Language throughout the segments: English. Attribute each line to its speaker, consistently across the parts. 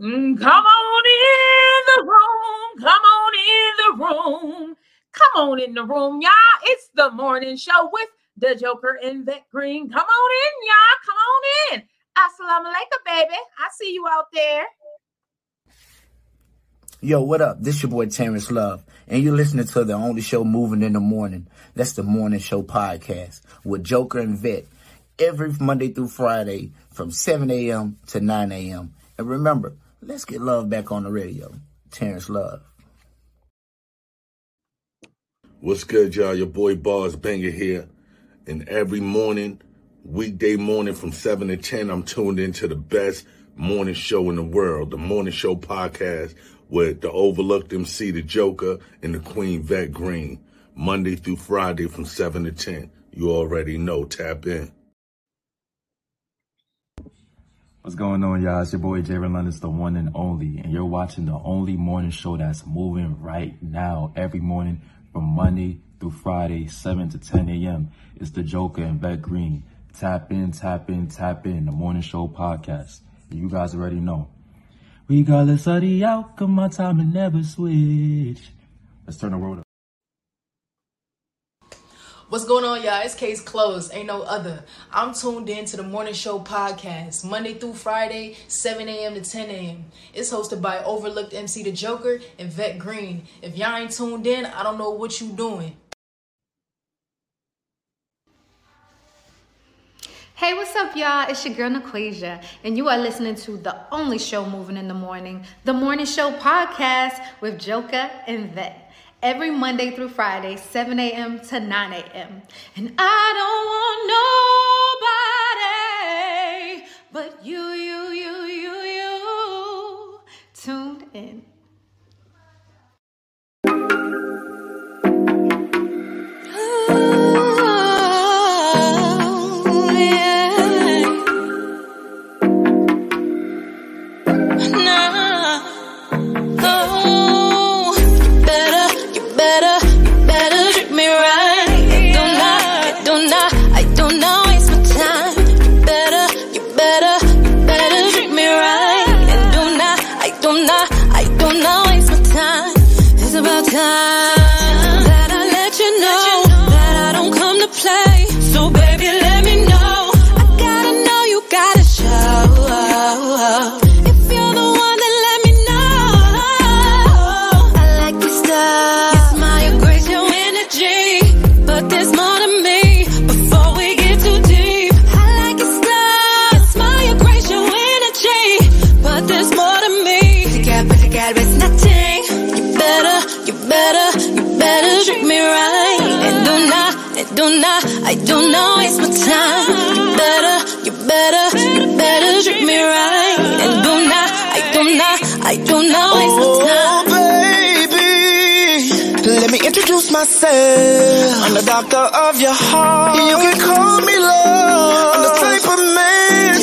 Speaker 1: Mm, Come on in the room. Come on in the room. Come on in the room, y'all. It's the morning show with the Joker and Vette Green. Come on in, y'all. Come on in. Assalamu alaikum, baby. I see you out there.
Speaker 2: Yo, what up? This your boy Terrence Love, and you're listening to the only show moving in the morning. That's the Morning Show Podcast with Joker and Vette every Monday through Friday from 7 a.m. to 9 a.m. And remember, let's get love back on the radio. Terrence Love.
Speaker 3: What's good, y'all? Your boy Bars Banger here. And every morning, weekday morning from 7 to 10, I'm tuned into the best morning show in the world, the Morning Show Podcast with the overlooked MC, the Joker, and the Queen Vette Green. Monday through Friday from 7 to 10. You already know. Tap in.
Speaker 4: What's going on, y'all? It's your boy Jay London's the one and only, and you're watching the only morning show that's moving right now. Every morning from Monday through Friday, 7 to 10 a.m. It's the Joker and Vette Green. Tap in, tap in, tap in. The morning show podcast. You guys already know. Regardless of the outcome, my time will never switch. Let's turn the world up.
Speaker 5: What's going on, y'all? It's case closed. Ain't no other. I'm tuned in to the Morning Show podcast, Monday through Friday, 7 a.m. to 10 a.m. It's hosted by Overlooked MC The Joker and Vette Green. If y'all ain't tuned in, I don't know what you doing.
Speaker 6: Hey, what's up, y'all? It's your girl Naquasia, and you are listening to the only show moving in the morning, the Morning Show podcast with Joker and Vette. Every Monday through Friday, 7 a.m. to 9 a.m. And I don't want nobody but you, you, you, you, you tuned in.
Speaker 7: I do not waste my time. You better, you better, you better treat me right. And do not, I do not, I do not waste my oh, time. Oh, baby. Let me
Speaker 8: introduce myself. I'm the doctor of your heart. You can call me love. I'm the type of man.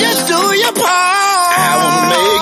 Speaker 8: Just do your part. I will make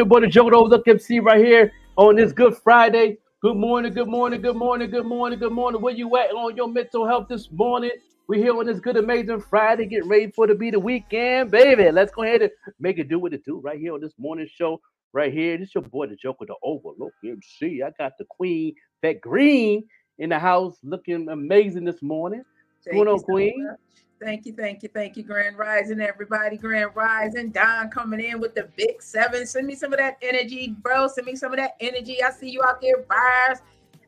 Speaker 8: your
Speaker 9: boy the Joe Overlook MC right here on this Good Friday. Good morning, good morning, good morning, good morning, good morning. Where you at on your mental health this morning? We're here on this good, amazing Friday, getting ready for to be the weekend, baby. Let's go ahead and make it do what it do right here on this morning show. Right here, this your boy the Joker, the Overlook MC. I got the Queen, that Green, in the house, looking amazing this morning. What's going on,
Speaker 1: so
Speaker 9: Queen?
Speaker 1: much. Thank you, thank you, thank you, Grand Rising, everybody. Grand Rising, Don coming in with the big seven. Send me some of that energy, bro. Send me some of that energy. I see you out there, bars.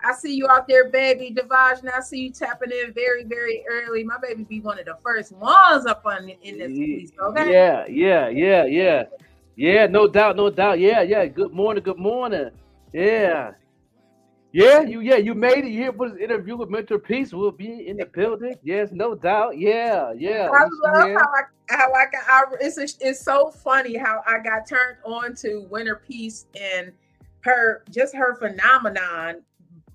Speaker 1: I see you out there, baby. Devaj, and I see you tapping in very, very early. My baby be one of the first ones up on in this piece. Okay.
Speaker 9: Yeah, yeah, yeah, yeah. Yeah, no doubt, no doubt. Yeah, yeah. Good morning, good morning. Yeah. Yeah, you yeah, you made it. Here for this interview with Winter Peace. We'll be in the building. Yes, no doubt. Yeah, yeah.
Speaker 1: I love
Speaker 9: here?
Speaker 1: how I how I got. I, it's a, it's so funny how I got turned on to Winter Peace and her just her phenomenon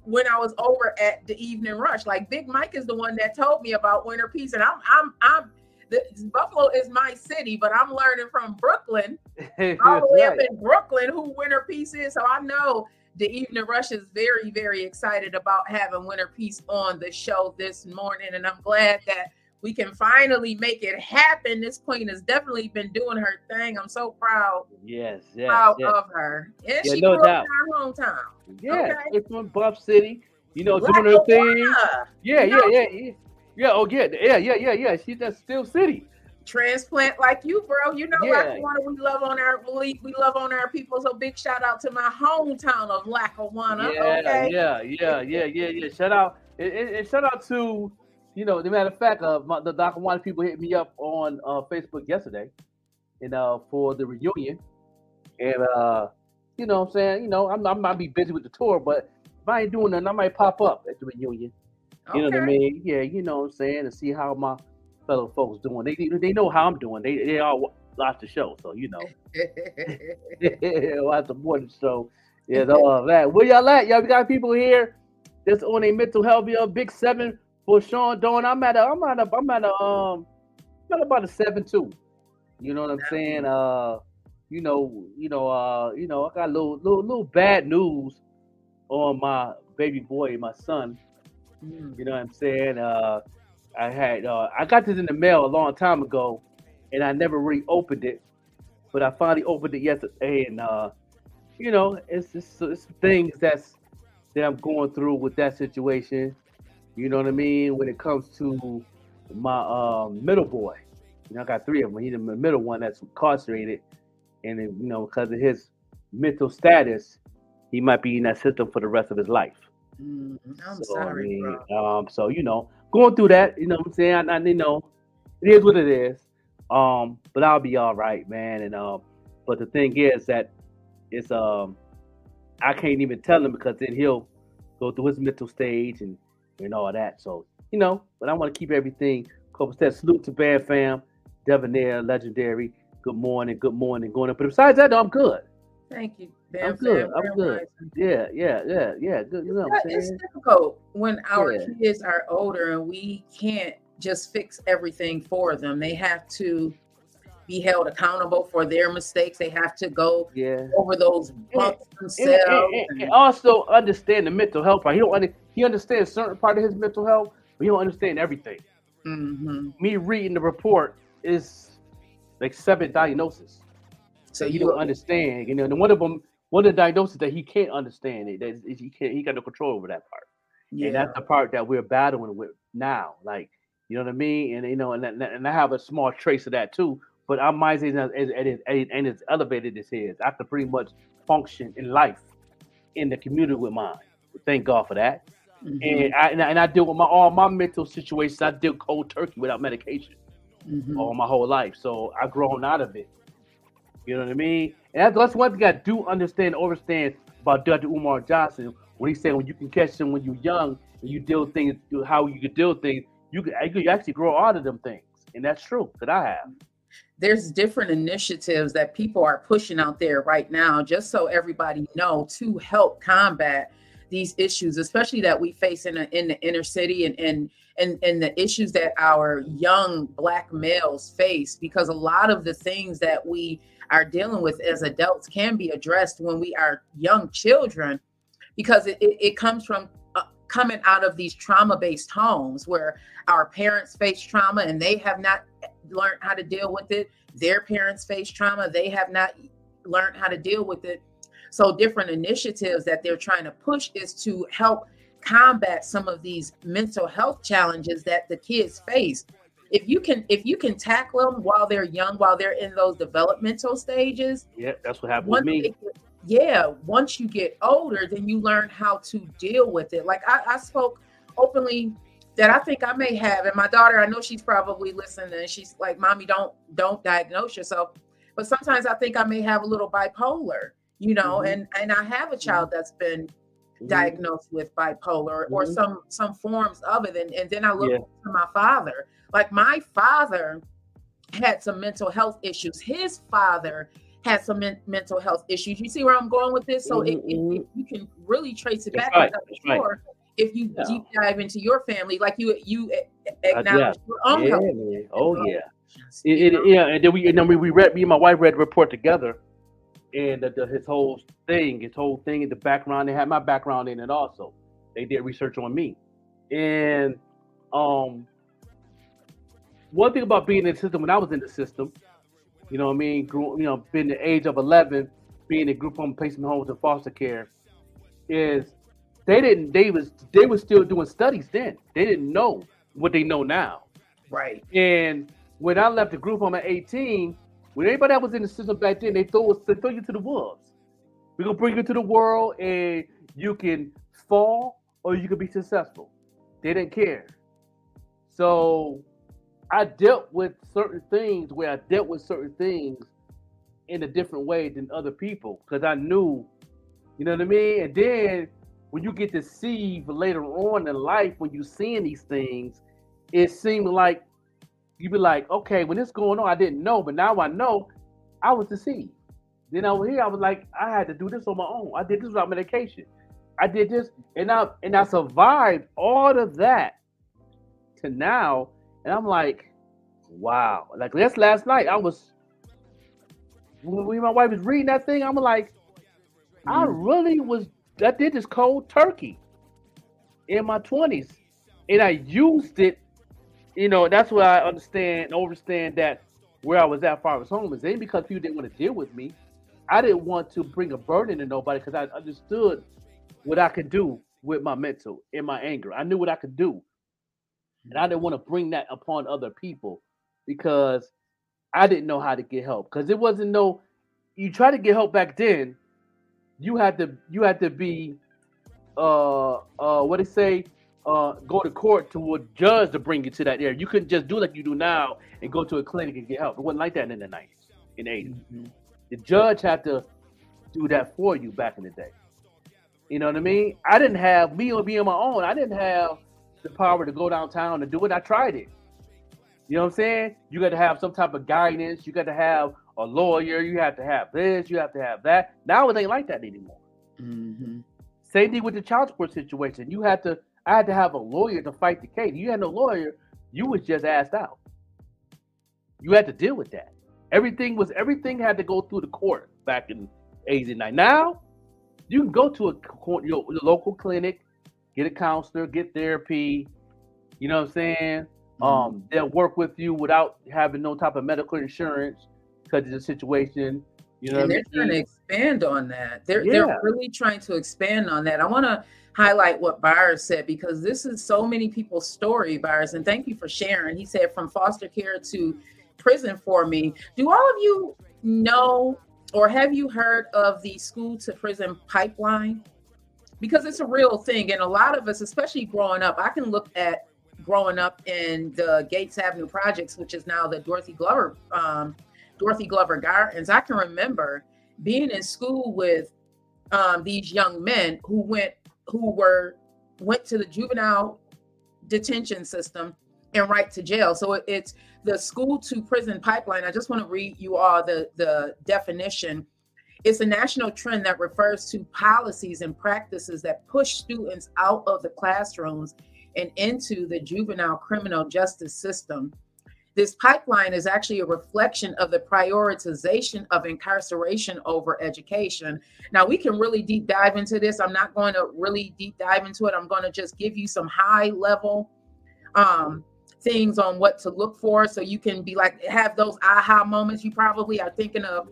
Speaker 1: when I was over at the Evening Rush. Like Big Mike is the one that told me about Winter Peace, and I'm I'm I'm. The, Buffalo is my city, but I'm learning from Brooklyn, all the way up in Brooklyn, who Winter Peace is. So I know the Evening Rush is very, very excited about having Winter Peace on the show this morning, and I'm glad that we can finally make it happen. This queen has definitely been doing her thing. I'm so proud,
Speaker 9: Yes, yes,
Speaker 1: proud
Speaker 9: yes.
Speaker 1: of her. And
Speaker 9: Yeah,
Speaker 1: she
Speaker 9: no
Speaker 1: grew
Speaker 9: doubt.
Speaker 1: up in our hometown.
Speaker 9: Yeah,
Speaker 1: okay.
Speaker 9: straight from Buff City. You know, doing her thing.
Speaker 1: Awana.
Speaker 9: Yeah, yeah, yeah, yeah. Yeah, oh yeah, yeah, yeah, yeah, yeah. She's at Steel City.
Speaker 1: Transplant like you, bro. You know,
Speaker 9: Yeah.
Speaker 1: Lackawanna, we love on our we, we love on our people. So big shout out to my hometown of Lackawanna.
Speaker 9: Yeah,
Speaker 1: okay.
Speaker 9: yeah, yeah, yeah, yeah, yeah. Shout out and, shout out to, you know, the matter of fact, uh, my, the Lackawanna people hit me up on uh, Facebook yesterday, and uh, for the reunion, and uh, you know, what I'm saying, you know, I'm I might be busy with the tour, but if I ain't doing nothing, I might pop up at the reunion. You know what I mean? Yeah, you know what I'm saying, and see how my fellow folks doing. They they know how I'm doing. They they all watch the show, so you know. watch the morning show. Yeah, all that. Where y'all at? Y'all we got people here that's on a mental health. Yo, big seven for Sean Dawn. I'm at a I'm at a I'm at a um I'm at about a seven two. You know what I'm saying? Uh you know, you know, uh, you know, I got a little little little bad news on my baby boy, my son. You know what I'm saying? Uh I had uh I got this in the mail a long time ago and I never really opened it. But I finally opened it yesterday and uh you know, it's just it's things that's that I'm going through with that situation. You know what I mean? When it comes to my um, middle boy, you know, I got three of them. He's the middle one that's incarcerated, and then, you know, because of his mental status, he might be in that system for the rest of his life.
Speaker 1: Mm, I'm
Speaker 9: So, I
Speaker 1: sorry,
Speaker 9: mean,
Speaker 1: bro.
Speaker 9: um, so you know, going through that, you know what I'm saying? I, I you know, it is what it is. Um, but I'll be all right, man. And um, but the thing is that it's um, I can't even tell him because then he'll go through his mental stage and and all that. So you know, but I want to keep everything copacetic. Salute to Bad Fam, Debonair, legendary. Good morning, good morning, going up. But besides that, though, I'm good.
Speaker 1: Thank you.
Speaker 9: I'm good. I'm good. Yeah, yeah, yeah, yeah. Good. You know what I'm
Speaker 1: It's difficult when our
Speaker 9: Yeah.
Speaker 1: kids are older and we can't just fix everything for them. They have to be held accountable for their mistakes. They have to go
Speaker 9: Yeah.
Speaker 1: over those bumps
Speaker 9: and,
Speaker 1: themselves.
Speaker 9: and- and- and also understand the mental health part. He don't under, he understands certain part of his mental health, but he don't understand everything.
Speaker 1: Mhm.
Speaker 9: Me reading the report is like seven diagnoses.
Speaker 1: So
Speaker 9: he
Speaker 1: you
Speaker 9: don't understand. You know, and one of them, one of the diagnoses that he can't understand it. That is, he can't. He got no control over that part.
Speaker 1: Yeah.
Speaker 9: And that's the part that we're battling with now. Like, you know what I mean? And you know, and and, and I have a small trace of that too. But our minds ain't as, as, as, elevated as his. I can pretty much function in life in the community with mine. Thank God for that.
Speaker 1: Mhm.
Speaker 9: And I, and I and I deal with my all my mental situations. I deal cold turkey without medication
Speaker 1: Mhm.
Speaker 9: all my whole life. So I've grown out of it. You know what I mean? And that's, one thing I do understand, understand about Dr. Umar Johnson when he said when you can catch them when you're young and you deal things, how you could deal things, you could, you actually grow out of them things, and that's true that I have.
Speaker 1: there's different initiatives that people are pushing out there right now just so everybody know to help combat these issues, especially that we face in, a, in the inner city and, and and and the issues that our young black males face because a lot of the things that we are dealing with as adults can be addressed when we are young children because it, it, it comes from uh, coming out of these trauma-based homes where our parents face trauma and they have not learned how to deal with it. Their parents face trauma. They have not learned how to deal with it so different initiatives that they're trying to push is to help combat some of these mental health challenges that the kids face. If you can if you can tackle them while they're young while they're in those developmental stages
Speaker 9: Yeah, that's what happened with me.
Speaker 1: they yeah once you get older then you learn how to deal with it. Like I, I spoke openly that i think i may have and my daughter i know she's probably listening and she's like mommy don't don't diagnose yourself. But sometimes i think i may have a little bipolar you know
Speaker 9: Mhm.
Speaker 1: and and i have a child that's been
Speaker 9: Mhm.
Speaker 1: diagnosed with bipolar or
Speaker 9: Mhm.
Speaker 1: some some forms of it and, and then i look
Speaker 9: Yeah.
Speaker 1: to my father like my father had some mental health issues his father had some men- mental health issues you see where i'm going with this so it, it-
Speaker 9: Mhm.
Speaker 1: it- you can really trace it
Speaker 9: That's
Speaker 1: back
Speaker 9: right,
Speaker 1: I'm
Speaker 9: right.
Speaker 1: if you
Speaker 9: Yeah.
Speaker 1: deep dive into your family like you you
Speaker 9: Uh,
Speaker 1: acknowledge your own
Speaker 9: yeah. Oh yeah. It, it, yeah, and then we and then we, we read me and my wife read the report together, and the, the, his whole thing, his whole thing in the background. They had my background in it also. They did research on me, and um, one thing about being in the system when I was in the system, you know, what I mean, grew, you know, being the age of eleven, being in group home placement homes and foster care, is they didn't they was they was still doing studies then. They didn't know what they know now.
Speaker 1: right
Speaker 9: And when I left the group home at 18, when everybody that was in the system back then, they throw they throw you to the wolves. We're gonna bring you to the world, and you can fall or you can be successful. They didn't care. So I dealt with certain things where I dealt with certain things in a different way than other people because I knew, you know what I mean. And then when you get see later on in life, when you seeing these things, it seemed like you be like, okay, when this going on, I didn't know, but now I know I was deceived. Then over here, I was like, I had to do this on my own. I did this without medication. I did this, and I and I survived all of that to now, and I'm like, wow. Like that's last night. I was when when my wife was reading that thing, I'm like, I mm-hmm. really was. I did this cold turkey in my 20s, and I used it you know, that's what I understand, understand that where I was at far home is ain't because people didn't want to deal with me. I didn't want to bring a burden to nobody because I understood what I could do with my mental and my anger. I knew what I could do. And I didn't want to bring that upon other people because I didn't know how to get help. Because it wasn't no you try to get help back then, you had to you had to be uh uh what they say uh, go to court to a judge to bring you to that area. You couldn't just do like you do now and go to a clinic and get help. It wasn't like that in the 90s, in the 80s. The judge had to do that for you back in the day. You know what I mean? I didn't have me on being my own. I didn't have the power to go downtown and do it. I tried it. You know what I'm saying? You got to have some type of guidance. You got to have a lawyer. You have to have this. You have to have that. Now it ain't like that anymore.
Speaker 1: Mhm.
Speaker 9: Same thing with the child support situation. You had to, I had to have a lawyer to fight the case. You had no lawyer, you was just asked out. You had to deal with that. Everything was everything had to go through the court back in 89. Now, you can go to a court, your, your local clinic, get a counselor, get therapy. You know what I'm saying? Um, they'll work with you without having no type of medical insurance because of the situation. You know
Speaker 1: and
Speaker 9: what I
Speaker 1: they're trying to expand on that. They're
Speaker 9: Yeah.
Speaker 1: they're really trying to expand on that. I want to highlight what Byers said because this is so many people's story, Byers, and thank you for sharing. He said from foster care to prison for me. Do all of you know or have you heard of the school to prison pipeline? Because it's a real thing, and a lot of us, especially growing up, I can look at growing up in the Gates Avenue projects, which is now the Dorothy Glover um, Dorothy Glover Gardens. I can remember being in school with um, these young men who went who were went to the juvenile detention system and right to jail. So it- it's the school to prison pipeline. I just want to read you all the the definition. It's a national trend that refers to policies and practices that push students out of the classrooms and into the juvenile criminal justice system. This pipeline is actually a reflection of the prioritization of incarceration over education. Now, we can really deep dive into this. I'm not going to really deep dive into it. I'm going to just give you some high level um, things on what to look for so you can be like, have those aha moments. You probably are thinking of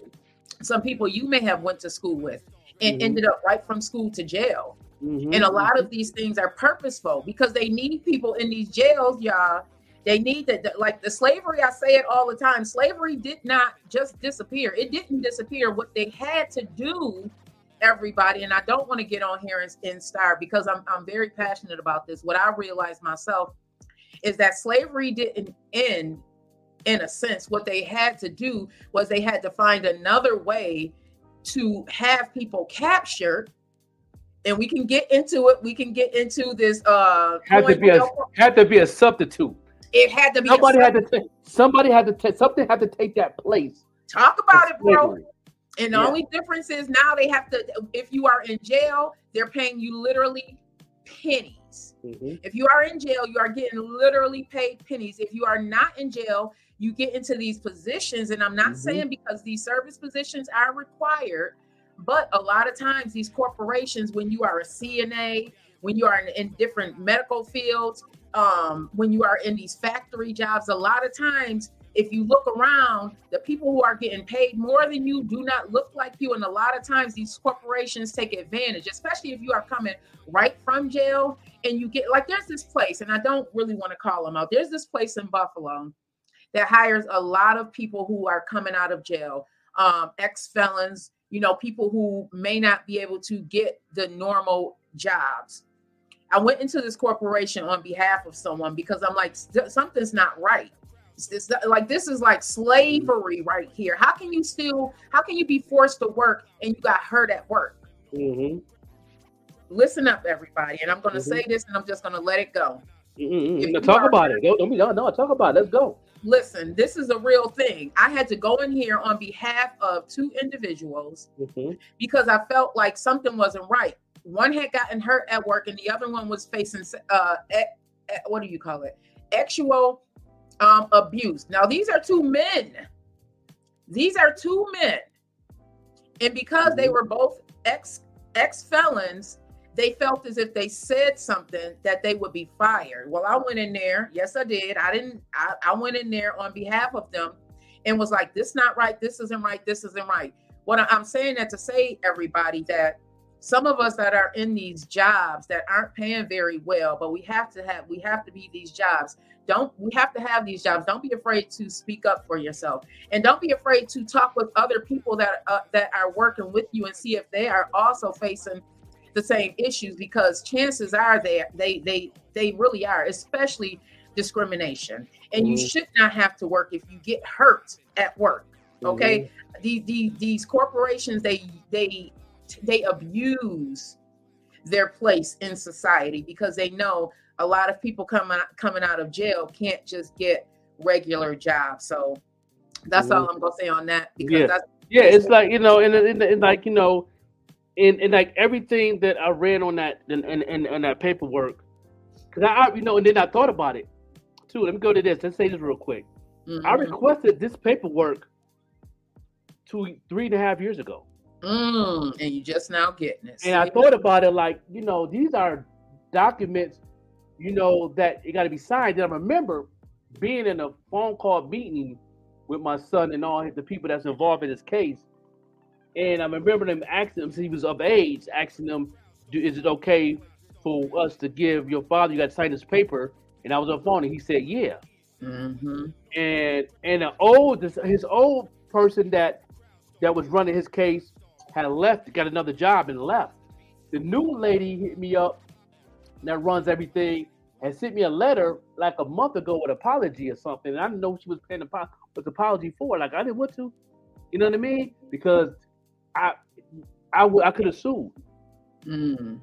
Speaker 1: some people you may have went to school with and
Speaker 9: Mhm.
Speaker 1: ended up right from school to jail.
Speaker 9: Mhm.
Speaker 1: And a lot of these things are purposeful because they need people in these jails, y'all. They need that, like the slavery. I say it all the time. Slavery did not just disappear. It didn't disappear. What they had to do, everybody, and I don't want to get on here and, and start because I'm I'm very passionate about this. What I realized myself is that slavery didn't end in a sense. What they had to do was they had to find another way to have people captured and we can get into it. We can get into this. Uh,
Speaker 9: had to be a had to be a substitute.
Speaker 1: It had to be.
Speaker 9: Somebody had to take somebody had to take something had to take that place.
Speaker 1: talk about it, bro. And the
Speaker 9: Yeah.
Speaker 1: only difference is now they have to. If you are in jail, they're paying you literally pennies.
Speaker 9: Mhm.
Speaker 1: If you are in jail, you are getting literally paid pennies. If you are not in jail, you get into these positions. And I'm not
Speaker 9: Mhm.
Speaker 1: saying because these service positions are required, but a lot of times these corporations, when you are a CNA, when you are in, in different medical fields, um, when you are in these factory jobs, a lot of times, if you look around, the people who are getting paid more than you do not look like you. And a lot of times these corporations take advantage, especially if you are coming right from jail and you get like there's this place, and I don't really want to call them out. There's this place in Buffalo that hires a lot of people who are coming out of jail, um, ex felons, you know, people who may not be able to get the normal jobs. I went into this corporation on behalf of someone because I'm like, something's not right. It's like this is like slavery right here. How can you still? How can you be forced to work and you got hurt at work?
Speaker 9: Mhm.
Speaker 1: Listen up, everybody, and I'm going to
Speaker 9: Mhm.
Speaker 1: say this, and I'm just going to let it go.
Speaker 9: Mhm. No, talk
Speaker 1: are-
Speaker 9: about it. Don't, don't be no, no, talk about it. Let's go.
Speaker 1: Listen, this is a real thing. I had to go in here on behalf of two individuals
Speaker 9: Mhm.
Speaker 1: because I felt like something wasn't right. One had gotten hurt at work, and the other one was facing uh, e- what do you call it? Actual um, abuse. Now, these are two men. These are two men, and because they were both ex ex felons, they felt as if they said something that they would be fired. Well, I went in there. Yes, I did. I didn't. I, I went in there on behalf of them and was like, "This not right. This isn't right. This isn't right." What I'm saying that to say everybody that some of us that are in these jobs that aren't paying very well, but we have to have we have to be these jobs. Don't we have to have these jobs? Don't be afraid to speak up for yourself, and don't be afraid to talk with other people that uh, that are working with you and see if they are also facing the same issues because chances are they they they they really are, especially discrimination. And you
Speaker 9: Mhm.
Speaker 1: should not have to work if you get hurt at work. Okay, these these corporations they they they abuse their place in society because they know a lot of people coming coming out of jail can't just get regular jobs. So that's all I'm gonna say on that because
Speaker 9: Yeah.
Speaker 1: that's
Speaker 9: Yeah, it's like you know, and, and, and like you know, in in like everything that I read on that and and, and, and that paperwork, because I, I you know, and then I thought about it too. Let me go to this. Let's say this real quick. I
Speaker 1: Mhm.
Speaker 9: requested this paperwork two three and a half years ago,
Speaker 1: Mm, and you just now getting it.
Speaker 9: and I thought about it like you know, these are documents, you know, that it got to be signed. And I remember being in a phone call meeting with my son and all the people that's involved in this case. And I remember them asking him, since he was of age, asking him, is it okay for us to give your father, you got to sign this paper? And I was on the phone and he said, yeah.
Speaker 1: Mhm.
Speaker 9: And and the old, this, his old person that that was running his case had left, got another job and left. The new lady hit me up that runs everything and sent me a letter like a month ago with apology or something. And I didn't know what she was paying apo- was apology for. Like I didn't want to, you know what I mean? Because I I I could have sued
Speaker 1: Mm.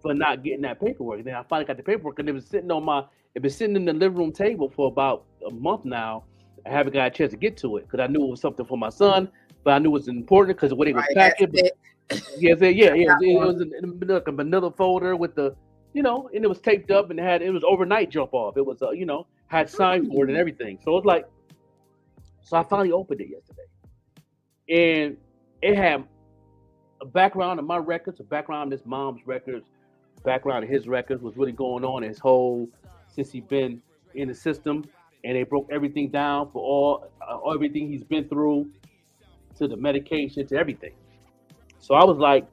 Speaker 9: for not getting that paperwork. Then I finally got the paperwork, and it was sitting on my it been sitting in the living room table for about a month now. I haven't got a chance to get to it because I knew it was something for my son, but I knew it was important because of what they was
Speaker 1: Right,
Speaker 9: packing. But,
Speaker 1: it.
Speaker 9: yeah, yeah, yeah, yeah. It, was in, like a manila folder with the, you know, and it was taped up and had it was overnight jump off. It was, uh, you know, had sign for it and everything. So it was like, so I finally opened it yesterday, and it had a background of my records, a background of his mom's records, background of his records was really going on his whole since he been in the system, and they broke everything down for all uh, everything he's been through, to the medication, to everything. So I was like,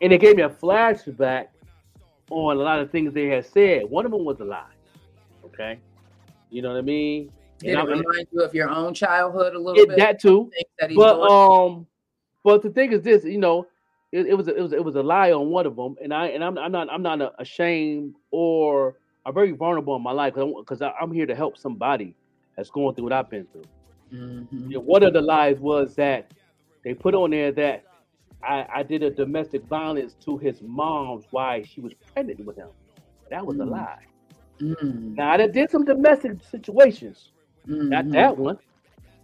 Speaker 9: and it gave me a flashback on a lot of things they had said. One of them was a lie. Okay, you know what I mean?
Speaker 1: Did
Speaker 9: And
Speaker 1: it
Speaker 9: I'm-
Speaker 1: remind you of your own childhood a little
Speaker 9: it,
Speaker 1: bit?
Speaker 9: that too.
Speaker 1: That
Speaker 9: But
Speaker 1: doing?
Speaker 9: um, but the thing is this, you know, it, it was a, it was it was a lie on one of them, and I and I'm I'm not I'm not ashamed or I'm very vulnerable in my life because I'm here to help somebody that's going through what I've been through.
Speaker 1: Mhm.
Speaker 9: You know, one of the lies was that they put on there that I, I did a domestic violence to his mom's while she was pregnant with him. That was a
Speaker 1: Mm.
Speaker 9: lie.
Speaker 1: Mm.
Speaker 9: Now I did some domestic situations, not
Speaker 1: Mhm.
Speaker 9: that one.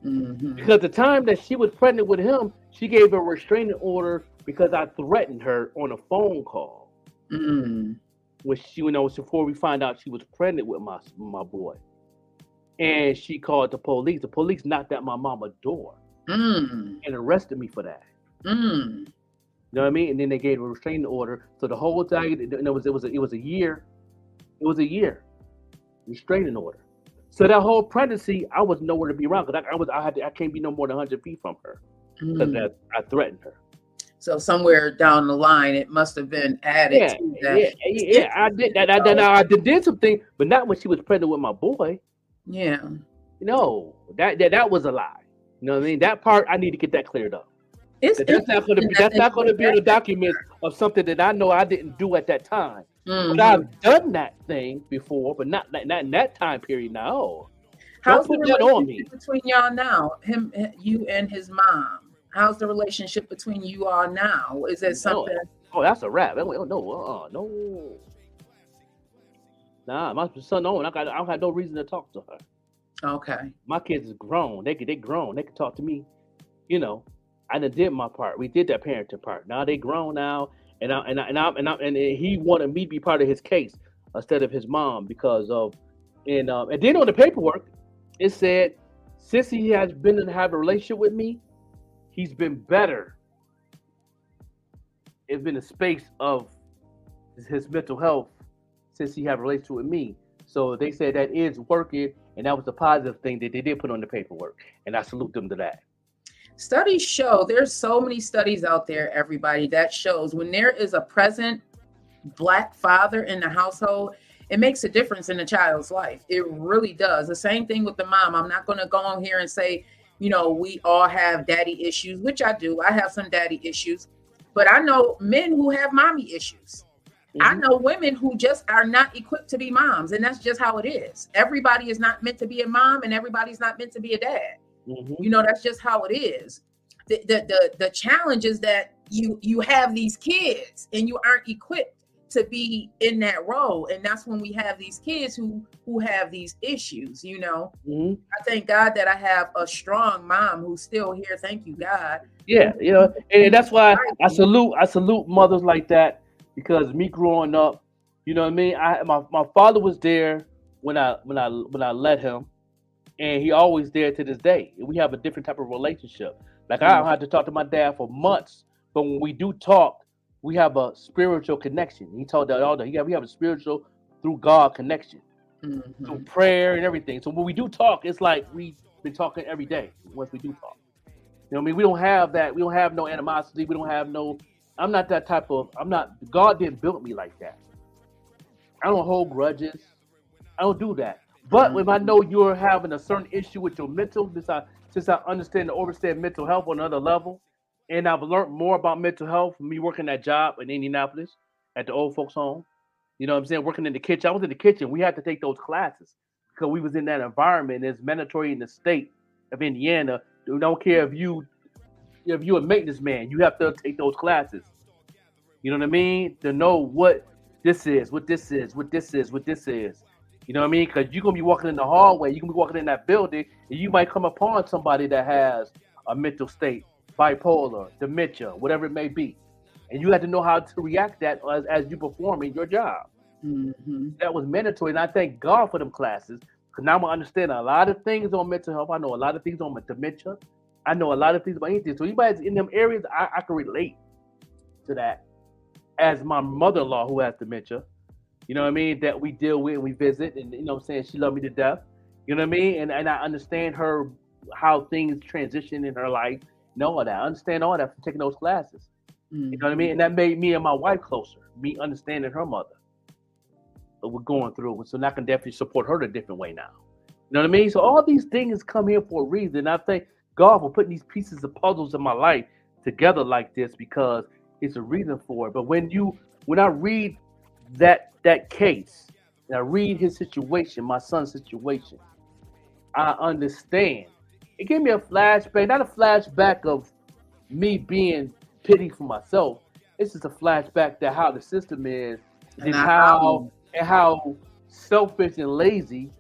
Speaker 1: Mhm.
Speaker 9: Because the time that she was pregnant with him, she gave a restraining order because I threatened her on a phone call.
Speaker 1: Mm.
Speaker 9: When she, you know, was before we find out she was pregnant with my my boy, and she called the police. The police knocked at my mama's door
Speaker 1: Mm.
Speaker 9: and arrested me for that.
Speaker 1: Mm.
Speaker 9: You know what I mean? And then they gave a restraining order. So the whole time, it it was it was a, it was a year. It was a year restraining order. So that whole pregnancy, I was nowhere to be around because I, I was I had to, I can't be no more than hundred feet from her because
Speaker 1: Mm.
Speaker 9: that I threatened her.
Speaker 1: So somewhere down the line, it must have been added
Speaker 9: Yeah,
Speaker 1: to
Speaker 9: yeah,
Speaker 1: that.
Speaker 9: yeah, yeah, I did that. I, I did, did something, but not when she was pregnant with my boy.
Speaker 1: Yeah.
Speaker 9: No, that that, that was a lie. You know what I mean? That part I need to get that cleared up.
Speaker 1: It's,
Speaker 9: That that's not going to be that's not going to be in the document of something that I know I didn't do at that time.
Speaker 1: Mhm.
Speaker 9: But I've done that thing before, but not not, not in that time period. No,
Speaker 1: How's
Speaker 9: don't
Speaker 1: the
Speaker 9: put that on me.
Speaker 1: relationship between y'all now? Him, you, and his mom. How's the relationship between you all now? Is it something?
Speaker 9: Oh, that's a wrap. Oh, no, uh, no. Nah, my son Owen, I got I don't have no reason to talk to her.
Speaker 1: Okay.
Speaker 9: my kids is grown. They could they grown. They can talk to me. You know, I done did my part. We did that parenting part. Now they grown now, and I and I and I and, I, and he wanted me to be part of his case instead of his mom because of and um and then on the paperwork it said since he has been and have a relationship with me, he's been better. It's been a space of his mental health since he had a relationship with me. So they said that is working, and that was a positive thing that they did put on the paperwork, and I salute them to that.
Speaker 1: Studies show there's so many studies out there, everybody, that shows when there is a present black father in the household, it makes a difference in the child's life. It really does. The same thing with the mom. I'm not going to go on here and say, you know, we all have daddy issues, which I do. I have some daddy issues, but I know men who have mommy issues. I know women who just are not equipped to be moms, and that's just how it is. Everybody is not meant to be a mom, and everybody's not meant to be a dad.
Speaker 9: Mhm.
Speaker 1: You know, that's just how it is. The, the the the challenge is that you you have these kids and you aren't equipped to be in that role, and that's when we have these kids who who have these issues. You know,
Speaker 9: Mhm.
Speaker 1: I thank God that I have a strong mom who's still here. Thank you, God.
Speaker 9: Yeah, you know, and that's why I salute I salute mothers like that because me growing up, you know what I mean. I my, my father was there when I when I when I let him, and he always there to this day. We have a different type of relationship. Like I don't have to talk to my dad for months, but when we do talk, we have a spiritual connection. He told that all the yeah, we have a spiritual through God connection
Speaker 1: Mhm.
Speaker 9: through prayer and everything. So when we do talk, it's like we've been talking every day once we do talk. You know what I mean? We don't have that. We don't have no animosity. We don't have no. I'm not that type of. I'm not. God didn't build me like that. I don't hold grudges. I don't do that. But mm-hmm. if I know you're having a certain issue with your mental, since I since I understand and understand mental health on another level, and I've learned more about mental health from me working that job in Indianapolis at the old folks home. You know what I'm saying? Working in the kitchen. I was in the kitchen. We had to take those classes because we was in that environment. It's mandatory in the state of Indiana. We don't care if you if you're a maintenance man, you have to take those classes. You know what I mean? To know what this is, what this is, what this is, what this is. You know what I mean? Because you're gonna be walking in the hallway, you're gonna be walking in that building, and you might come upon somebody that has a mental state bipolar, dementia, whatever it may be, and you had to know how to react that as, as you performing your job.
Speaker 1: Mhm.
Speaker 9: That was mandatory, and I thank God for them classes because now I understand a lot of things on mental health. I know a lot of things on my dementia. I know a lot of things about anything. So anybody's in them areas, I, I can relate to that. As my mother-in-law who has dementia, you know what I mean, that we deal with and we visit, and you know I'm saying, she loved me to death. You know what I mean? And and I understand her how things transition in her life, and all that. I understand all that from taking those classes. You know what I mean? And that made me and my wife closer, me understanding her mother. What we're going through. So now I can definitely support her a different way now. You know what I mean? So all these things come here for a reason. I thank God for putting these pieces of puzzles in my life together like this because it's a reason for it. But when you when I read that that case, and I read his situation, my son's situation, I understand. It gave me a flashback, not a flashback of me being pity for myself. It's just a flashback to how the system is and,
Speaker 1: And
Speaker 9: how and how selfish and lazy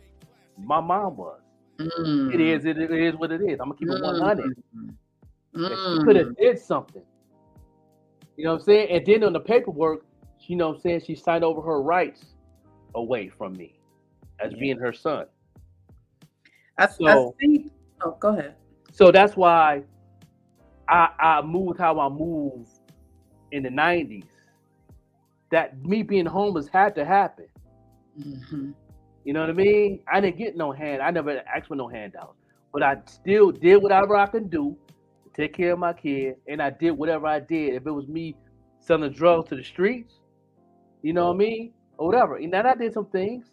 Speaker 9: my mom was.
Speaker 1: Mm.
Speaker 9: It is it, it is what it is. I'm gonna keep it 100.
Speaker 1: Mm. Mm.
Speaker 9: She could have did something. You know what I'm saying? And then on the paperwork, you know what I'm saying, she signed over her rights away from me as being her son.
Speaker 1: I,
Speaker 9: So-
Speaker 1: I think. Oh, go ahead.
Speaker 9: So that's why I I moved how I moved in the 90s. That me being homeless had to happen.
Speaker 1: Mhm.
Speaker 9: You know what I mean? I didn't get no hand. I never asked for no handout, but I still did whatever I can do take care of my kid, and I did whatever I did. If it was me selling drugs to the streets, you know what I mean, or whatever. And then I did some things.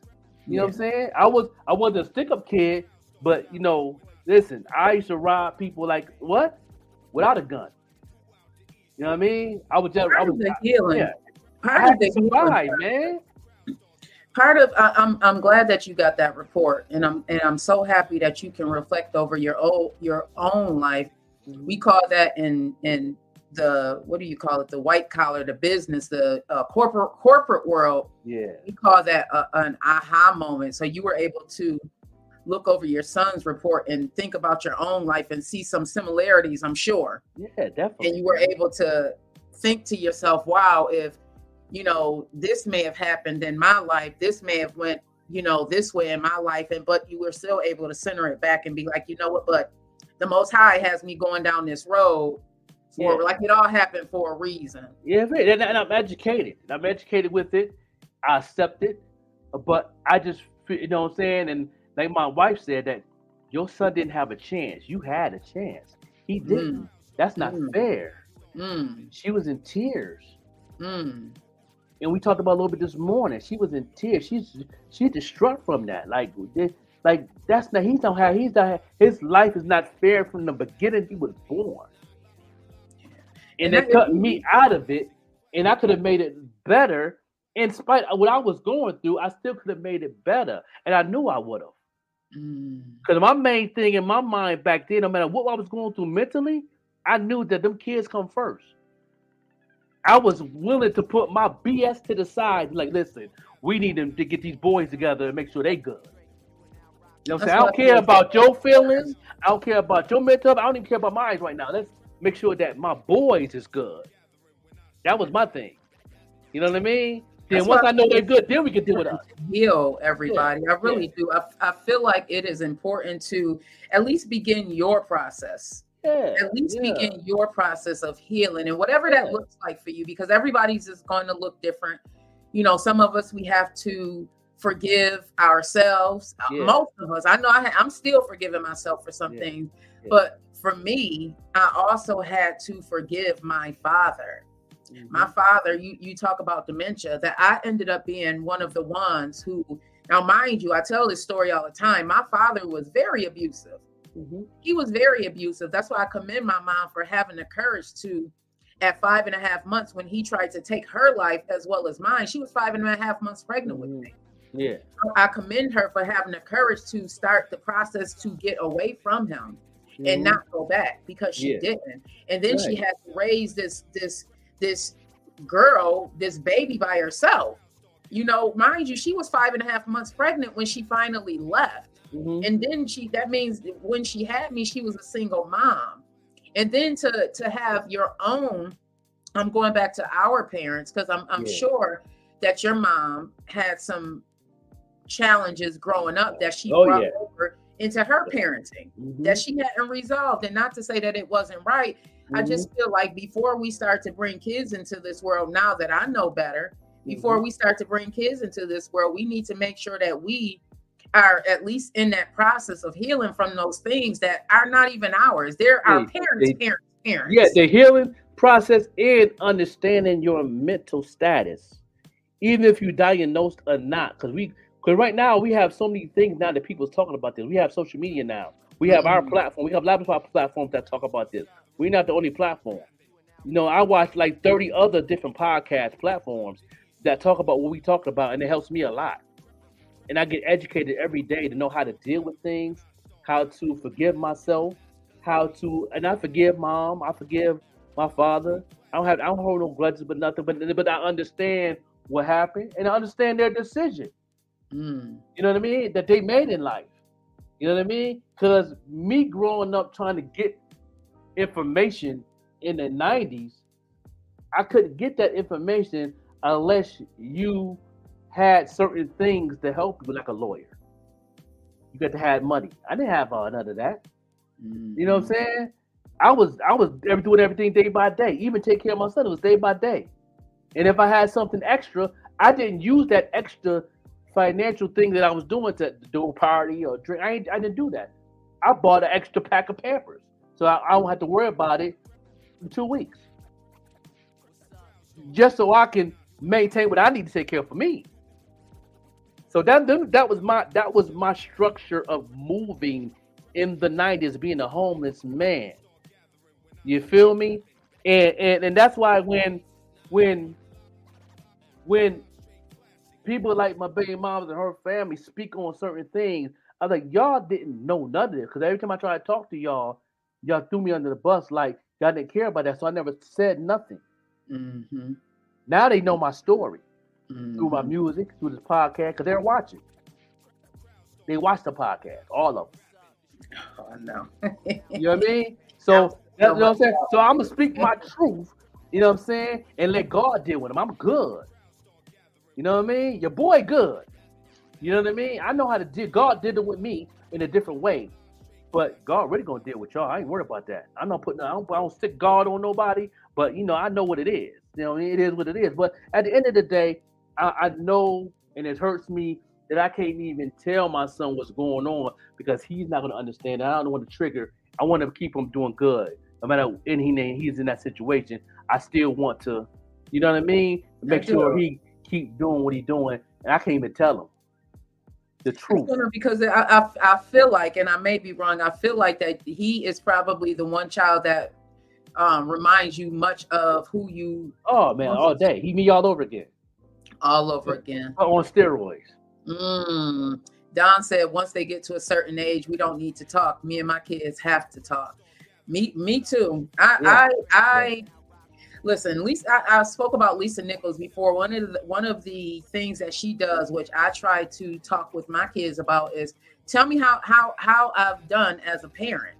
Speaker 9: You know what I'm saying? I was I wasn't a stick up kid, but you know, listen, I used to rob people like what? Without a gun. You know what I mean? I was just I was
Speaker 1: of the healing.
Speaker 9: yeah. I
Speaker 1: Part
Speaker 9: had
Speaker 1: of the
Speaker 9: survive, man.
Speaker 1: part of I, I'm I'm glad that you got that report, and I'm and I'm so happy that you can reflect over your own your own life. We call that in in the what do you call it? The white collar, the business, the uh, corporate corporate world.
Speaker 9: Yeah.
Speaker 1: We call that a, an aha moment. So you were able to look over your son's report and think about your own life and see some similarities. I'm sure
Speaker 9: Yeah, definitely.
Speaker 1: and you were able to think to yourself wow if you know this may have happened in my life this may have went you know this way in my life and but you were still able to center it back and be like you know what but the most high has me going down this road for
Speaker 9: Yeah.
Speaker 1: like it all happened for a reason
Speaker 9: Yeah, right. and, and I'm educated. I'm educated with it. I accept it, but I just, you know what I'm saying? And like my wife said, that your son didn't have a chance. You had a chance. He didn't. That's not
Speaker 1: Mm.
Speaker 9: fair.
Speaker 1: mm,
Speaker 9: She was in tears,
Speaker 1: mm,
Speaker 9: and we talked about a little bit this morning. She was in tears. She's she's distraught from that. Like, like that's not. He's not. have- He's not. His life is not fair from the beginning. He was born, and they cut me out of it, and I could have made it better. In spite of what I was going through, I still could have made it better, and I knew I would have.
Speaker 1: mm.
Speaker 9: Because my main thing in my mind back then, no matter what I was going through mentally, I knew that them kids come first. I was willing to put my BS to the side. Like, listen, we need them to get these boys together and make sure they good. You know what I'm saying? I don't care about your feelings. I don't care about your mental. health. I don't even care about mine right now. Let's make sure that my boys is good. That was my thing. You know what I mean? Then
Speaker 1: That's
Speaker 9: once I know they're good, then we can deal with us.
Speaker 1: heal everybody. I really do. I, I feel like it is important to at least begin your process.
Speaker 9: Yeah.
Speaker 1: At least
Speaker 9: yeah.
Speaker 1: begin your process of healing and whatever that
Speaker 9: Yeah.
Speaker 1: looks like for you, because everybody's is going to look different. You know, some of us we have to forgive ourselves. Uh,
Speaker 9: Yeah.
Speaker 1: Most of us, I know I, I'm still forgiving myself for some
Speaker 9: Yeah.
Speaker 1: things,
Speaker 9: Yeah.
Speaker 1: but for me, I also had to forgive my father my
Speaker 9: Mhm.
Speaker 1: father you you talk about dementia that i ended up being one of the ones who now mind you i tell this story all the time my father was very abusive
Speaker 9: Mhm.
Speaker 1: he was very abusive that's why i commend my mom for having the courage to at five and a half months when he tried to take her life as well as mine she was five and a half months pregnant with
Speaker 9: Mhm.
Speaker 1: me
Speaker 9: Yeah.
Speaker 1: i commend her for having the courage to start the process to get away from him and
Speaker 9: Mhm.
Speaker 1: not go back because she
Speaker 9: Yeah.
Speaker 1: didn't. And then she
Speaker 9: Right.
Speaker 1: had to raise this this this girl, this baby by herself. You know, mind you, she was five and a half months pregnant when she finally left.
Speaker 9: Mhm.
Speaker 1: And then she that means when she had me, she was a single mom. and then to to have your own i'm going back to our parents because i'm i'm
Speaker 9: Yeah.
Speaker 1: sure that your mom had some challenges growing up that she
Speaker 9: Oh,
Speaker 1: brought
Speaker 9: yeah.
Speaker 1: over into her parenting
Speaker 9: Mhm.
Speaker 1: that she hadn't resolved and not to say that it wasn't right i
Speaker 9: Mm-hmm.
Speaker 1: just feel like before we start to bring kids into this world now that i know better before
Speaker 9: Mm-hmm.
Speaker 1: we start to bring kids into this world we need to make sure that we are at least in that process of healing from those things that are not even ours they're our parents
Speaker 9: they-
Speaker 1: parents parents
Speaker 9: Yeah, the healing process and understanding your mental status, even if you diagnosed or not. Because we, because right now we have so many things now that people's talking about this. We have social media now. We have our
Speaker 1: Mhm.
Speaker 9: platform. We have lots of our platforms that talk about this. We're not the only platform. You know, I watch like thirty other different podcast platforms that talk about what we talk about, and it helps me a lot. And I get educated every day to know how to deal with things, how to forgive myself, how to, and I forgive mom, I forgive my father. I don't have, I don't hold no grudges, but nothing. But but I understand what happened, and I understand their decision.
Speaker 1: Mm.
Speaker 9: You know what I mean? That they made in life. You know what I mean? Because me growing up trying to get information in the '90s, I couldn't get that information unless you had certain things to help you, like a lawyer. You got to have money. I didn't have uh, none of that. You know what I'm saying? I was I was doing everything day by day. Even take care of my son, it was day by day. And if I had something extra, I didn't use that extra financial thing that I was doing to do a party or drink. I, I didn't do that. I bought an extra pack of Pampers, so I, I don't have to worry about it in two weeks, just so I can maintain what I need to take care of for me. So that that that was my that was my structure of moving in the '90s, being a homeless man. You feel me? And and and that's why when when when people like my baby moms and her family speak on certain things, I was like, y'all didn't know none of this. Because every time I try to talk to y'all, y'all threw me under the bus like y'all didn't care about that. So I never said nothing.
Speaker 1: Mm-hmm.
Speaker 9: Now they know my story through my
Speaker 1: Mhm.
Speaker 9: music, through this podcast, because they're watching. They watch the podcast, all of them.
Speaker 1: Oh, no.
Speaker 9: You know what I mean? So that's you know what I'm saying. So I'm gonna speak my truth. You know what I'm saying, and let God deal with them. I'm good. You know what I mean? Your boy good. You know what I mean? I know how to deal. God did it with me in a different way, but God really gonna deal with y'all. I ain't worried about that. I'm not putting. I don't, I don't stick God on nobody. But you know, I know what it is. You know, it is what it is. But at the end of the day, I, I know, and it hurts me that I can't even tell my son what's going on because he's not gonna understand. I don't want to trigger. I want to keep him doing good, no matter name he's in that situation. I still want to, you know what I mean? Make sure he keep doing what he's doing, and I can't even tell him the truth.
Speaker 1: Because I, I I feel like, and I may be wrong, I feel like that he is probably the one child that um, reminds you much of who you
Speaker 9: Oh man, all day. He me all over again
Speaker 1: all over again.
Speaker 9: on steroids.
Speaker 1: Mm. Don said once they get to a certain age, we don't need to talk. Me and my kids have to talk. Me, me too. I,
Speaker 9: Yeah.
Speaker 1: I, I. Listen, Lisa. I, I spoke about Lisa Nichols before. One of the one of the things that she does, which I try to talk with my kids about, is tell me how how how I've done as a parent,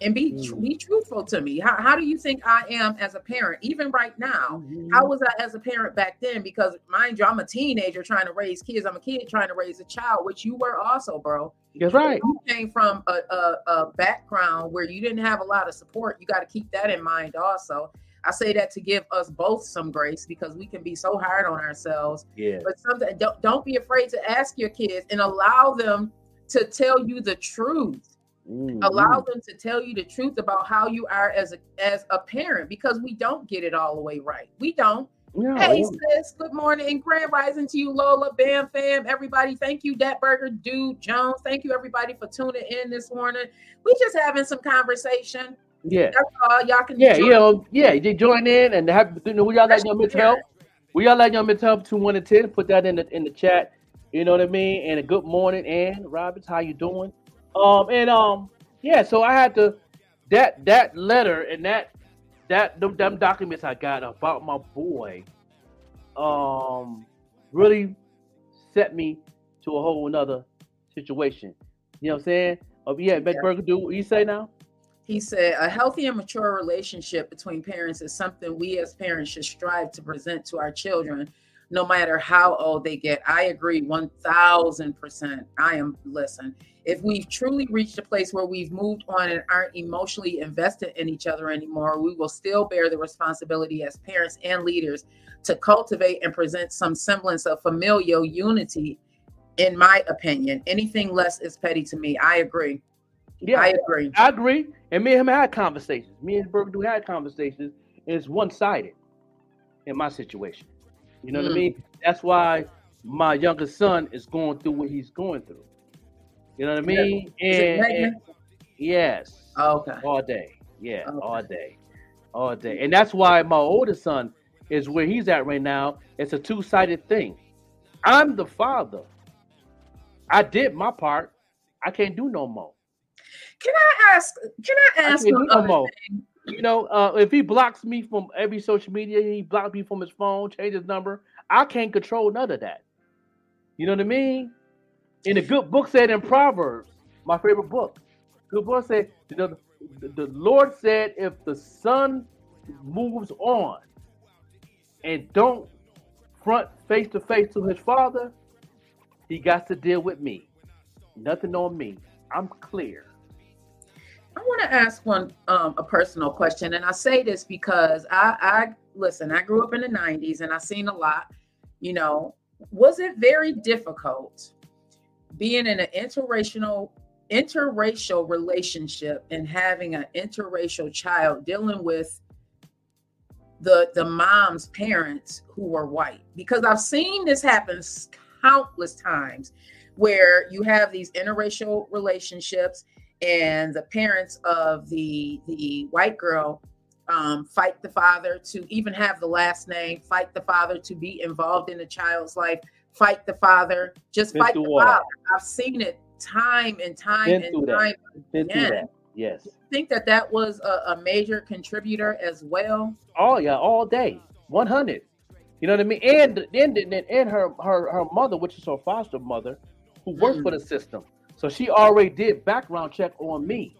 Speaker 1: and be
Speaker 9: Mm.
Speaker 1: be truthful to me. How how do you think I am as a parent, even right now?
Speaker 9: Mm-hmm.
Speaker 1: How was I as a parent back then? Because mind you, I'm a teenager trying to raise kids. I'm a kid trying to raise a child, which you were also, bro.
Speaker 9: That's right.
Speaker 1: You came from a, a, a background where you didn't have a lot of support. You got to keep that in mind also. I say that to give us both some grace because we can be so hard on ourselves.
Speaker 9: Yeah.
Speaker 1: But something don't don't be afraid to ask your kids and allow them to tell you the truth allow
Speaker 9: Mhm.
Speaker 1: them to tell you the truth about how you are as a as a parent because we don't get it all the way right. We don't.
Speaker 9: No.
Speaker 1: Hey sis, good morning and grand rising to you, Lola, Bam Fam, everybody. Thank you, Dat Burger, Dude, Jones. Thank you, everybody, for tuning in this morning. We just having some conversation.
Speaker 9: Yeah.
Speaker 1: That's all. Y'all can
Speaker 9: Yeah,
Speaker 1: join-
Speaker 9: you know, yeah, you join in and have you know we all like your mental health. We all like your mental health two one and ten. Put that in the in the chat. You know what I mean? And a good morning, and Roberts, how you doing? Um and um yeah, so I had to that that letter and that that them, them documents I got about my boy um really set me to a whole another situation. You know what I'm saying? Oh yeah, Beck Burger, do what you say now?
Speaker 1: He said, a healthy and mature relationship between parents is something we as parents should strive to present to our children, no matter how old they get. I agree 1000%. I am, listen, if we've truly reached a place where we've moved on and aren't emotionally invested in each other anymore, we will still bear the responsibility as parents and leaders to cultivate and present some semblance of familial unity, in my opinion. Anything less is petty to me. I agree.
Speaker 9: Yeah,
Speaker 1: I agree.
Speaker 9: I agree. And me and him had conversations. Me and Burger do had conversations, and it's one sided in my situation. You know what I
Speaker 1: Mm.
Speaker 9: mean? That's why my youngest son is going through what he's going through. You know what I
Speaker 1: Yeah.
Speaker 9: mean?
Speaker 1: It
Speaker 9: And, and- yes,
Speaker 1: Oh, okay.
Speaker 9: all day. Yeah,
Speaker 1: Okay.
Speaker 9: all day, all day. And that's why my oldest son is where he's at right now. It's a two sided thing. I'm the father. I did my part. I can't do no more.
Speaker 1: Can I ask? Can I
Speaker 9: I
Speaker 1: ask other thing?
Speaker 9: You know, uh, if he blocks me from every social media, he blocks me from his phone, change his number. I can't control none of that. You know what I mean? In the good book said in Proverbs, my favorite book, good book said, you know, the, the Lord said, if the son moves on and don't front face to face to his father, he got to deal with me. Nothing on me. I'm clear.
Speaker 1: I want to ask one um, a personal question, and I say this because I, I listen. I grew up in the '90s, and I seen a lot. You know, was it very difficult being in an interracial interracial relationship and having an interracial child dealing with the the mom's parents who were white? Because I've seen this happen countless times, where you have these interracial relationships and the parents of the the white girl um, fight the father to even have the last name, fight the father to be involved in the child's life, fight the father, just
Speaker 9: Been
Speaker 1: fight the
Speaker 9: all
Speaker 1: father. I've seen it time and time
Speaker 9: Been
Speaker 1: and
Speaker 9: that.
Speaker 1: time
Speaker 9: through
Speaker 1: again.
Speaker 9: Yes.
Speaker 1: Think that that was a, a major contributor as well.
Speaker 9: Oh yeah, all day, one hundred. You know what I mean? And and and, and her her her mother, which is her foster mother, who works for the system, so she already did background check on me.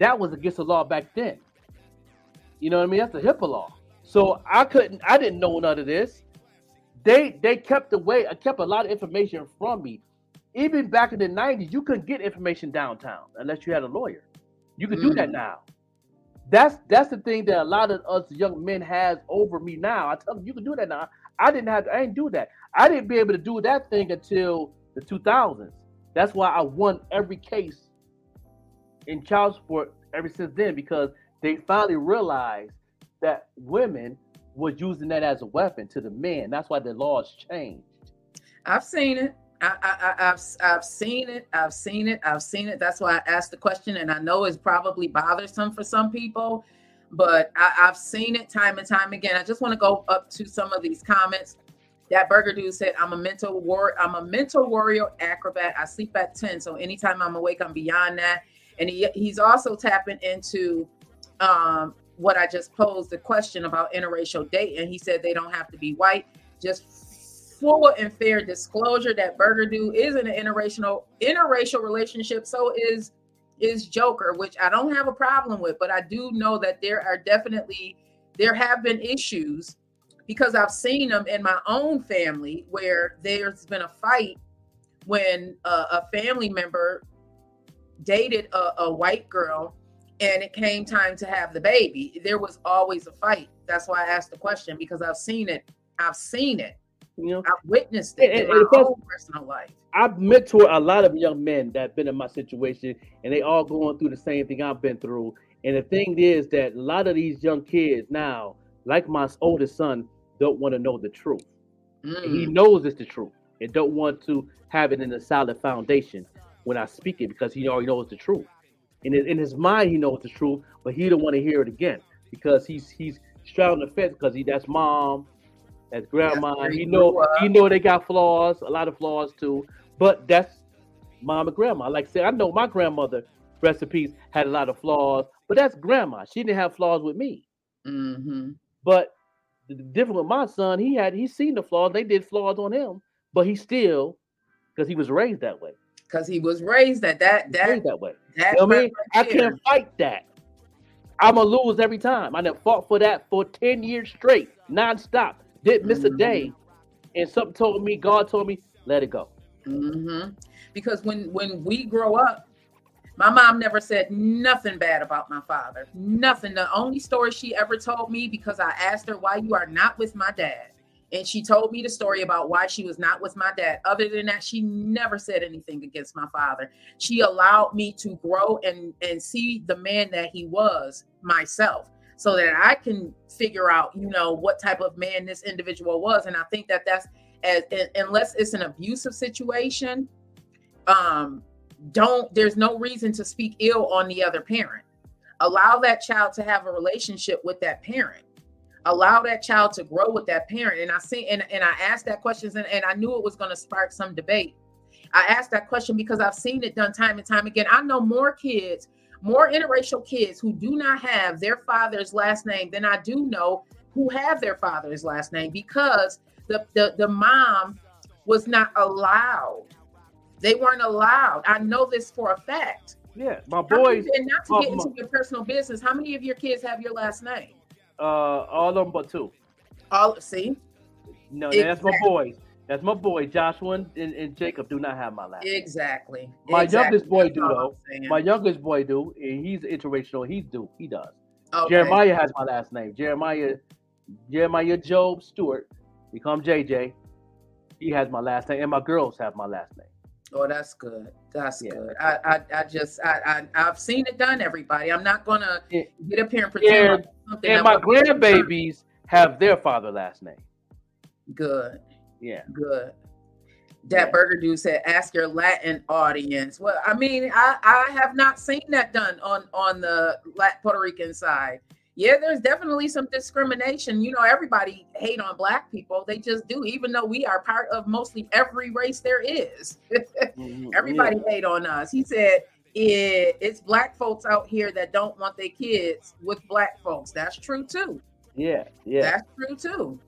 Speaker 9: That was against the law back then. You know what I mean? That's a HIPAA law. So I couldn't, I didn't know none of this. They they kept away, I kept a lot of information from me. Even back in the '90s, you couldn't get information downtown unless you had a lawyer. You can do that
Speaker 1: Mm.
Speaker 9: now. That's that's the thing that a lot of us young men has over me now. I tell them you can do that now. I didn't have I didn't do that. I didn't be able to do that thing until the 2000s. That's why I won every case in child support ever since then because they finally realized that women was using that as a weapon to the men. That's why the laws changed.
Speaker 1: I've seen it. I, I, I've I've seen it. I've seen it. I've seen it. That's why I asked the question, and I know it's probably bothersome for some people, but I, I've seen it time and time again. I just want to go up to some of these comments. That burger dude said, "I'm a mental war. I'm a mental warrior acrobat. I sleep at ten, so anytime I'm awake, I'm beyond that." And he he's also tapping into um, what I just posed the question about interracial dating. He said they don't have to be white. Just full and fair disclosure that Burger Dude is in an interracial interracial relationship. So is is Joker, which I don't have a problem with, but I do know that there are definitely there have been issues because I've seen them in my own family where there's been a fight when uh, a family member dated a, a white girl and it came time to have the baby. There was always a fight. That's why I asked the question because I've seen it. I've seen it.
Speaker 9: You know,
Speaker 1: I've witnessed it
Speaker 9: And-
Speaker 1: in my own personal life.
Speaker 9: I've mentored a lot of young men that have been in my situation, and they all going through the same thing I've been through. And the thing is that a lot of these young kids now, like my oldest son, don't want to know the truth. And he
Speaker 1: Mm.
Speaker 9: knows it's the truth, and don't want to have it in a solid foundation when I speak it because he already knows the truth. In his, in his mind, he knows the truth, but he don't want to hear it again because he's he's straddling the fence because he that's mom, that's grandma.
Speaker 1: where he
Speaker 9: know he know they got flaws, a lot of flaws too. But that's mom and grandma. Like I said, I know my grandmother, recipes had a lot of flaws, but that's grandma. She didn't have flaws with me.
Speaker 1: hmm
Speaker 9: But the different with my son, he had he's seen the flaws. They did flaws on him, but he still, because he was raised that way.
Speaker 1: Because he was raised that that that
Speaker 9: that way.
Speaker 1: that
Speaker 9: You know what I mean? I can't fight that. I'm gonna lose every time. I done fought for that for 10 years straight, nonstop. Didn't miss a day. And something told me, God told me, let it go.
Speaker 1: Mm-hmm. Because when when we grow up, my mom never said nothing bad about my father. Nothing. The only story she ever told me because I asked her why you are not with my dad. And she told me the story about why she was not with my dad. Other than that, she never said anything against my father. She allowed me to grow and and see the man that he was myself so that I can figure out, you know, what type of man this individual was. And I think that that's as unless it's an abusive situation, um, don't there's no reason to speak ill on the other parent. Allow that child to have a relationship with that parent. Allow that child to grow with that parent. And I see and, and I asked that question and, and I knew it was going to spark some debate. I asked that question because I've seen it done time and time again. I know more kids, more interracial kids who do not have their father's last name than I do know who have their father's last name because the the, the mom was not allowed. They weren't allowed. I know this for a fact.
Speaker 9: Yeah, my boys,
Speaker 1: and not to
Speaker 9: my-
Speaker 1: get into
Speaker 9: my-
Speaker 1: your personal business, how many of your kids have your last name?
Speaker 9: uh, all of them but two.
Speaker 1: All see,
Speaker 9: No, that's my
Speaker 1: Exactly.
Speaker 9: boys. That's my boy. Joshua and, and, Jacob do not have my last. name.
Speaker 1: exactly.
Speaker 9: My
Speaker 1: exactly.
Speaker 9: youngest boy do though. My youngest boy do, and he's interracial. He do. He does.
Speaker 1: Okay.
Speaker 9: Jeremiah has my last name. Jeremiah, Jeremiah Job Stewart. He come JJ. He has my last name, and my girls have my last name.
Speaker 1: Oh, that's good. That's
Speaker 9: Yeah.
Speaker 1: good. I, I, I just, I, I, I've seen it done. Everybody, I'm not gonna
Speaker 9: Yeah.
Speaker 1: get up here and pretend
Speaker 9: And,
Speaker 1: like something.
Speaker 9: and my grandbabies have their father last name.
Speaker 1: Good,
Speaker 9: Yeah.
Speaker 1: good. That burger dude said, "Ask your Latin audience." Well, I mean, I, I have not seen that done on on the Lat- Puerto Rican side. Yeah, there's definitely some discrimination. You know, everybody hate on black people. They just do, even though we are part of mostly every race there is.
Speaker 9: Mhm.
Speaker 1: Everybody hate on us. He said it, it's black folks out here that don't want their kids with black folks. That's true too.
Speaker 9: Yeah. Yeah.
Speaker 1: That's true too.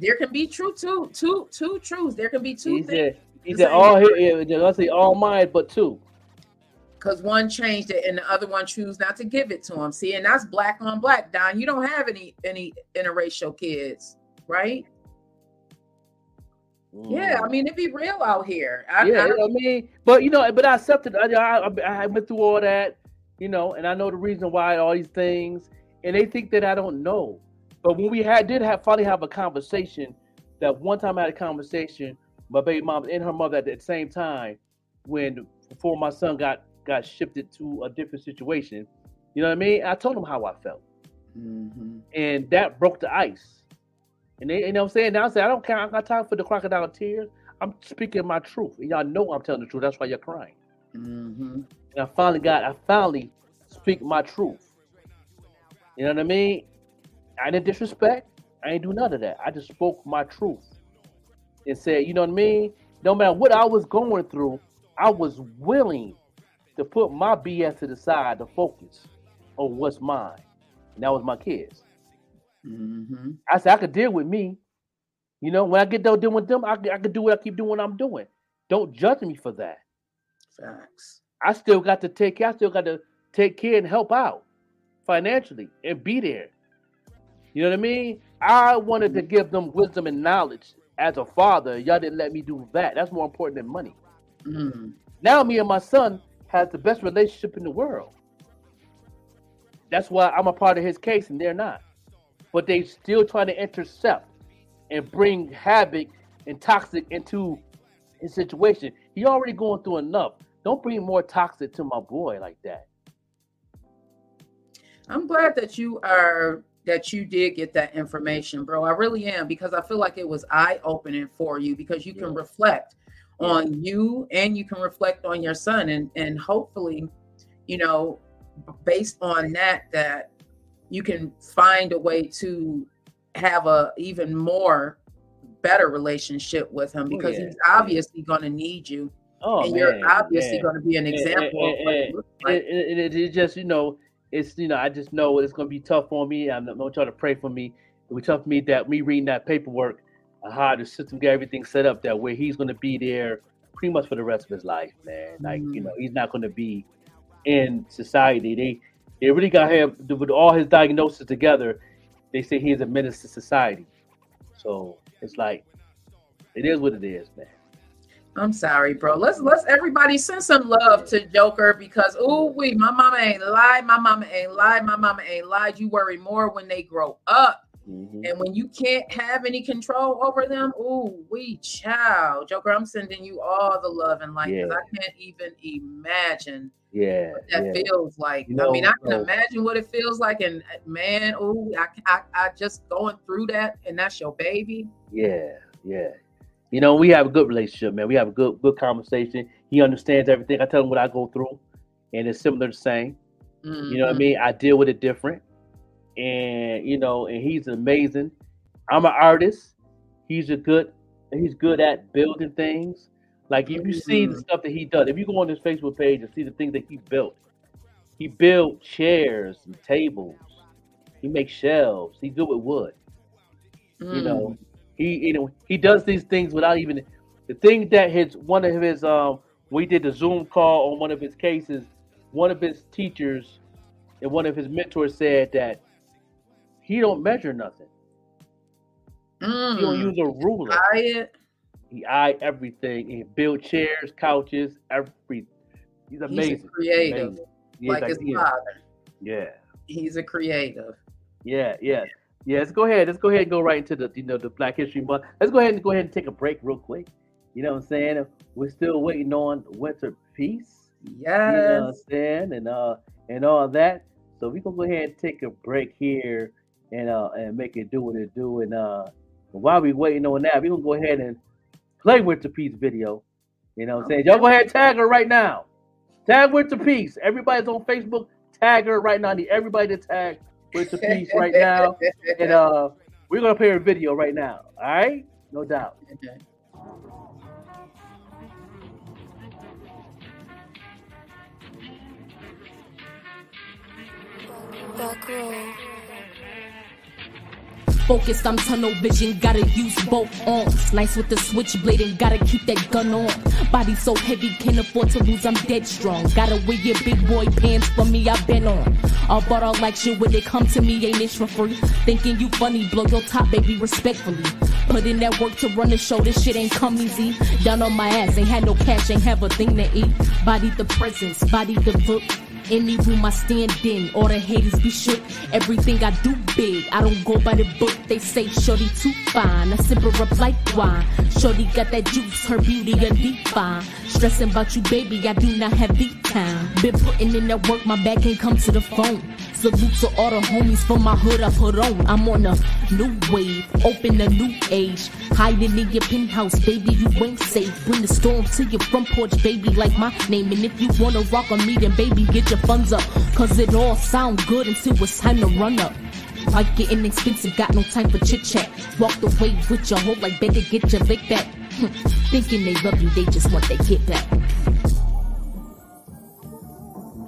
Speaker 1: There can be true two, two, two truths. There can be two
Speaker 9: He
Speaker 1: things
Speaker 9: said. He said all.
Speaker 1: here,
Speaker 9: He, he- let's say all mine, but two.
Speaker 1: Because one changed it and the other one choose not to give it to him. See, and that's black on black. Don, you don't have any any interracial kids, right? Yeah, I mean it'd be real out here. I,
Speaker 9: Mm. yeah,
Speaker 1: I,
Speaker 9: I mean, but you know, but I accepted. I, I, I went through all that, you know, and I know the reason why all these things, and they think that I don't know. But when we had did have finally have a conversation, that one time I had a conversation, my baby mom and her mother at the same time, when before my son got got shifted to a different situation, you know what I mean? I told them how I felt,
Speaker 1: Mhm.
Speaker 9: and that broke the ice. And they, you know what I'm saying? Now I say I don't care. I got time for the crocodile tears. I'm speaking my truth. And y'all know I'm telling the truth. That's why you're crying.
Speaker 1: Mhm.
Speaker 9: And I finally got, I finally speak my truth. You know what I mean? I didn't disrespect. I ain't do none of that. I just spoke my truth and said, you know what I mean? No matter what I was going through, I was willing to put my BS to the side to focus on what's mine. And that was my kids.
Speaker 1: Mhm.
Speaker 9: I said I could deal with me. You know, when I get done dealing with them, I, I could do what I keep doing what I'm doing. Don't judge me for that.
Speaker 1: Facts.
Speaker 9: I still got to take care. I still got to take care and help out financially and be there. You know what I mean? I wanted to give them wisdom and knowledge as a father. Y'all didn't let me do that. That's more important than money.
Speaker 1: Mm.
Speaker 9: Now me and my son has the best relationship in the world. That's why I'm a part of his case and they're not. But they still trying to intercept and bring havoc and toxic into his situation. He already going through enough. Don't bring more toxic to my boy like that.
Speaker 1: I'm glad that you are that you did get that information, bro. I really am because I feel like it was eye opening for you because you can reflect on you and you can reflect on your son. And and hopefully, you know, based on that that you can find a way to have a even more better relationship with him oh, because
Speaker 9: yeah,
Speaker 1: he's obviously going to need you.
Speaker 9: Oh
Speaker 1: and
Speaker 9: man,
Speaker 1: you're obviously going to be an example
Speaker 9: and-
Speaker 1: it
Speaker 9: and-
Speaker 1: looks like.
Speaker 9: and- and it, it just you know it's you know I just know it's gonna be tough for me. I'm not gonna try to pray for me. It was tough for me that me reading that paperwork, how the system get everything set up that where he's gonna be there pretty much for the rest of his life, man. Like you mm. know he's not gonna be in society. They It really got him with all his diagnoses together. They say he's a menace to society. So it's like, it is what it is, man.
Speaker 1: I'm sorry, bro. Let's let's everybody send some love to Joker because oh we my mama ain't lied, my mama ain't lied, my mama ain't lied. You worry more when they grow up.
Speaker 9: Mhm.
Speaker 1: And when you can't have any control over them, ooh, we chow. Joker, I'm sending you all the love and light because
Speaker 9: Yeah.
Speaker 1: I can't even imagine
Speaker 9: Yeah,
Speaker 1: what that
Speaker 9: yeah.
Speaker 1: feels like.
Speaker 9: You
Speaker 1: I mean, I can imagine what it feels like, and uh, man, ooh, I, I, I just going through that, and that's your baby.
Speaker 9: Yeah, yeah. You know, we have a good relationship, man. We have a good good conversation. He understands everything. I tell him what I go through, and it's similar the same. You know what I
Speaker 1: Mhm.
Speaker 9: mean? I deal with it different. And you know, and he's amazing. I'm an artist. He's a good he's good at building things. Like if you see the
Speaker 1: Mhm.
Speaker 9: stuff that he does, if you go on his Facebook page and see the things that he built, he built chairs and tables. He makes shelves. He's good with wood. You know, he you know he does these things without even the thing that his one of his um we did the Zoom call on one of his cases. One of his teachers and one of his mentors said that he don't measure nothing. He don't
Speaker 1: Mm.
Speaker 9: use a ruler. He eye everything. He build chairs, couches, everything. He's amazing.
Speaker 1: creative,
Speaker 9: Amazing. Yeah,
Speaker 1: like his
Speaker 9: he
Speaker 1: father.
Speaker 9: Yeah,
Speaker 1: He's a creative.
Speaker 9: yeah, yeah, yeah. Let's go ahead. Let's go ahead and go right into the you know the Black History Month. Let's go ahead and go ahead and take a break real quick. You know what I'm saying? We're still waiting on winter peace. You know what I'm
Speaker 1: Yes.
Speaker 9: saying? And uh and all that. So we gonna go ahead and take a break here and uh and make it do what it do. And uh while we waiting on that, we gonna go ahead and play Winter Peace video. You know what I'm saying? Y'all go ahead and tag her right now. Tag Winter Peace. Everybody's on Facebook. Tag her right now. I need everybody to tag Winter Peace right now. And uh we're gonna play her video right now. All right? No doubt.
Speaker 10: Focused, I'm tunnel vision, gotta use both arms. Nice with the switchblade and gotta keep that gun on. Body so heavy, can't afford to lose, I'm dead strong. Gotta wear your big boy pants for me, I've been on. All bought all like shit when they come to me, ain't it for free? Thinking you funny, blow your top, baby, respectfully. Put in that work to run the show, this shit ain't come easy. Down on my ass, ain't had no cash, ain't have a thing to eat. Body the presence, body the book. Any room I stand in, all the haters be shook. Everything I do big, I don't go by the book. They say Shorty too fine, I sip her up like wine. Shorty got that juice, her beauty fine. Stressing about you, baby, I do not have the time. Been putting in that work, my back ain't come to the phone. Salute to all the homies from my hood I put on. I'm on a new wave, open a new age. Hiding in your penthouse, baby, you ain't safe. Bring the storm to your front porch, baby, like my name. And if you wanna rock on me, then baby, get your funds up. Cause it all sound good until it's time to run up. Like getting expensive, got no time for chit chat. Walked away with your hoe like better get your lick back. Hmm, Thinking they love you, they just want their get back.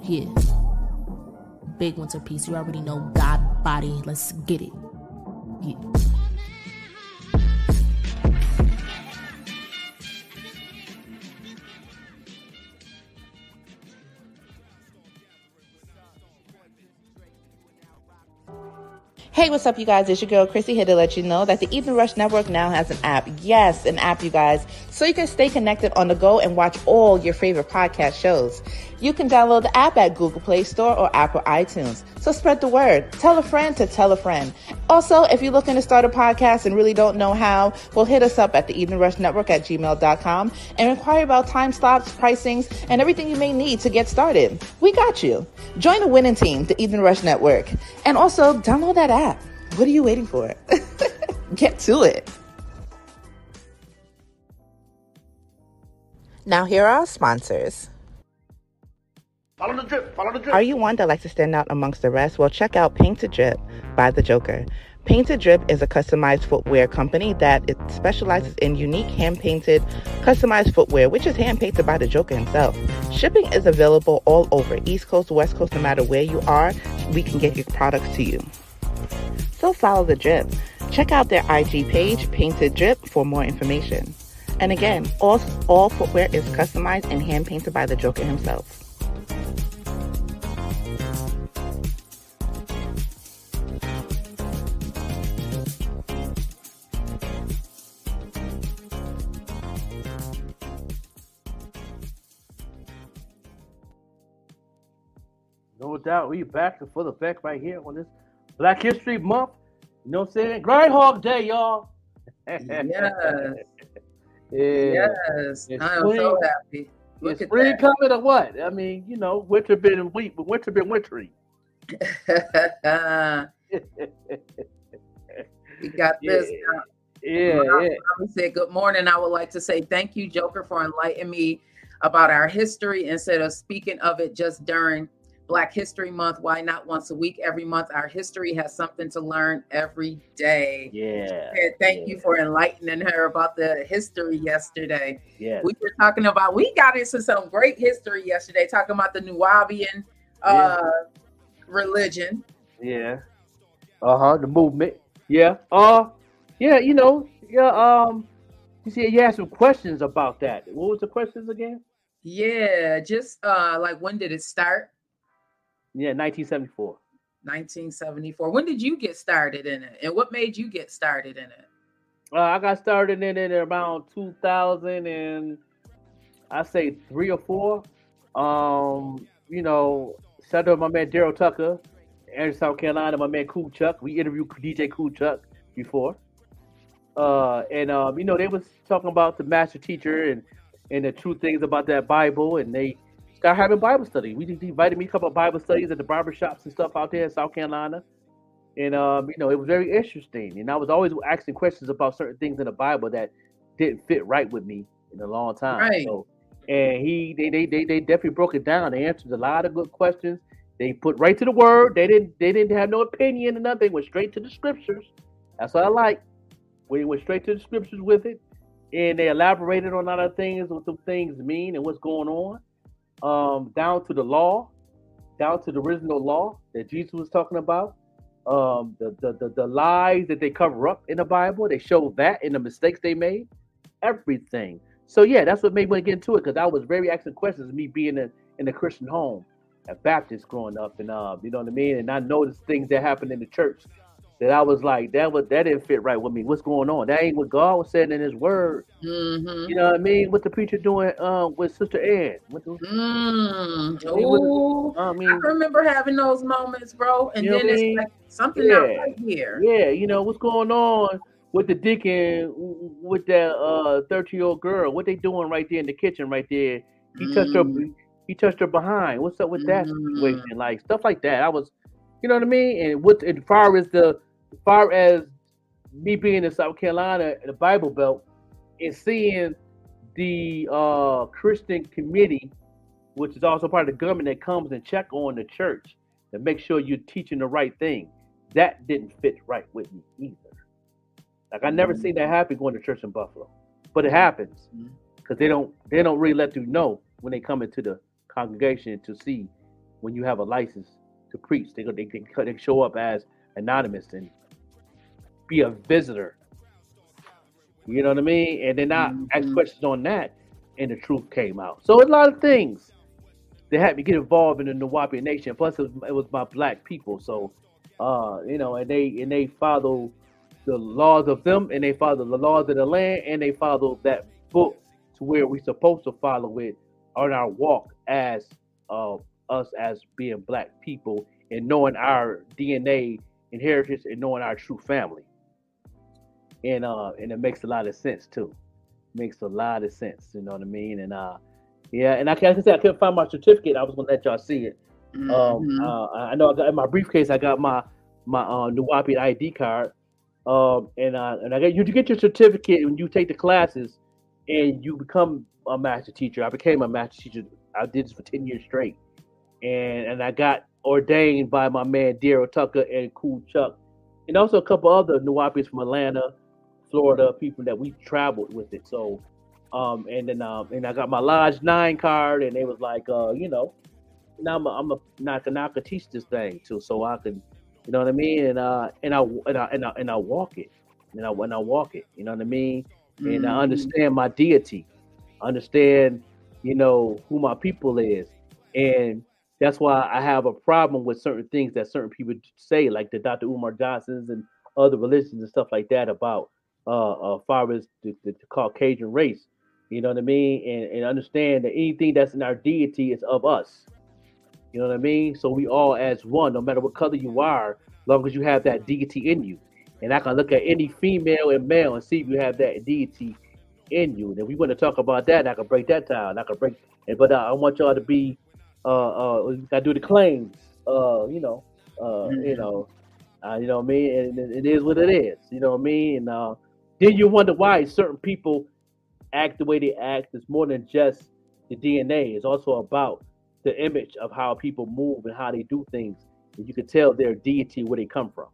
Speaker 10: Yeah. Big Winter Peace, you already know God body, let's get it. Yeah.
Speaker 11: Hey, what's up, you guys? It's your girl Chrissy here to let you know that the Evening Rush Network now has an app. Yes, an app, you guys, so you can stay connected on the go and watch all your favorite podcast shows. You can download the app at Google Play Store or Apple iTunes. So spread the word. Tell a friend to tell a friend. Also, if you're looking to start a podcast and really don't know how, well, hit us up at the Evening Rush Network at gmail.com and inquire about time slots, pricings, and everything you may need to get started. We got you. Join the winning team, the Evening Rush Network. And also, download that app. What are you waiting for? Get to it. Now, here are our sponsors.
Speaker 9: Follow the drip. Follow the drip.
Speaker 11: Are you one that likes to stand out amongst the rest? Well, check out Painted Drip by The Joker. Painted Drip is a customized footwear company that it specializes in unique hand-painted, customized footwear, which is hand-painted by the Joker himself. Shipping is available all over, East Coast, West Coast, no matter where you are, we can get your products to you. So follow The Drip. Check out their IG page, Painted Drip, for more information. And again, all, all footwear is customized and hand painted by the Joker himself.
Speaker 9: No doubt, we back to full effect right here on this Black History Month. You know what I'm saying? Groundhog Day, y'all.
Speaker 1: Yes.
Speaker 9: Yeah.
Speaker 1: Yes.
Speaker 9: It's
Speaker 1: I am so happy. Look
Speaker 9: Is spring coming or what? I mean, you know, winter been weak, but winter been wintry.
Speaker 1: we got this.
Speaker 9: Yeah. Yeah,
Speaker 1: I-
Speaker 9: yeah.
Speaker 1: I say good morning, I would like to say thank you, Joker, for enlightening me about our history instead of speaking of it just during Black History Month. Why not once a week, every month? Our history has something to learn every day.
Speaker 9: Yeah.
Speaker 1: And thank you for enlightening her about the history yesterday.
Speaker 9: Yeah.
Speaker 1: We were talking about, we got into some great history yesterday, talking about the Nuwaubian uh, religion.
Speaker 9: Yeah. Uh huh. The movement. Yeah. Uh. Yeah. You know. Yeah. Um. You see, you had some questions about that. What was the questions again?
Speaker 1: Yeah, just uh like when did it start?
Speaker 9: Yeah, 1974.
Speaker 1: 1974. When did you get started in it? And what made you get started in it?
Speaker 9: Uh, I got started in it around 2000 and I say three or four. Um, you know, shout out to my man Daryl Tucker, Anderson, South Carolina. My man Cool Chuck. We interviewed DJ Cool Chuck before. Uh, and um, you know, they was talking about the master teacher and and the true things about that Bible, and they started having Bible study. We just invited me a couple of Bible studies at the barber shops and stuff out there in South Carolina. And um, you know, it was very interesting. And I was always asking questions about certain things in the Bible that didn't fit right with me in a long time.
Speaker 1: Right.
Speaker 9: So, and he they, they they they definitely broke it down. They answered a lot of good questions. They put right to the word. They didn't they didn't have no opinion or nothing. Went straight to the scriptures. That's what I like. We went straight to the scriptures with it, and they elaborated on other things, what some things mean and what's going on, um, down to the law, down to the original law that Jesus was talking about, um, the, the the the lies that they cover up in the Bible. They show that in the mistakes they made, everything. So yeah, that's what made me get into it because I was very asking questions. Me being in, in a Christian home, a Baptist growing up, and uh, you know what I mean. And I noticed things that happened in the church that I was like, that was that didn't fit right with me. What's going on? That ain't what God was saying in His Word.
Speaker 1: Mm-hmm.
Speaker 9: You know what I mean? What the preacher doing uh, with Sister Ann? What the,
Speaker 1: Mm.
Speaker 9: I mean,
Speaker 1: Ooh,
Speaker 9: I
Speaker 1: I remember having those moments, bro. And then it's
Speaker 9: mean?
Speaker 1: like something
Speaker 9: Yeah.
Speaker 1: right here.
Speaker 9: Yeah, you know what's going on with the deacon with that uh thirty year old girl. What they doing right there in the kitchen right there? He touched her.
Speaker 1: Mm.
Speaker 9: He touched her behind. What's up with that situation? Like stuff like that. I was, you know what I mean. And what as far as the, far as me being in South Carolina, the Bible Belt, and seeing the uh Christian committee, which is also part of the government that comes and check on the church to make sure you're teaching the right thing. That didn't fit right with me either. Like I never seen that happen going to church in Buffalo, but it happens because they don't they don't really let you know when they come into the congregation to see when you have a license to preach. They go they, they, they show up as anonymous and be a visitor. You know what I mean? And then I asked questions on that, and the truth came out. So a lot of things that had me get involved in the Nawapi Nation. Plus, it was, it was my black people, so uh, you know, and they and they follow the laws of them, and they follow the laws of the land, and they follow that book to where we're supposed to follow it on our walk as uh, us as being black people and knowing our DNA and heritage and knowing our true family. And uh, and it makes a lot of sense too. Makes a lot of sense, you know what I mean? And uh, yeah, and I can't say I couldn't find my certificate. I was gonna let y'all see it. Um,
Speaker 1: Mhm.
Speaker 9: uh, I know I got in my briefcase. I got my my uh, Nuwapi ID card. Um, and uh, and I got you to get your certificate when you take the classes, and you become a master teacher. I became a master teacher. I did this for ten years straight, and and I got ordained by my man Daryl Tucker and Cool Chuck, and also a couple other Nuwapis from Atlanta, Florida, people that we traveled with it. So, um, and then um, and I got my Lodge Nine card, and they was like, uh, you know, now I'm a, I'm a now I can now I can teach this thing too, so I can, you know what I mean, and uh, and I and I and I, and I walk it, and I and I walk it, you know what I mean, and I
Speaker 1: Mhm.
Speaker 9: understand my deity, understand, you know, who my people is, and that's why I have a problem with certain things that certain people say, like the Dr. Umar Johnsons and other religions and stuff like that about uh, uh far as the, the, the Caucasian race. You know what I mean? And, and understand that anything that's in our deity is of us. You know what I mean? So we all as one, no matter what color you are, long as you have that deity in you. And I can look at any female and male and see if you have that deity in you. And if we want to talk about that, I can break that down. I can break, but uh, I want y'all to be, uh, uh, gotta do the claims. Uh, you know, uh, you know, uh, you know what I mean. And it- it is what it is. You know what I mean. And uh, then you wonder why certain people act the way they act. It's more than just the DNA. It's also about the image of how people move and how they do things. And you can tell their deity where they come from.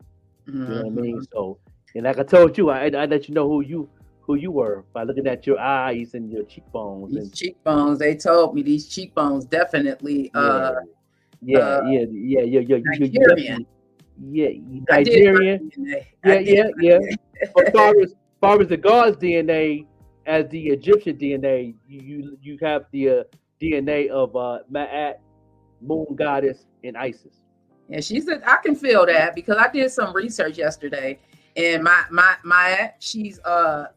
Speaker 9: You know what I mean? So, and like I told you, I, I let you know who you who you were by looking at your eyes and your cheekbones.
Speaker 1: These
Speaker 9: And
Speaker 1: cheekbones, they told me these cheekbones definitely uh
Speaker 9: yeah,
Speaker 1: uh,
Speaker 9: yeah, yeah, yeah, yeah, yeah,
Speaker 1: Nigerian.
Speaker 9: yeah, you
Speaker 1: I did
Speaker 9: Nigerian. Yeah, yeah, yeah. But far as far as the God's DNA, as the Egyptian DNA, you you, you have the uh, DNA of uh, Ma'at, Moon Goddess, and Isis.
Speaker 1: And she said, I can feel that because I did some research yesterday. And my my my she's uh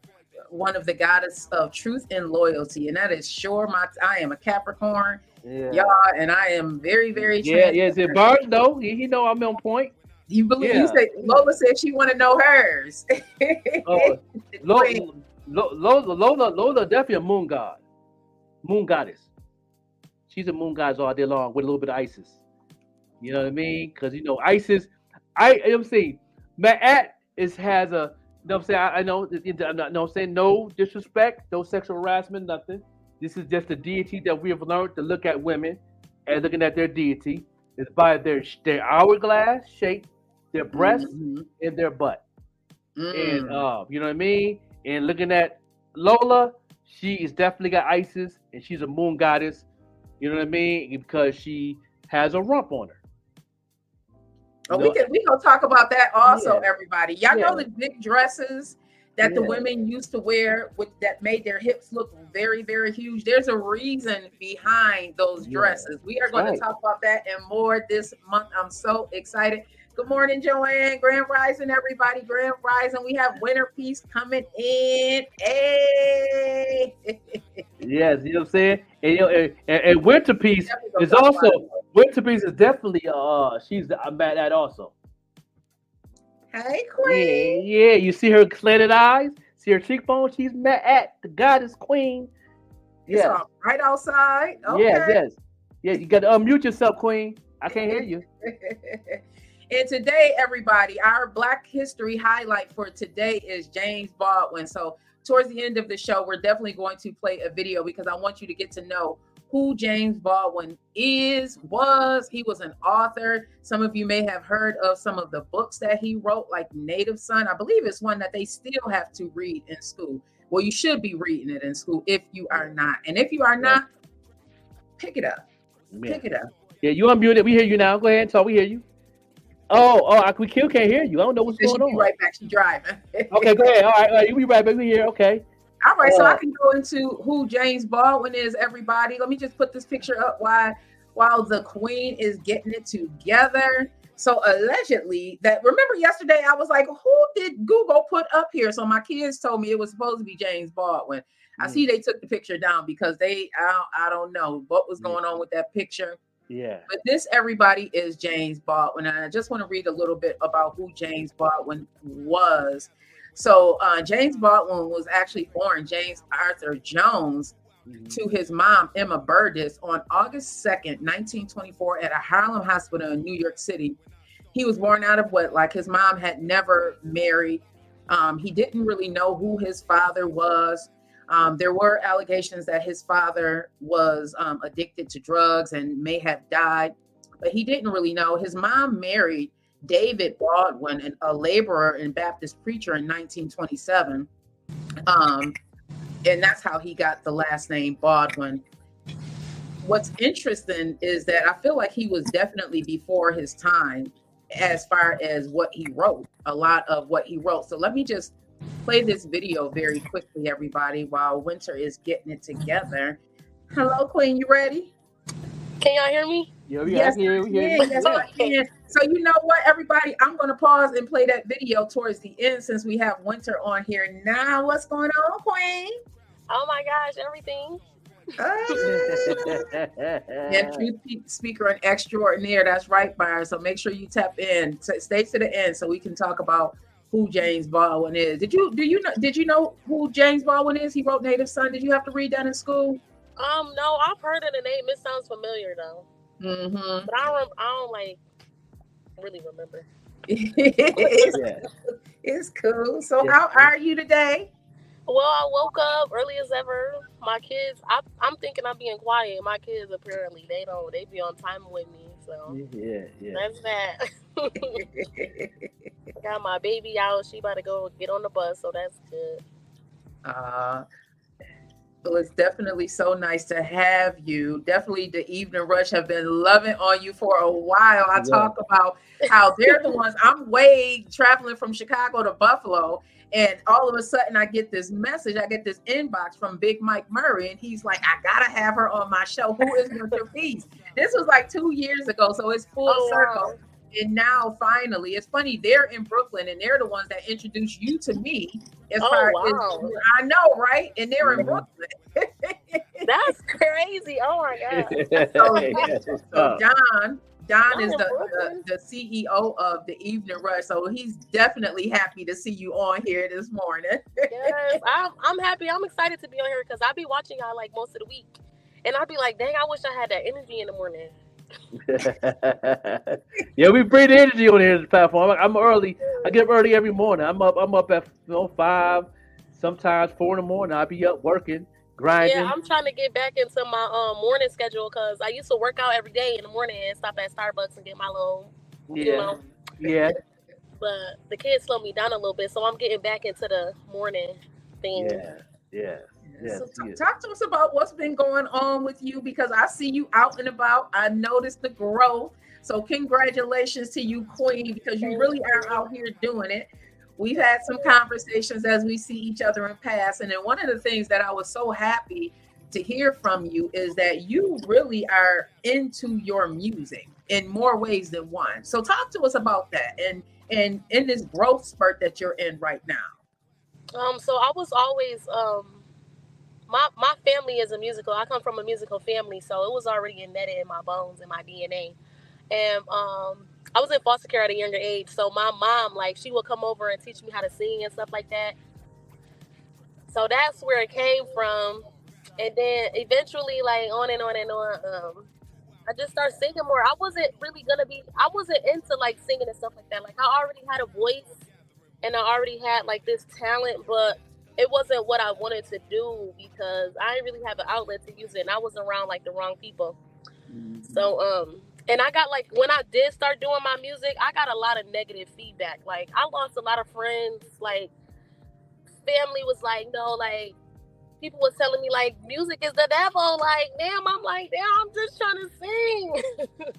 Speaker 1: one of the goddess of truth and loyalty. And that is sure my I am a Capricorn,
Speaker 9: Yeah,
Speaker 1: y'all, and I am very, very
Speaker 9: yeah, yeah. Is it. Barnes though? He, he know I'm on point.
Speaker 1: You believe
Speaker 9: Yeah.
Speaker 1: you said Lola said she want to know hers.
Speaker 9: Oh, Lola. Lola, Lola, Lola, definitely a moon god, moon goddess. She's a moon goddess all day long with a little bit of Isis. You know what I mean? Because you know Isis, I am saying Ma'at is has a. You know what I'm saying? I, I know. I'm not. No, I'm saying no disrespect, no sexual harassment, nothing. This is just a deity that we have learned to look at women and looking at their deity is by their their hourglass shape, their breasts,
Speaker 1: Mhm.
Speaker 9: and their butt and
Speaker 1: Mm.
Speaker 9: uh, you know what I mean. And looking at Lola, she is definitely got Isis, and she's a moon goddess. You know what I mean? Because she has a rump on her.
Speaker 1: Oh, we can we gonna talk about that also,
Speaker 9: Yeah.
Speaker 1: everybody. Y'all know the big dresses that the women used to wear with that made their hips look very, very huge. There's a reason behind those
Speaker 9: Yeah.
Speaker 1: dresses. We are going
Speaker 9: Right.
Speaker 1: to talk about that and more this month. I'm so excited. Good morning, Joanne. Grand Rising, everybody. Grand Rising. We have Winter Peace coming in. Hey.
Speaker 9: Yes, you know what I'm saying. And, you know, and, and, Winter Peace is also. Winter Peace is definitely uh she's I'm at that also.
Speaker 1: Hey,
Speaker 9: Yeah,
Speaker 1: Queen.
Speaker 9: yeah. You see her slanted eyes, see her cheekbone. She's met at the goddess queen.
Speaker 1: All right outside. Okay.
Speaker 9: yes, yes. Yeah, you got to unmute yourself, queen. I can't hear you.
Speaker 1: and today, everybody, our Black History highlight for today is James Baldwin. So, towards the end of the show, we're definitely going to play a video because I want you to get to know who James Baldwin is, was. He was an author. Some of you may have heard of some of the books that he wrote, like Native Son. I believe it's one that they still have to read in school. Well, you should be reading it in school if you are not. And if you are not, pick it up. Pick it up.
Speaker 9: Yeah, you unmuted. We hear you now. Go ahead and talk. We hear you. Oh, oh, I, we still can't hear you. I don't know what's going on.
Speaker 1: right back. She driving.
Speaker 9: Okay, go ahead. All right, all right. You be right back. Here. Okay.
Speaker 1: All right, so I
Speaker 9: Uh,
Speaker 1: can go into who James Baldwin is, everybody. Let me just put this picture up while while the queen is getting it together. So allegedly, that remember yesterday I was like, who did Google put up here? So my kids told me it was supposed to be James Baldwin. I
Speaker 9: Mm.
Speaker 1: see they took the picture down because they I I don't know what was going on with that picture.
Speaker 9: Yeah.
Speaker 1: But this, everybody, is James Baldwin. And I just want to read a little bit about who James Baldwin was. So, uh, James Baldwin was actually born James Arthur Jones to his mom, Emma Berdis, on August 2nd, 1924, at a Harlem hospital in New York City. He was born out of wedlock. His mom had never married. Um, he didn't really know who his father was. Um, there were allegations that his father was um, addicted to drugs and may have died, but he didn't really know. His mom married David Baldwin, an- a laborer and Baptist preacher in 1927. Um, and that's how he got the last name Baldwin. What's interesting is that I feel like he was definitely before his time as far as what he wrote, a lot of what he wrote. So let me just play this video very quickly, everybody, while Winter is getting it together. Hello, Queen, you ready?
Speaker 12: Can y'all hear me?
Speaker 9: Yeah, we
Speaker 1: Yes,
Speaker 9: I hear you.
Speaker 1: I
Speaker 9: We hear
Speaker 1: can. Yes, I. So you know what, everybody? I'm going to pause and play that video towards the end since we have Winter on here now. What's going on, Queen?
Speaker 12: Oh my gosh, everything. Ah.
Speaker 1: and truth speaker and extraordinaire. That's right, Byron. So make sure you tap in. S- Stay to the end so we can talk about who James Baldwin is. Did you do you know? Did you know who James Baldwin is? He wrote Native Son. Did you have to read that in school?
Speaker 12: Um, no, I've heard of the name. It sounds familiar though,
Speaker 1: Mm-hmm.
Speaker 12: but I don't. I don't like really remember.
Speaker 1: it's,
Speaker 9: Yeah.
Speaker 1: it's cool. So
Speaker 9: Yeah.
Speaker 1: how are you today?
Speaker 12: Well, I woke up early as ever. My kids, I, I'm thinking I'm being quiet. My kids apparently they don't. They be on time with me. So
Speaker 9: Yeah, yeah.
Speaker 12: that's that. Got my baby out. She about to go get on the bus, so that's good.
Speaker 1: Uh, well, it's definitely so nice to have you. Definitely, the evening rush have been loving on you for a while. I
Speaker 9: Yeah.
Speaker 1: talk about how they're the ones. I'm way traveling from Chicago to Buffalo, and all of a sudden, I get this message. I get this inbox from Big Mike Murray, and he's like, "I gotta have her on my show. Who is Winter Peace?" This was like two years ago, so it's full
Speaker 12: Oh,
Speaker 1: circle.
Speaker 12: wow.
Speaker 1: And now, finally, it's funny. They're in Brooklyn, and they're the ones that introduced you to me. As
Speaker 12: Oh,
Speaker 1: far
Speaker 12: wow.
Speaker 1: as I know, right? And they're in Brooklyn.
Speaker 12: That's crazy. Oh my god.
Speaker 1: So,
Speaker 9: Yes,
Speaker 1: so
Speaker 9: up?
Speaker 1: Don, Don is the, the the CEO of the Evening Rush. So he's definitely happy to see you on here this morning.
Speaker 12: Yes, I'm. I'm happy. I'm excited to be on here because I'll be watching y'all like most of the week, and I'll be like, dang, I wish I had that energy in the morning.
Speaker 9: yeah, we bring the energy on here to the platform. I'm I'm early. I get up early every morning. I'm up. I'm up at you know five, sometimes four in the morning. I'll be up working, grinding.
Speaker 12: Yeah, I'm trying to get back into my um morning schedule because I used to work out every day in the morning and stop at Starbucks and get my little, you
Speaker 9: yeah,
Speaker 12: know.
Speaker 9: yeah,
Speaker 12: But the kids slowed me down a little bit, so I'm getting back into the morning thing.
Speaker 9: yeah, yeah. Yes,
Speaker 1: so t-
Speaker 9: yes.
Speaker 1: talk to us about what's been going on with you because I see you out and about. I noticed the growth. So congratulations to you, Queen, because you really are out here doing it. We've had some conversations as we see each other in pass, and then one of the things that I was so happy to hear from you is that you really are into your music in more ways than one. So talk to us about that and and in this growth spurt that you're in right now.
Speaker 12: Um, so I was always um my my family is a musical. I come from a musical family, so it was already embedded in my bones and my DNA. And um I was in foster care at a younger age, so my mom like she would come over and teach me how to sing and stuff like that. So that's where it came from. And then eventually, like on and on and on, um, I just started singing more. I wasn't really gonna be. I wasn't into like singing and stuff like that. Like I already had a voice, and I already had like this talent, but it wasn't what I wanted to do because I didn't really have an outlet to use it, and I was around like the wrong people. So um, and I got like when I did start doing my music, I got a lot of negative feedback. Like I lost a lot of friends. Like family was like, no, like people was telling me like music is the devil. Like, damn, I'm like, damn, I'm just trying to sing.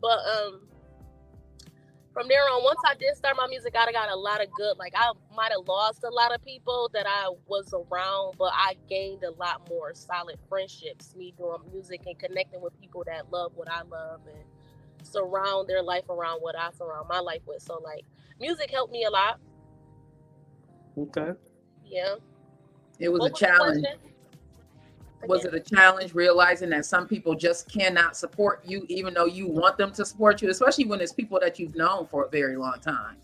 Speaker 12: but um from there on, once I did start my music, I got a lot of good. Like I might have lost a lot of people that I was around, but I gained a lot more solid friendships. Me doing music and connecting with people that love what I love and surround their life around what I surround my life with. So like, music helped me a lot.
Speaker 9: Okay.
Speaker 12: Yeah.
Speaker 1: It was
Speaker 12: What
Speaker 1: a
Speaker 12: was the
Speaker 1: challenge. Was it a challenge realizing that some people just cannot support you, even though you want them to support you, especially when it's people that you've known for a very long time?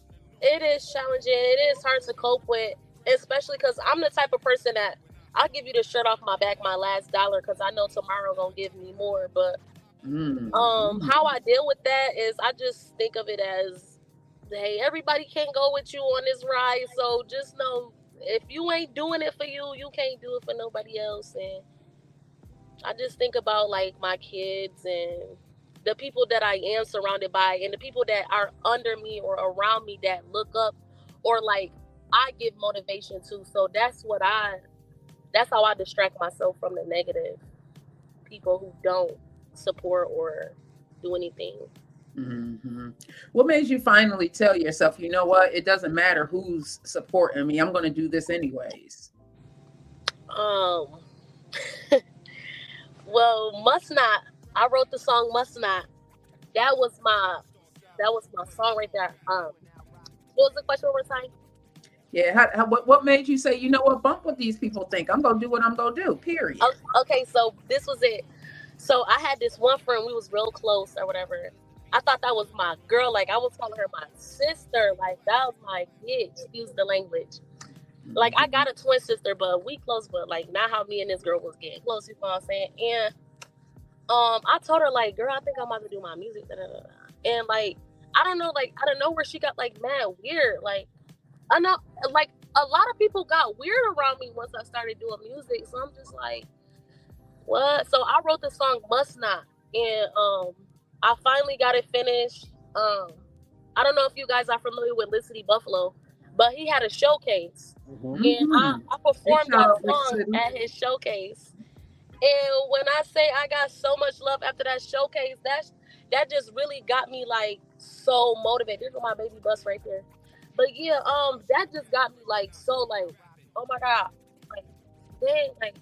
Speaker 12: it is challenging. It is hard to cope with, especially because I'm the type of person that I'll give you the shirt off my back, my last dollar, because I know tomorrow gonna give me more. But
Speaker 1: Mm.
Speaker 12: um, how I deal with that is I just think of it as, hey, everybody can't go with you on this ride, so just know if you ain't doing it for you, you can't do it for nobody else. And I just think about like my kids and the people that I am surrounded by and the people that are under me or around me that look up or like I give motivation to. So that's what I that's how I distract myself from the negative people who don't support or do anything.
Speaker 1: hmm What made you finally tell yourself, you know what? It doesn't matter who's supporting me. I'm going to do this anyways.
Speaker 12: Um well, must not. I wrote the song Must Not. That was my that was my song right there. Um what was the question one more time?
Speaker 1: Yeah. How, how, what what made you say, you know what, bump what these people think? I'm gonna do what I'm gonna do. Period.
Speaker 12: Okay, so this was it. So I had this one friend, we was real close or whatever. I thought that was my girl. Like I was calling her my sister. Like that was my bitch. Excuse the language. Like I got a twin sister, but we close, but like not how me and this girl was getting close, you know what I'm saying? And um I told her like, girl, I think I'm about to do my music. da, da, da, da." And like, I don't know, like I don't know where she got like mad weird. Like I know like a lot of people got weird around me once I started doing music. So I'm just like, what? So I wrote the song Must Not and um I finally got it finished. Um I don't know if you guys are familiar with Licity Buffalo, but he had a showcase. And I, I performed
Speaker 1: Big
Speaker 12: that song at his showcase. And when I say I got so much love after that showcase, that that just really got me like so motivated. There's my baby bus right there. But yeah, um, that just got me like so like, oh my god, like they like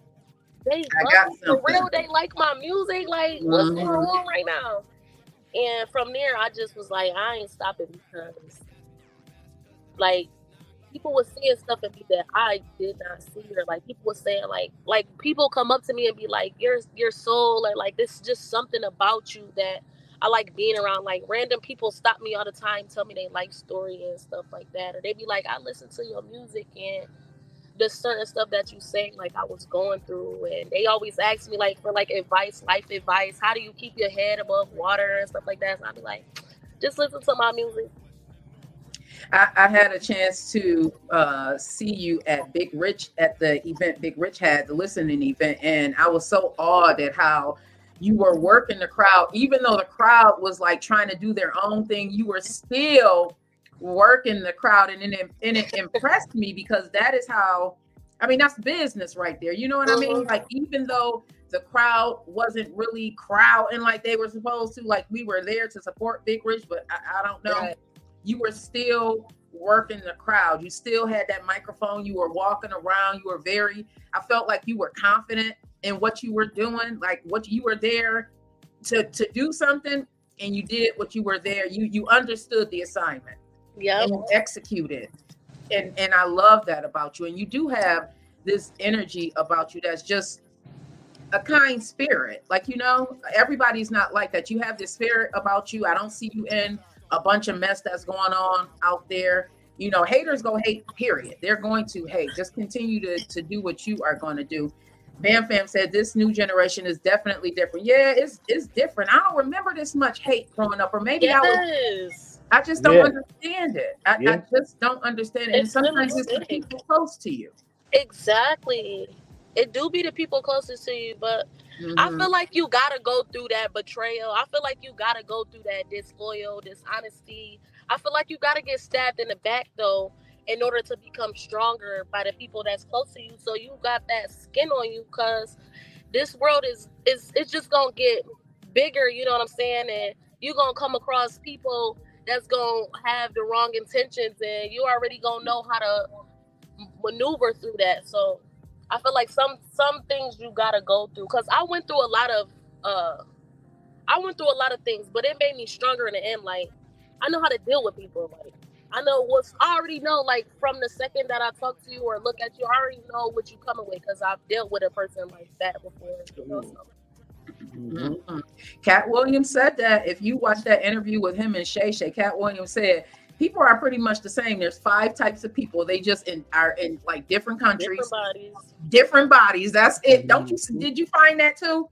Speaker 12: they love
Speaker 1: got
Speaker 12: for real. They like my music. Like what's going on right now? And from there, I just was like, I ain't stopping because like people were seeing stuff in me that I did not see, or like people were saying like like people come up to me and be like, "You're you're so like like this is just something about you that I like being around." Like random people stop me all the time, tell me they like story and stuff like that, or they be like, "I listen to your music and." The certain stuff that you say, like I was going through, and they always ask me like for like advice, life advice. How do you keep your head above water and stuff like that? So I'd be like, just listen to my music.
Speaker 1: I, I had a chance to uh, see you at Big Rich at the event Big Rich had, the listening event, and I was so awed at how you were working the crowd, even though the crowd was like trying to do their own thing, you were still working the crowd, and it, and it impressed me because that is how, I mean, that's business right there. You know what I mean? Like even though the crowd wasn't really crowding like they were supposed to, like we were there to support Big Rich, but I, I don't know
Speaker 12: Right.
Speaker 1: You were still working the crowd. You still had that microphone. You were walking around. You were very, I felt like you were confident in what you were doing, like what you were there to to do something and you did what you were there. You you understood the assignment
Speaker 12: Yeah.
Speaker 1: and executed. And and I love that about you. And you do have this energy about you that's just a kind spirit. Like, you know, everybody's not like that. You have this spirit about you. I don't see you in a bunch of mess that's going on out there. You know, haters go hate, period. They're going to hate. Just continue to, to do what you are going to do. Bam Fam said this new generation is definitely different. Yeah, it's it's different. I don't remember this much hate growing up, or maybe I was I just don't
Speaker 9: Yeah.
Speaker 1: understand it. I, I just don't understand it. And
Speaker 12: It's really
Speaker 1: sometimes it's the people close to you.
Speaker 12: Exactly. It do be the people closest to you, but I
Speaker 1: Mhm.
Speaker 12: feel like you gotta go through that betrayal. I feel like you gotta go through that disloyal, dishonesty. I feel like you gotta get stabbed in the back though, in order to become stronger by the people that's close to you. So you got that skin on you, cause this world is is it's just gonna get bigger. You know what I'm saying? And you gonna come across people that's gonna have the wrong intentions, and you already gonna know how to maneuver through that. So I feel like some some things you gotta go through because I went through a lot of uh I went through a lot of things, but it made me stronger in the end. Like I know how to deal with people. Like I know what's I already know. Like from the second that I talk to you or look at you, I already know what you coming with because I've dealt with a person like that before. You know, so.
Speaker 1: Mhm. Katt Williams said that if you watch that interview with him and Shay Shay, Katt Williams said people are pretty much the same. There's five types of people. They just in are in like different countries,
Speaker 12: Different bodies.
Speaker 1: different bodies. That's it. Don't you? Did you find that too?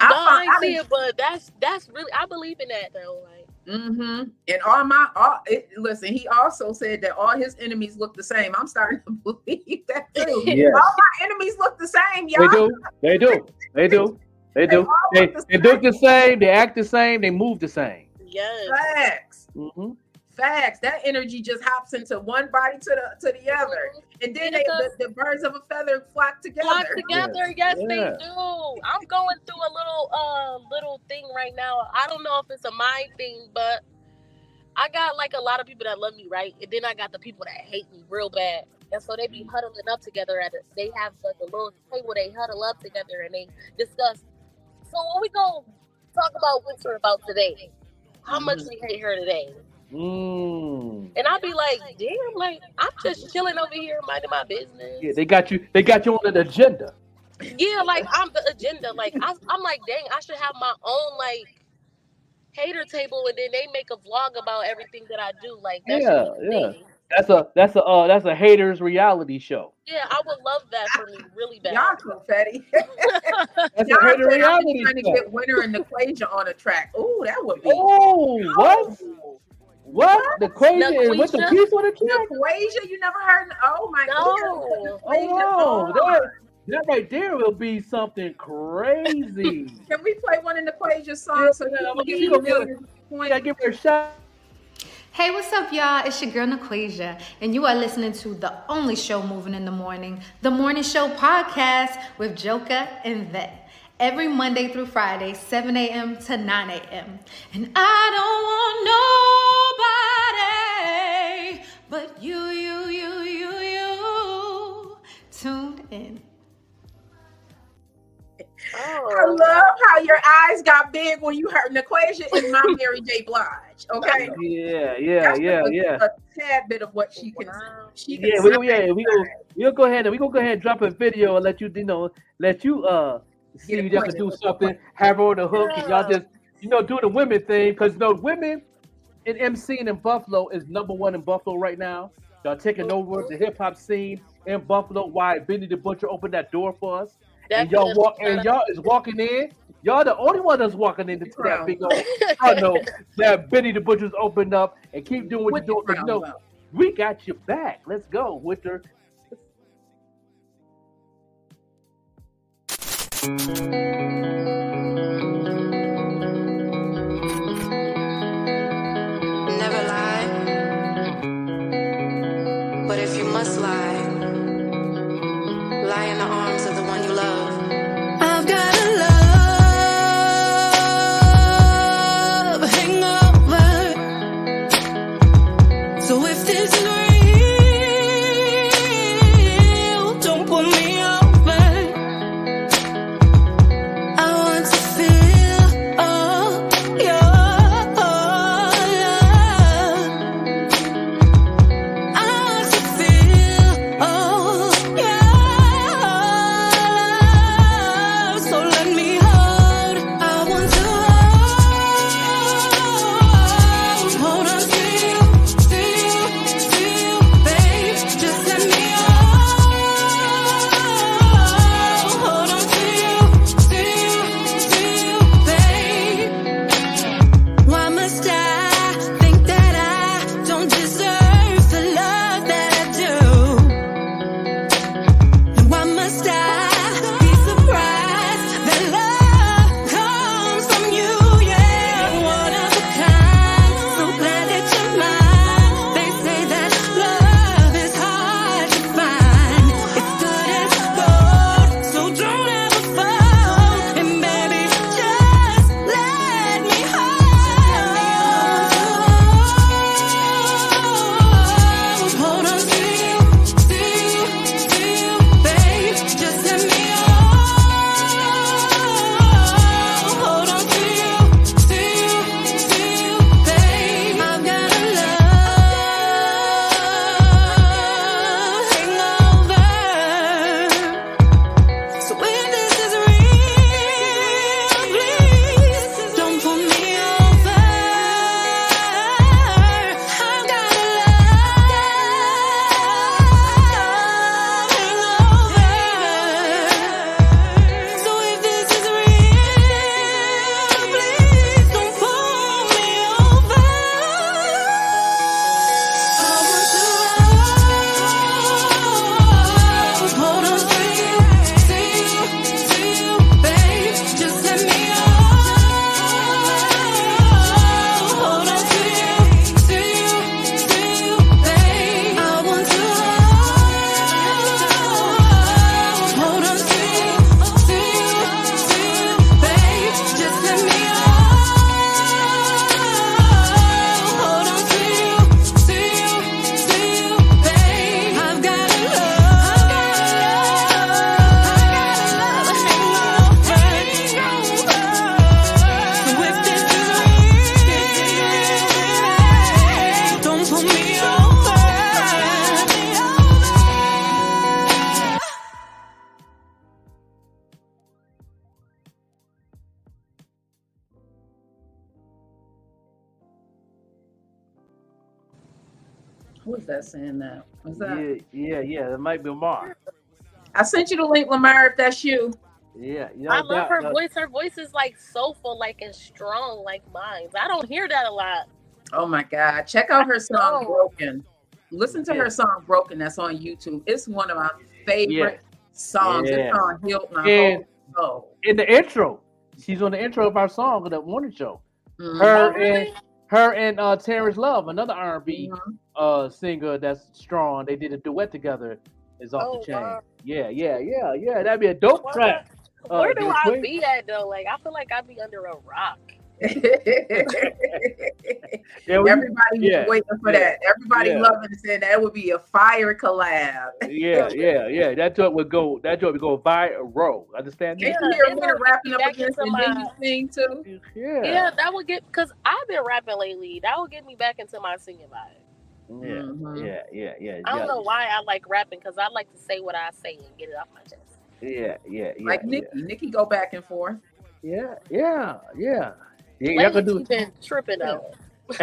Speaker 12: No, I
Speaker 1: find-
Speaker 12: ain't see it, but that's that's really I believe in that though. Like
Speaker 1: Mm-hmm. And all my all it, listen, he also said that all his enemies look the same. I'm starting to believe that too.
Speaker 9: Yes.
Speaker 1: All my enemies look the same, y'all.
Speaker 9: They do. They do. They do. They do. They, they look the same. They act the same. They move the same.
Speaker 12: yes.
Speaker 1: Facts.
Speaker 9: hmm
Speaker 1: Facts. That energy just hops into one body to the to the mhm. other, and then
Speaker 12: And it
Speaker 1: they, the, the birds of a feather flock together.
Speaker 12: flock together. Yes,
Speaker 9: Yeah.
Speaker 12: they do. I'm going through a little uh little thing right now. I don't know if it's a mind thing, but I got like a lot of people that love me, right? And then I got the people that hate me real bad. And so they be mm-hmm. huddling up together at it. They have like a little table they huddle up together and they discuss. So what we gonna talk about Winter about today? How much mm-hmm. we hate her today?
Speaker 9: Mm.
Speaker 12: And I I'll be like, damn, like I'm just chilling over here, minding my business.
Speaker 9: Yeah, they got you. They got you on an agenda.
Speaker 12: Yeah, like I'm the agenda. Like I, I'm like, dang, I should have my own like hater table, and then they make a vlog about everything that I do. Like that
Speaker 9: Yeah, yeah.
Speaker 12: me.
Speaker 9: That's a that's a uh, that's a haters reality show.
Speaker 12: Yeah, I would love that for me, really bad.
Speaker 1: Y'all confetti.
Speaker 9: That's
Speaker 1: Y'all
Speaker 9: a hater
Speaker 1: said I'm
Speaker 9: reality
Speaker 1: trying to get Winter and Equation on a track. Oh, that would be.
Speaker 9: Oh, what? What? The crazy and with the
Speaker 1: Laquisha?
Speaker 9: piece on the track?
Speaker 1: Equation, you never heard? Oh my
Speaker 12: No.
Speaker 9: Oh, that, that right there will be something crazy.
Speaker 1: Can we play one in the Equation song so that I'm
Speaker 9: I'ma give
Speaker 1: you
Speaker 9: you a
Speaker 1: million
Speaker 9: I gotta give her a shot.
Speaker 13: Hey, what's up, y'all? It's your girl Naquasia, and you are listening to the only show moving in the morning, the Morning Show podcast with Joker and Vette. Every Monday through Friday, 7 a.m. to 9 a.m. And I don't want nobody but you, you, you, you, you tuned in.
Speaker 1: I love how your eyes got big when you heard an equation in my Mary J. Blige. Okay.
Speaker 9: Yeah, yeah,
Speaker 1: That's
Speaker 9: yeah,
Speaker 1: a,
Speaker 9: yeah.
Speaker 1: A tad bit of what she can. She can
Speaker 9: Yeah, we,
Speaker 1: sing.
Speaker 9: yeah, we go, we'll go ahead and we gonna go ahead and drop a video and let you, you know, let you uh see y'all can do something, have her on the hook, and y'all just, you know, do the women thing, because you know, women in MCing in Buffalo is number one in Buffalo right now. Y'all taking over the hip hop scene in Buffalo. Why Benny the Butcher opened that door for us, and y'all walk and y'all is walking in. Y'all the only one that's walking into that big old. I know that Benny the Butcher's opened up and keep doing what you're doing. You know, we got your back. Let's go, Winter.
Speaker 6: Thank you.
Speaker 9: Might be Mark.
Speaker 1: I sent you the link, Lamar. If that's you.
Speaker 9: Yeah, yeah.
Speaker 12: I love
Speaker 9: that-
Speaker 12: her
Speaker 9: that-
Speaker 12: voice. Her voice is like soulful, like and strong, like mine. I don't hear that a lot.
Speaker 1: Oh my God! Check out her song "Broken." Listen to her song "Broken." That's on YouTube. It's one of my favorite songs.
Speaker 9: Yeah.
Speaker 1: It's on healed my
Speaker 9: And
Speaker 1: whole soul.
Speaker 9: in the intro, she's on the intro of our song of that morning show.
Speaker 1: Mhm.
Speaker 9: Her
Speaker 1: Oh, really?
Speaker 9: and her and uh Terrence Love, another R and B
Speaker 1: Mm-hmm.
Speaker 9: uh singer that's strong. They did a duet together. Is off
Speaker 12: Oh,
Speaker 9: the chain.
Speaker 12: wow.
Speaker 9: Yeah, yeah, yeah, yeah. That'd be a dope track. Uh,
Speaker 12: Where do I
Speaker 9: Queen.
Speaker 12: be at though? Like I feel like I'd be under a rock.
Speaker 9: Yeah, we-
Speaker 1: Everybody was
Speaker 9: yeah,
Speaker 1: waiting for
Speaker 9: yeah,
Speaker 1: that. Everybody
Speaker 9: yeah.
Speaker 1: loving it, saying that would be a fire collab.
Speaker 9: yeah, yeah, yeah. That joint would go. That joint would go viral. Understand
Speaker 1: Can
Speaker 9: that?
Speaker 1: you hear
Speaker 12: it
Speaker 1: Winter
Speaker 12: would
Speaker 1: rapping
Speaker 12: get
Speaker 1: up
Speaker 12: back
Speaker 1: against
Speaker 12: into
Speaker 1: and then
Speaker 12: my-
Speaker 1: you sing too?
Speaker 9: Yeah.
Speaker 12: Yeah, that would get because I've been rapping lately. That would get me back into my singing vibe.
Speaker 9: Yeah,
Speaker 1: Mm-hmm.
Speaker 9: yeah, yeah, yeah.
Speaker 12: I don't know why I like rapping because I like to say what I say and get it off my chest.
Speaker 9: Yeah, yeah, yeah.
Speaker 1: Like
Speaker 9: yeah.
Speaker 1: Nicki. Nicki go back and forth.
Speaker 9: Yeah, yeah, yeah. Yeah, y'all
Speaker 12: Lately,
Speaker 9: can do
Speaker 12: she's been tripping though.
Speaker 1: Talk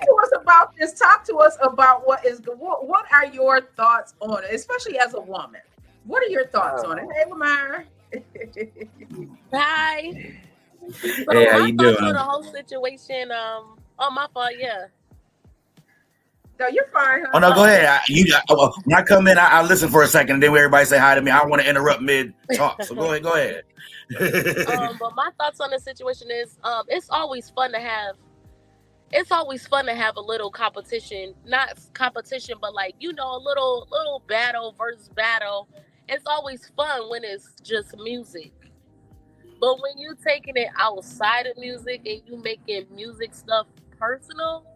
Speaker 1: to us about this. Talk to us about what is what, what are your thoughts on it, especially as a woman. What are your thoughts on it? Hey, Lamar.
Speaker 12: Hi. So
Speaker 14: Hey, how
Speaker 12: my
Speaker 14: you
Speaker 12: thoughts
Speaker 14: doing?
Speaker 12: on the whole situation. Um, oh my fault. Yeah.
Speaker 1: No, you're fine.
Speaker 14: Oh no, go ahead. I, you, I, well, when I come in, I, I listen for a second, and then everybody say hi to me, I don't want to interrupt mid talk. So go ahead, go ahead.
Speaker 12: um, but my thoughts on the situation is, um, it's always fun to have. It's always fun to have a little competition, not competition, but like you know, a little little battle versus battle. It's always fun when it's just music. But when you're taking it outside of music and you making music stuff personal,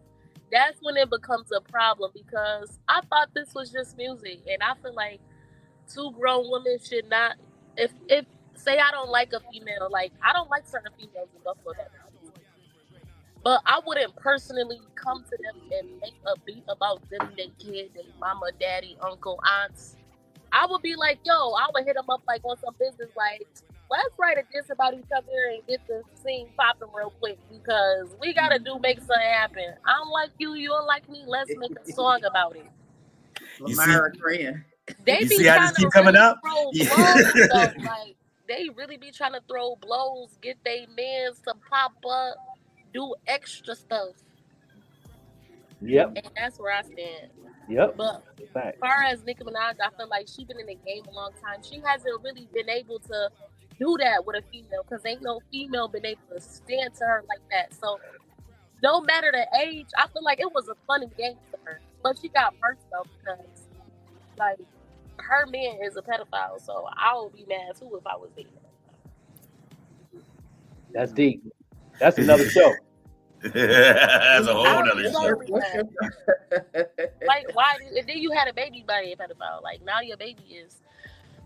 Speaker 12: that's when it becomes a problem because I thought this was just music, and I feel like two grown women should not. If if say I don't like a female, like I don't like certain females in Buffalo, but I wouldn't personally come to them and make a beat about them, their kid, their mama, daddy, uncle, aunts. I would be like, yo, I would hit them up like on some business, like, let's write a diss about each other and get the scene popping real quick because we gotta mm-hmm. do make something happen. I don't like you, you don't like me. Let's make a song about it.
Speaker 14: You see-
Speaker 1: Lamar.
Speaker 12: They
Speaker 14: You
Speaker 12: be
Speaker 14: see how
Speaker 12: trying
Speaker 14: this
Speaker 12: to
Speaker 14: keep coming
Speaker 12: really
Speaker 14: up?
Speaker 12: throw blows. Like they really be trying to throw blows, get they mans to pop up, do extra stuff,
Speaker 9: Yep,
Speaker 12: and that's where I stand.
Speaker 9: yep.
Speaker 12: But
Speaker 9: Fact.
Speaker 12: as far as Nicki Minaj, I feel like she's been in the game a long time. She hasn't really been able to do that with a female because ain't no female been able to stand to her like that. So no matter the age, I feel like it was a funny game for her. But she got burnt though because like her man is a pedophile, so I would be mad too if I was dating.
Speaker 9: That's deep. That's another show.
Speaker 14: That's a whole
Speaker 12: I
Speaker 14: nother
Speaker 12: would
Speaker 14: show.
Speaker 12: Like why? And then you had a baby by a pedophile. Like now your baby is.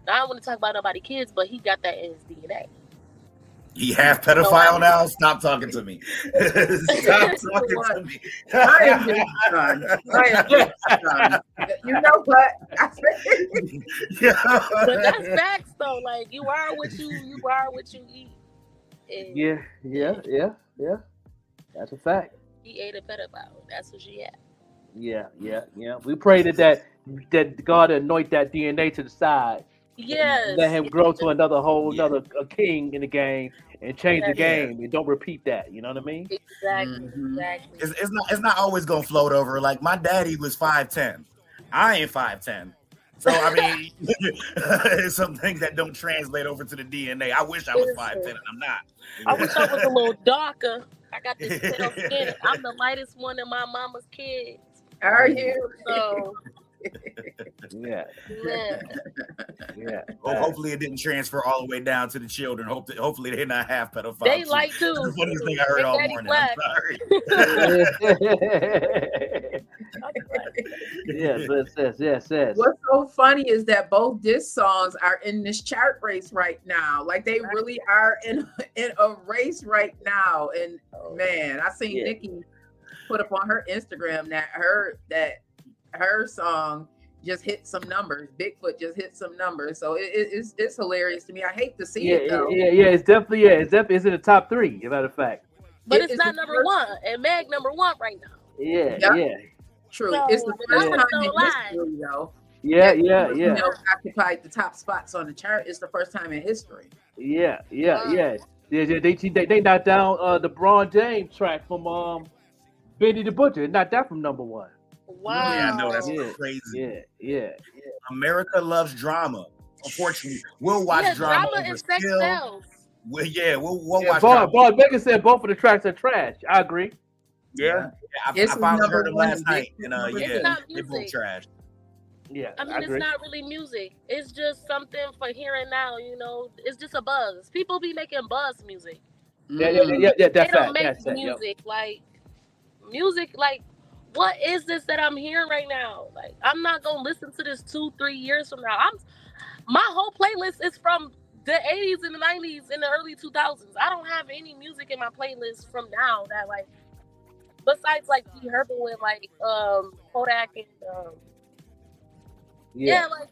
Speaker 12: Now I don't want to talk about nobody kids, but he got that in his DNA.
Speaker 14: He half pedophile now. Stop talking to me. Stop talking to me.
Speaker 1: I am just done. I am just done. You know what?
Speaker 12: But that's facts though. Like you are what you you are what you eat. And
Speaker 9: Yeah, yeah, yeah, yeah. That's a fact.
Speaker 12: he ate a pedophile. That's what she had.
Speaker 9: Yeah, yeah, yeah. We pray that that, that God anoint that DNA to the side.
Speaker 12: Yes.
Speaker 9: Let him grow to another whole another a king in the game and change the game and don't repeat that. You know what I mean?
Speaker 12: Exactly.
Speaker 1: Mm-hmm.
Speaker 12: Exactly.
Speaker 14: It's, it's not. It's not always gonna float over. Like my daddy was five ten. I ain't five ten. So I mean, it's some things that don't translate over to the DNA. I wish I was five ten, and I'm not.
Speaker 12: I wish I was a little darker. I got this pale skin. I'm the lightest one of my mama's kids.
Speaker 1: Are you?
Speaker 12: So
Speaker 9: Yeah,
Speaker 12: man.
Speaker 9: yeah.
Speaker 14: Ho- hopefully, it didn't transfer all the way down to the children. Hope that, hopefully, they're not half pedophiles.
Speaker 12: They like to.
Speaker 14: That's the funniest thing I heard
Speaker 12: Big
Speaker 14: all morning.
Speaker 12: Black.
Speaker 14: I'm sorry.
Speaker 9: yes, yes, yes, yes, yes.
Speaker 1: What's so funny is that both diss songs are in this chart race right now. Like they really are in in a race right now. And oh. man, I seen
Speaker 9: Yeah.
Speaker 1: Nicki put up on her Instagram that her that her song just hit some numbers. Bigfoot just hit some numbers. So it, it- it's it's hilarious to me. I hate to see
Speaker 9: Yeah,
Speaker 1: it
Speaker 9: yeah,
Speaker 1: though.
Speaker 9: yeah, yeah. It's definitely yeah. It's definitely it's in the top three. As a matter of fact.
Speaker 12: But
Speaker 1: It
Speaker 12: it's
Speaker 1: is
Speaker 12: not number
Speaker 1: first-
Speaker 12: one. And Meg number one right now.
Speaker 9: Yeah,
Speaker 1: Yeah.
Speaker 9: yeah.
Speaker 1: True.
Speaker 12: So,
Speaker 1: it's the
Speaker 12: the
Speaker 1: first
Speaker 12: numbers
Speaker 1: time in history, though.
Speaker 9: Yeah,
Speaker 1: that
Speaker 9: yeah,
Speaker 1: you
Speaker 9: yeah.
Speaker 1: know, occupied the top spots on the chart. It's the first time in history.
Speaker 9: Yeah, yeah, yeah. Yeah, yeah, they, they they knocked down uh the Braun James track from um Benny the Butcher. Not that from number one.
Speaker 12: Wow.
Speaker 14: Yeah, I know that's
Speaker 9: Yeah,
Speaker 14: crazy.
Speaker 9: Yeah, yeah.
Speaker 14: America loves drama. Unfortunately, we'll watch
Speaker 12: yeah,
Speaker 14: drama,
Speaker 12: drama
Speaker 14: over
Speaker 12: and sex
Speaker 14: skill.
Speaker 12: sells.
Speaker 14: Well, yeah, we'll, we'll
Speaker 9: Yeah,
Speaker 14: watch
Speaker 9: Bob,
Speaker 14: drama.
Speaker 9: Bob Baker said both of the tracks are trash. I agree.
Speaker 14: Yeah, I,
Speaker 1: It's
Speaker 14: I finally heard them last night, and uh, yeah,
Speaker 12: not
Speaker 14: they both trash.
Speaker 9: Yeah,
Speaker 12: I mean, it's not really music. It's just something for here and now. You know, it's just a buzz. People be making buzz music.
Speaker 9: Yeah, yeah, yeah, yeah, yeah
Speaker 12: they
Speaker 9: that's
Speaker 12: don't
Speaker 9: fact.
Speaker 12: make
Speaker 9: That's fact. Yo.
Speaker 12: music like music like what is this that I'm hearing right now? Like I'm not gonna listen to this two, three years from now. I'm my whole playlist is from the 80s and the 90s and the early 2000s. I don't have any music in my playlist from now that like besides like G Herbo and like um Kodak and um yeah, like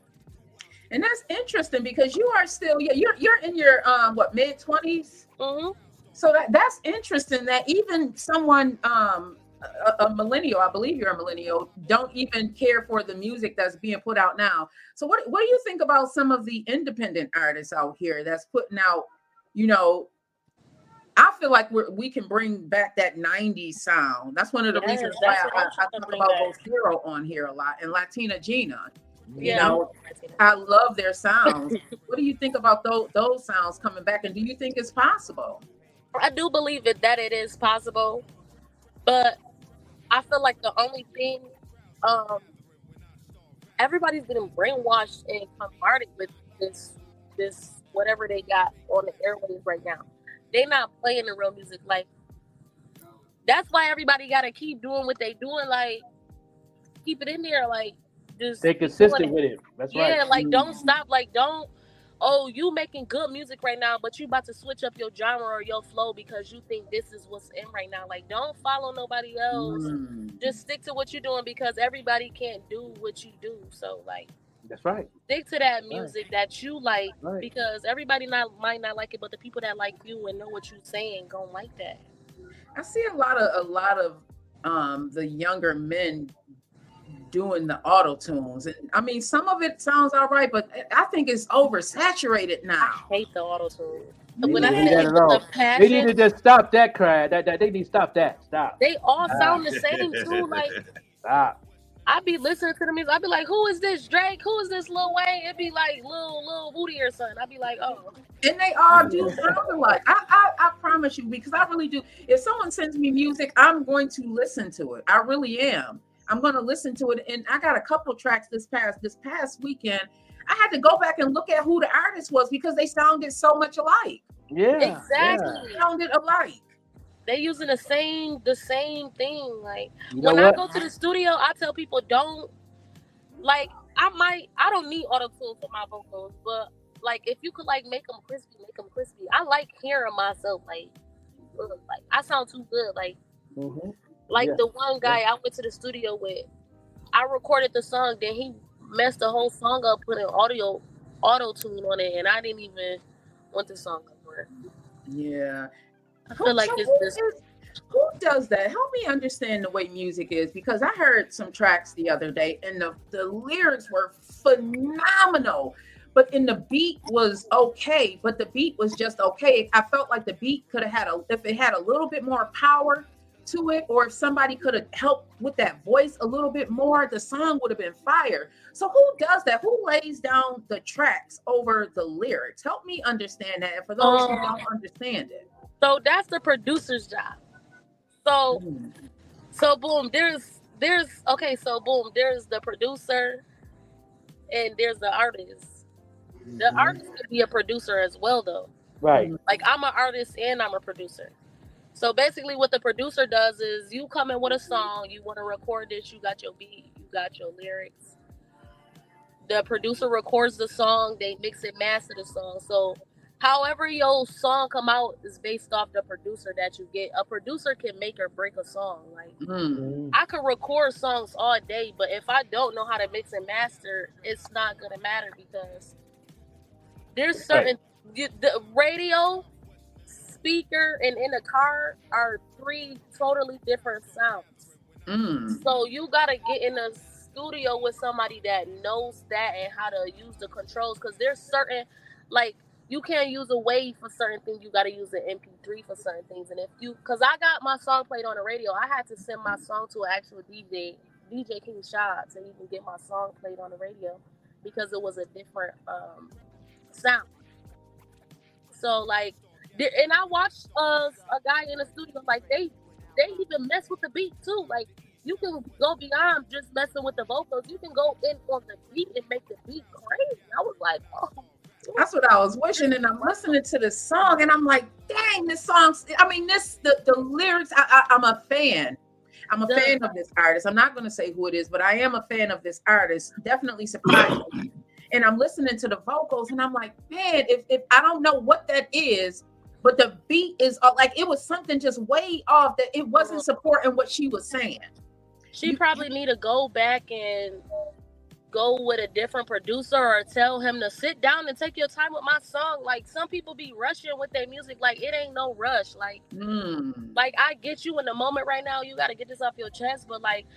Speaker 1: And that's interesting because you are still yeah you're you're in your um what mid 20s.
Speaker 12: Mm-hmm.
Speaker 1: So that that's interesting that even someone um a, a millennial, I believe you're a millennial, don't even care for the music that's being put out now. So what what do you think about some of the independent artists out here that's putting out, you know, I feel like we're, we can bring back that 90s sound. That's one of the
Speaker 12: Yes,
Speaker 1: reasons why I, I
Speaker 12: to
Speaker 1: talk about Hero on here a lot and Latina Gina. You
Speaker 12: Yeah.
Speaker 1: know, I love their sounds. what do you think about those those sounds coming back? And do you think it's possible?
Speaker 12: I do believe it that it is possible, but I feel like the only thing, um, everybody's getting brainwashed and bombarded with this, this whatever they got on the airwaves right now. They not playing the real music. Like that's why everybody got to keep doing what they doing. Like keep it in there. Like just
Speaker 9: Stay consistent with it. That's
Speaker 12: yeah,
Speaker 9: right.
Speaker 12: Yeah, like don't stop. Like don't. Oh, you making good music right now, but you about to switch up your genre or your flow because you think this is what's in right now. Like, don't follow nobody else.
Speaker 9: Mm.
Speaker 12: Just stick to what you're doing because everybody can't do what you do. So, like,
Speaker 9: That's right.
Speaker 12: stick to that music that you like
Speaker 9: Right.
Speaker 12: because everybody not might not like it, but the people that like you and know what you're saying gonna like that.
Speaker 1: I see a lot of a lot of um the younger men doing the auto tunes. And I mean, some of it sounds all right, but I think it's oversaturated now.
Speaker 12: I hate the auto tune.
Speaker 9: They
Speaker 12: When I
Speaker 9: need
Speaker 12: say
Speaker 9: that
Speaker 12: it
Speaker 9: at
Speaker 12: with
Speaker 9: all.
Speaker 12: the
Speaker 9: They need to just stop that crowd. That, that they need to stop that. Stop.
Speaker 12: they all sound the same too. Like
Speaker 9: Stop.
Speaker 12: I be listening to the music. I be like, who is this Drake? Who is this Lil Wayne? It'd be like Lil Lil Booty or something. I'd be like, oh,
Speaker 1: And they all do sound like. I, I I promise you, because I really do. If someone sends me music, I'm going to listen to it. I really am. I'm going to listen to it. And I got a couple tracks this past this past weekend. I had to go back and look at who the artist was because they sounded so much alike.
Speaker 9: Yeah.
Speaker 12: exactly.
Speaker 1: Sounded alike.
Speaker 12: They using the same the same thing. Like
Speaker 9: You
Speaker 12: when I
Speaker 9: what?
Speaker 12: go to the studio, I tell people don't like. I might. I don't need auto tune for my vocals, but like if you could like make them crispy, make them crispy. I like hearing myself like, ugh, like I sound too good. Like
Speaker 9: Mhm.
Speaker 12: Like
Speaker 9: Yeah.
Speaker 12: the one guy I went to the studio with, I recorded the song, then he messed the whole song up, put an audio auto tune on it, and I didn't even want the song to work.
Speaker 1: Yeah.
Speaker 12: I feel like
Speaker 1: so
Speaker 12: it's
Speaker 1: who
Speaker 12: just
Speaker 1: is- who does that? Help me understand the way music is because I heard some tracks the other day and the, the lyrics were phenomenal. But in the beat was okay, but the beat was just okay. I felt like the beat could have had a if it had a little bit more power to it, or if somebody could have helped with that voice a little bit more, the song would have been fire. So who does that? Who lays down the tracks over the lyrics? Help me understand that. And for those who
Speaker 12: Um,
Speaker 1: don't understand it.
Speaker 12: So that's the producer's job. So so boom, there's there's okay, so boom, there's the producer and there's the artist. The artist could be a producer as well though.
Speaker 9: Right.
Speaker 12: Like I'm an artist and I'm a producer. So basically what the producer does is you come in with a song, you want to record this, you got your beat, you got your lyrics. The producer records the song, they mix and master the song. So however your song come out is based off the producer that you get. A producer can make or break a song. Like
Speaker 1: Mm.
Speaker 12: I could record songs all day, but if I don't know how to mix and master, it's not gonna matter because there's certain you- the radio, speaker, and in a car are three totally different sounds.
Speaker 1: Mm.
Speaker 12: So you gotta get in a studio with somebody that knows that and how to use the controls because there's certain like you can't use a wave for certain things. You gotta use an MP3 for certain things. And if you because I got my song played on the radio, I had to send my song to an actual DJ, DJ King Shot, to even get my song played on the radio because it was a different um sound. So like, there- and I watched uh, a guy in the studio like they they even mess with the beat too. Like you can go beyond just messing with the vocals. You can go in on the beat and make the beat crazy. I was like, oh,
Speaker 1: That's what I was wishing, and I'm listening to this song, and I'm like, dang, this song's. I mean, this the the lyrics. I, I, I'm a fan. I'm a fan of this artist. I'm not going to say who it is, but I am a fan of this artist. Definitely surprised. And I'm listening to the vocals, and I'm like, man, if, if I don't know what that is, but the beat is uh, like it was something just way off that it wasn't supporting what she was saying.
Speaker 12: she probably need to go back and go with a different producer or tell him to sit down and take your time with my song. Like some people be rushing with their music, like it ain't no rush. Like
Speaker 1: Mm.
Speaker 12: like I get you in the moment right now. You got to get this off your chest. But like,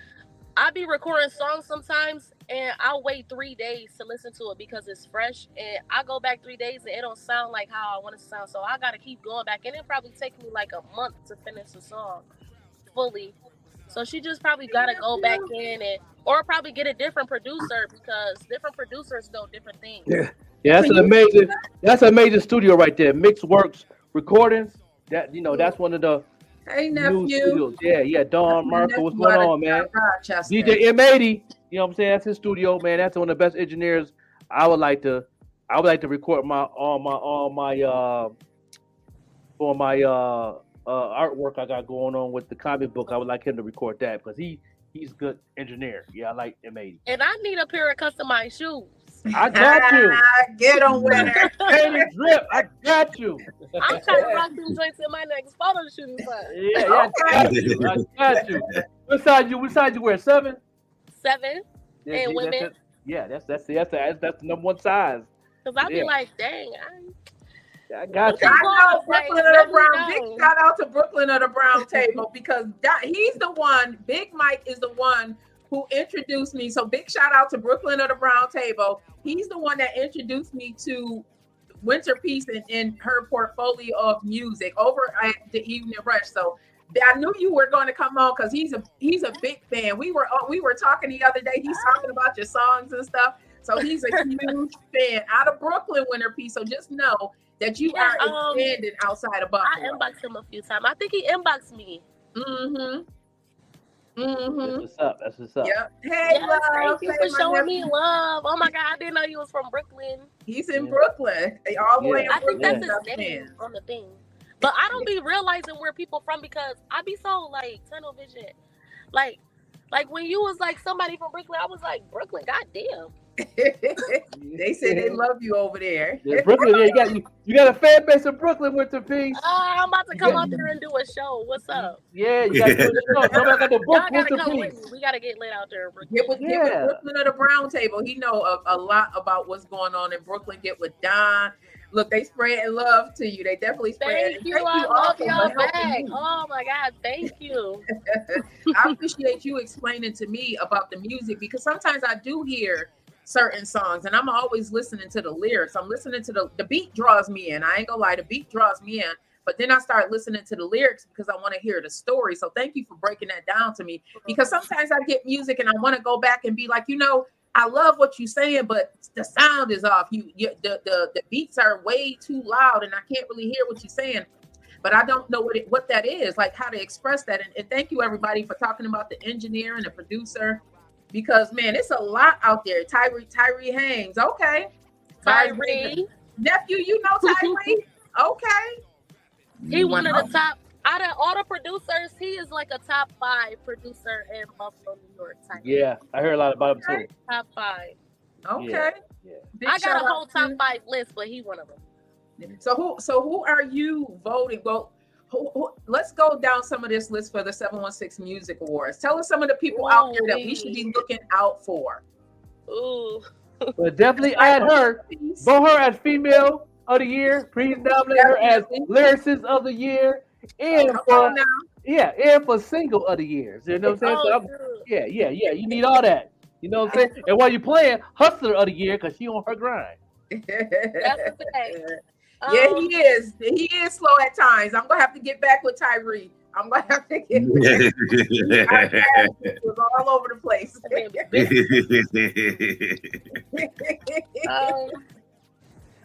Speaker 12: I be recording songs sometimes, and I'll wait three days to listen to it because it's fresh. And I go back three days, and it don't sound like how I want it to sound. So I got to keep going back, and it probably take me like a month to finish the song fully. So she just probably got to go back in and, or probably get a different producer because different producers know different things.
Speaker 9: Yeah, yeah, that's an amazing. That's an amazing studio right there. Mixed Works Recordings. That you know, that's one of the
Speaker 1: Hey nephew,
Speaker 9: studios. Yeah, yeah. Don Marco, what's going on, man?
Speaker 1: Rochester.
Speaker 9: DJ M80. You know what I'm saying? That's his studio, man. That's one of the best engineers. I would like to. I would like to record my all my all my uh for my uh uh artwork I got going on with the comic book. I would like him to record that because he he's a good engineer. Yeah, I like M80.
Speaker 12: And I need a pair of customized shoes.
Speaker 9: I got you.
Speaker 1: Get on with it.
Speaker 9: Hey, drip. I got you.
Speaker 12: I'm trying to rock them joints in my next photo shooting spot.
Speaker 9: Yeah, yeah, I got you. I got you. What size you? What size you wear? Seven.
Speaker 12: Seven
Speaker 9: Yeah,
Speaker 12: and
Speaker 9: see,
Speaker 12: women.
Speaker 9: That's, it. yeah, that's that's that's that's, that's the number one size.
Speaker 12: Cause I'll
Speaker 9: Yeah.
Speaker 12: be like, dang, I,
Speaker 9: I got
Speaker 1: I
Speaker 9: you.
Speaker 1: know
Speaker 12: Like,
Speaker 1: Brooklyn
Speaker 12: let
Speaker 1: of the Brown. Big shout out to Brooklyn of the Brown Table because that, he's the one. Big Mike is the one who introduced me. So big shout out to Brooklyn of the Brown Table. He's the one that introduced me to Winter Peace and, and her portfolio of music over at the Evening Rush. So I knew you were going to come on because he's a he's a big fan. We were we were talking the other day. He's talking about your songs and stuff. So he's a huge fan out of Brooklyn, Winter Peace. So just know that you
Speaker 12: Yeah,
Speaker 1: are
Speaker 12: um,
Speaker 1: expanding outside of box.
Speaker 12: I
Speaker 1: Buffalo.
Speaker 12: inboxed him a few times. I think he inboxed me.
Speaker 1: Mm-hmm. Mm-hmm.
Speaker 9: That's what's up. That's what's up.
Speaker 1: Yep. Hey,
Speaker 12: Yes,
Speaker 1: love.
Speaker 12: thank you
Speaker 1: Hey,
Speaker 12: for
Speaker 1: my
Speaker 12: showing me love. Oh my god, I didn't know you was from Brooklyn.
Speaker 1: He's in
Speaker 9: Yeah.
Speaker 1: Brooklyn. All the way in
Speaker 9: Yeah.
Speaker 12: I think
Speaker 1: Brooklyn.
Speaker 12: that's his name on the thing. But I don't be realizing where people from because I be so like tunnel vision. Like like when you was like somebody from Brooklyn, I was like, Brooklyn, goddamn.
Speaker 1: they say they love you over there.
Speaker 9: Yeah, Brooklyn, yeah, you got you, you got a fan base in Brooklyn with the piece.
Speaker 12: Uh, I'm about to come
Speaker 9: Yeah.
Speaker 12: out there and do a show. What's up?
Speaker 9: Yeah, you got to do the show. Somebody got the
Speaker 12: Y'all
Speaker 9: book with the piece.
Speaker 12: with. We gotta get lit out there in Brooklyn.
Speaker 1: Get with, get with Brooklyn at the Brown Table. He know a, a lot about what's going on in Brooklyn. Get with Don. Look, they spreading love to you. They definitely spread.
Speaker 12: Thank you. I love y'all back. Oh my god, thank you.
Speaker 1: I appreciate you explaining to me about the music because sometimes I do hear certain songs and I'm always listening to the lyrics. I'm listening to the the beat draws me in. I ain't gonna lie, the beat draws me in. But then I start listening to the lyrics because I want to hear the story. So thank you for breaking that down to me. Because sometimes I get music and I want to go back and be like, you know, I love what you're saying, but the sound is off. You, you the, the the beats are way too loud, and I can't really hear what you're saying but I don't know what it, what that is, like how to express that. And, and thank you everybody for talking about the engineer and the producer, because man, it's a lot out there. Tyree Tyree Haynes, okay.
Speaker 12: Tyree.
Speaker 1: nephew, you know Tyree, okay.
Speaker 12: He one of the top out of all the producers, he is like a top five producer in Buffalo, New York. Type.
Speaker 9: Yeah, I heard a lot about him too.
Speaker 12: Top five.
Speaker 1: Okay.
Speaker 9: Yeah, yeah.
Speaker 12: I got a whole top five list, but he one of them.
Speaker 1: So who so who are you voting? Well, who, who, let's go down some of this list for the 716 Music Awards. Tell us some of the people out there that we should be looking out for.
Speaker 12: Ooh.
Speaker 9: But definitely add her. Vote her as female of the year. Please nominate her as lyricist of the year. And
Speaker 1: Come
Speaker 9: for. Yeah, and for single of the years. You know what I'm saying? So
Speaker 12: Oh,
Speaker 9: I'm- yeah, yeah, yeah. You need all that. You know what I'm saying? And while you're playing, hustler of the year because she on her grind.
Speaker 12: That's a fact.
Speaker 1: Yeah,
Speaker 12: Um,
Speaker 1: he is. He is slow at times. I'm gonna have to get back with Tyree. I'm gonna have to get back. It was all over the place.
Speaker 12: Um,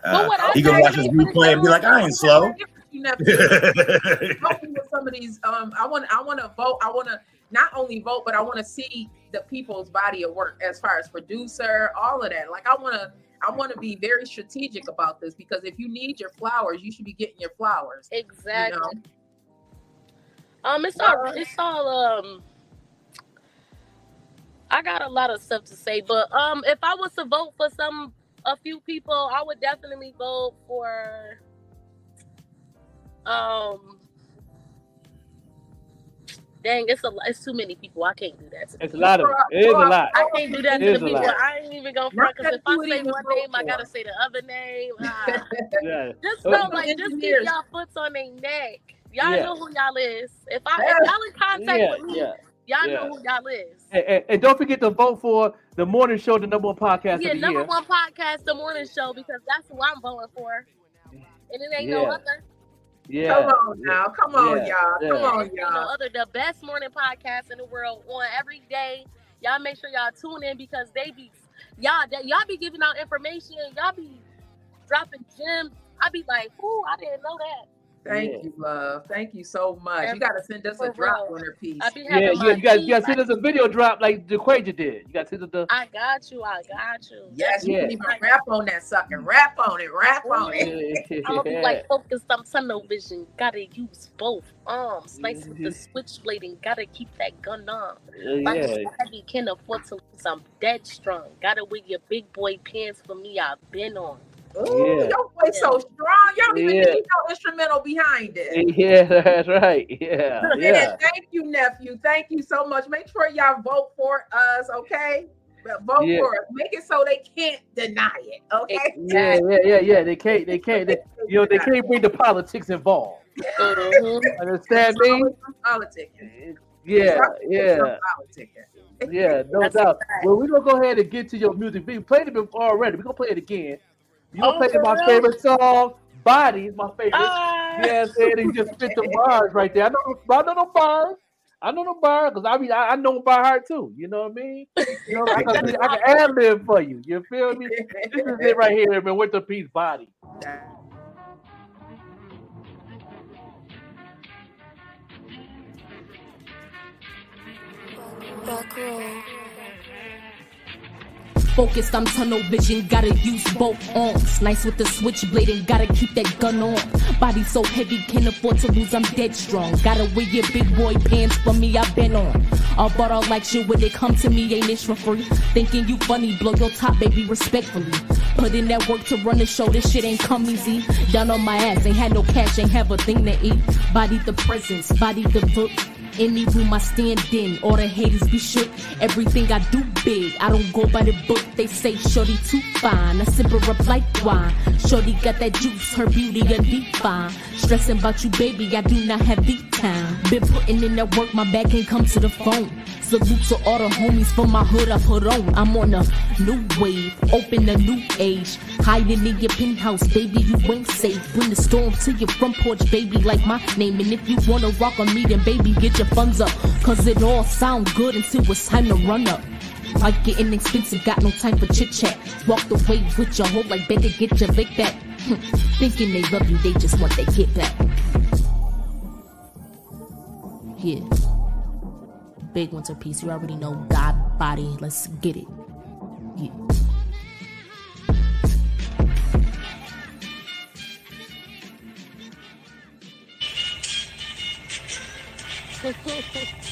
Speaker 14: Uh,
Speaker 12: what
Speaker 14: he gonna watch his replay and be like, I ain't slow.
Speaker 1: You never help me with some of these. Um, I want. I want to vote. I want to not only vote, but I want to see the people's body of work as far as producer, all of that. Like I want to. I want to be very strategic about this because if you need your flowers, you should be getting your flowers.
Speaker 12: Exactly.
Speaker 1: You know?
Speaker 12: Um, it's all it's all um. I got a lot of stuff to say, but um, if I was to vote for some a few people, I would definitely vote for um. Dang, it's a it's too many people. I can't do that. To
Speaker 9: It's a lot of it. It is a lot.
Speaker 12: I can't do that
Speaker 9: It
Speaker 12: to the people. I ain't even gonna
Speaker 1: Not
Speaker 12: front because if I say
Speaker 1: even
Speaker 12: one
Speaker 1: vote
Speaker 12: name, I gotta say the other name. Ah.
Speaker 9: Yeah.
Speaker 12: Just
Speaker 9: Oh,
Speaker 12: know, like, just keep y'all foots on their neck. Y'all
Speaker 9: Yeah.
Speaker 12: know who y'all is. If I if y'all in contact
Speaker 9: Yeah,
Speaker 12: with me,
Speaker 9: yeah,
Speaker 12: y'all
Speaker 9: yeah.
Speaker 12: know who y'all is.
Speaker 9: And, and, and don't forget to vote for the morning show, the number one podcast
Speaker 12: Yeah,
Speaker 9: of the
Speaker 12: number
Speaker 9: year.
Speaker 12: one podcast, the morning show, because that's who I'm voting for. And it ain't no other.
Speaker 9: Yeah.
Speaker 1: Come on now. Come on,
Speaker 9: Yeah,
Speaker 1: y'all.
Speaker 9: yeah.
Speaker 1: Come on,
Speaker 12: Ain't no
Speaker 1: y'all.
Speaker 12: other. The best morning podcast in the world on every day. Y'all make sure y'all tune in because they be y'all they- y'all be giving out information. Y'all be dropping gems. I be like, ooh, I didn't know that.
Speaker 1: Thank
Speaker 9: Yeah.
Speaker 1: you, love. Thank you so much. You got to send us a
Speaker 12: For
Speaker 1: drop
Speaker 12: real.
Speaker 1: on her piece.
Speaker 9: Yeah, yeah, you gotta, you gotta send us a video drop like DeQuaja did. You got to send us the
Speaker 12: I got you. I got you.
Speaker 1: Yes, you
Speaker 9: Yeah.
Speaker 1: can even rap on that sucker. Rap on it. Rap on it.
Speaker 12: I'm gonna be like focused on tunnel vision. Gotta use both arms. Slice with the mm-hmm. switchblade and gotta keep that gun on. Uh, like
Speaker 9: yeah.
Speaker 12: heavy can afford to lose. I'm dead strong. Gotta wear your big boy pants for me. I've been on.
Speaker 1: Ooh,
Speaker 9: Yeah.
Speaker 1: your voice so strong. You don't even
Speaker 9: Yeah.
Speaker 1: need no instrumental behind it.
Speaker 9: Yeah, that's right. Yeah, yeah.
Speaker 1: thank you, nephew. Thank you so much. Make sure y'all vote for us, okay? Vote
Speaker 9: Yeah.
Speaker 1: for us. Make it so they can't deny it, okay?
Speaker 9: Yeah, yeah, yeah, yeah. They can't, they can't, they, you know, they can't bring the politics involved.
Speaker 12: Mm-hmm.
Speaker 9: Understand me?
Speaker 1: politicking.
Speaker 9: Yeah, yeah, yeah. No
Speaker 1: That's
Speaker 9: doubt. Well, we're gonna go ahead and get to your music. We played it before already. We're gonna play it again. You gonna
Speaker 12: Oh,
Speaker 9: play
Speaker 12: for
Speaker 9: my
Speaker 12: real?
Speaker 9: favorite song, "Body" is my favorite.
Speaker 12: Ah.
Speaker 9: Yeah, and he just fit the bars right there. I know, I know the bars. I know the bar because I mean I, I know them by heart too. You know what I mean? You know, I can, I can ad lib for you. You feel me? This is it right here, man. With the piece body.
Speaker 10: Focused, I'm tunnel vision, gotta use both arms. Nice with the switchblade and gotta keep that gun on. Body so heavy, can't afford to lose, I'm dead strong. Gotta wear your big boy pants for me, I've been on. I bought all like shit when they come to me, ain't it for free? Thinking you funny, blow your top, baby, respectfully. Put in that work to run the show, this shit ain't come easy. Down on my ass, ain't had no cash, ain't have a thing to eat. Body the presence, body the book. Any room I stand in, all the haters be shook. Everything I do big, I don't go by the book. They say Shorty too fine, I sip her up like wine. Shorty got that juice, her beauty a define. Stressing about you, baby, I do not have the time. Been putting in that work, my back ain't come to the phone. Salute to all the homies from my hood I put on. I'm on a new wave, open a new age. Hiding in your penthouse, baby, you ain't safe. Bring the storm to your front porch, baby, like my name. And if you wanna rock on me, then baby, get your funds up. Cause it all sound good until it's time to run up. Like getting expensive, got no time for chit chat. Walked away with your whole like better get your lick back. Thinking they love you, they just want their get back. Yeah. Big Winter Peace, you already know God body, let's get it. Yeah.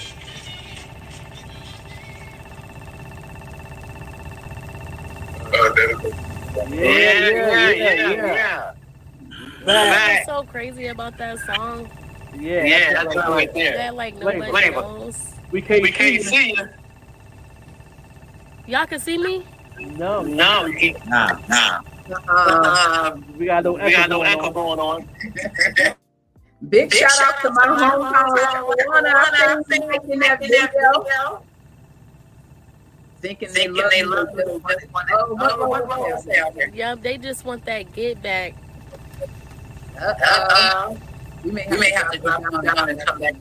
Speaker 9: Yeah, yeah, yeah, yeah.
Speaker 12: What's so crazy about that song?
Speaker 9: Yeah,
Speaker 14: Yeah, that's
Speaker 9: right
Speaker 14: right there.
Speaker 12: That like nobody
Speaker 14: Flavor.
Speaker 12: knows.
Speaker 9: We can't,
Speaker 14: We can't
Speaker 9: see
Speaker 14: see you.
Speaker 12: Y'all can see me?
Speaker 9: No,
Speaker 14: No, we can't. Nah, nah.
Speaker 1: Uh,
Speaker 9: we got no
Speaker 14: we
Speaker 9: echo
Speaker 14: got no
Speaker 9: going
Speaker 14: echo
Speaker 9: on.
Speaker 14: going on.
Speaker 1: Big, shout, out to my hometown Lackawanna. I seen you making that video. Thinking, they love, they love little bit. Oh, what, what, oh, what?
Speaker 12: Yep, they just want that get back.
Speaker 1: Uh-oh. We may have, we may have to drop them down and come back.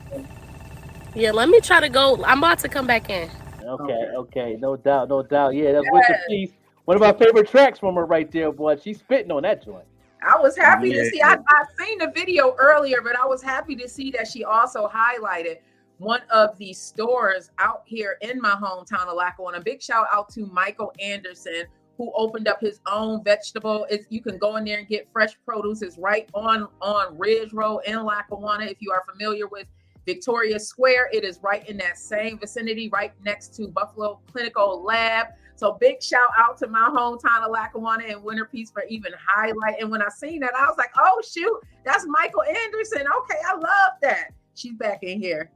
Speaker 12: Yeah, let me try to go. I'm about to come back in.
Speaker 9: Okay, okay, no doubt, no doubt. Yeah, that's Winter Peace. One of my favorite tracks from her right there, boy. She's spitting on that joint.
Speaker 1: I was happy to
Speaker 9: Yeah.
Speaker 1: see. I, I seen the video earlier, but I was happy to see that she also highlighted one of the stores out here in my hometown of Lackawanna. Big shout out to Michael Anderson, who opened up his own vegetable. It's, you can go in there and get fresh produce. It's right on on Ridge Road in Lackawanna. If you are familiar with Victoria Square, it is right in that same vicinity, right next to Buffalo Clinical Lab. So big shout out to my hometown of Lackawanna and Winter Peace for even highlight. And when I seen that, I was like, oh shoot, that's Michael Anderson. Okay, I love that. She's back in here.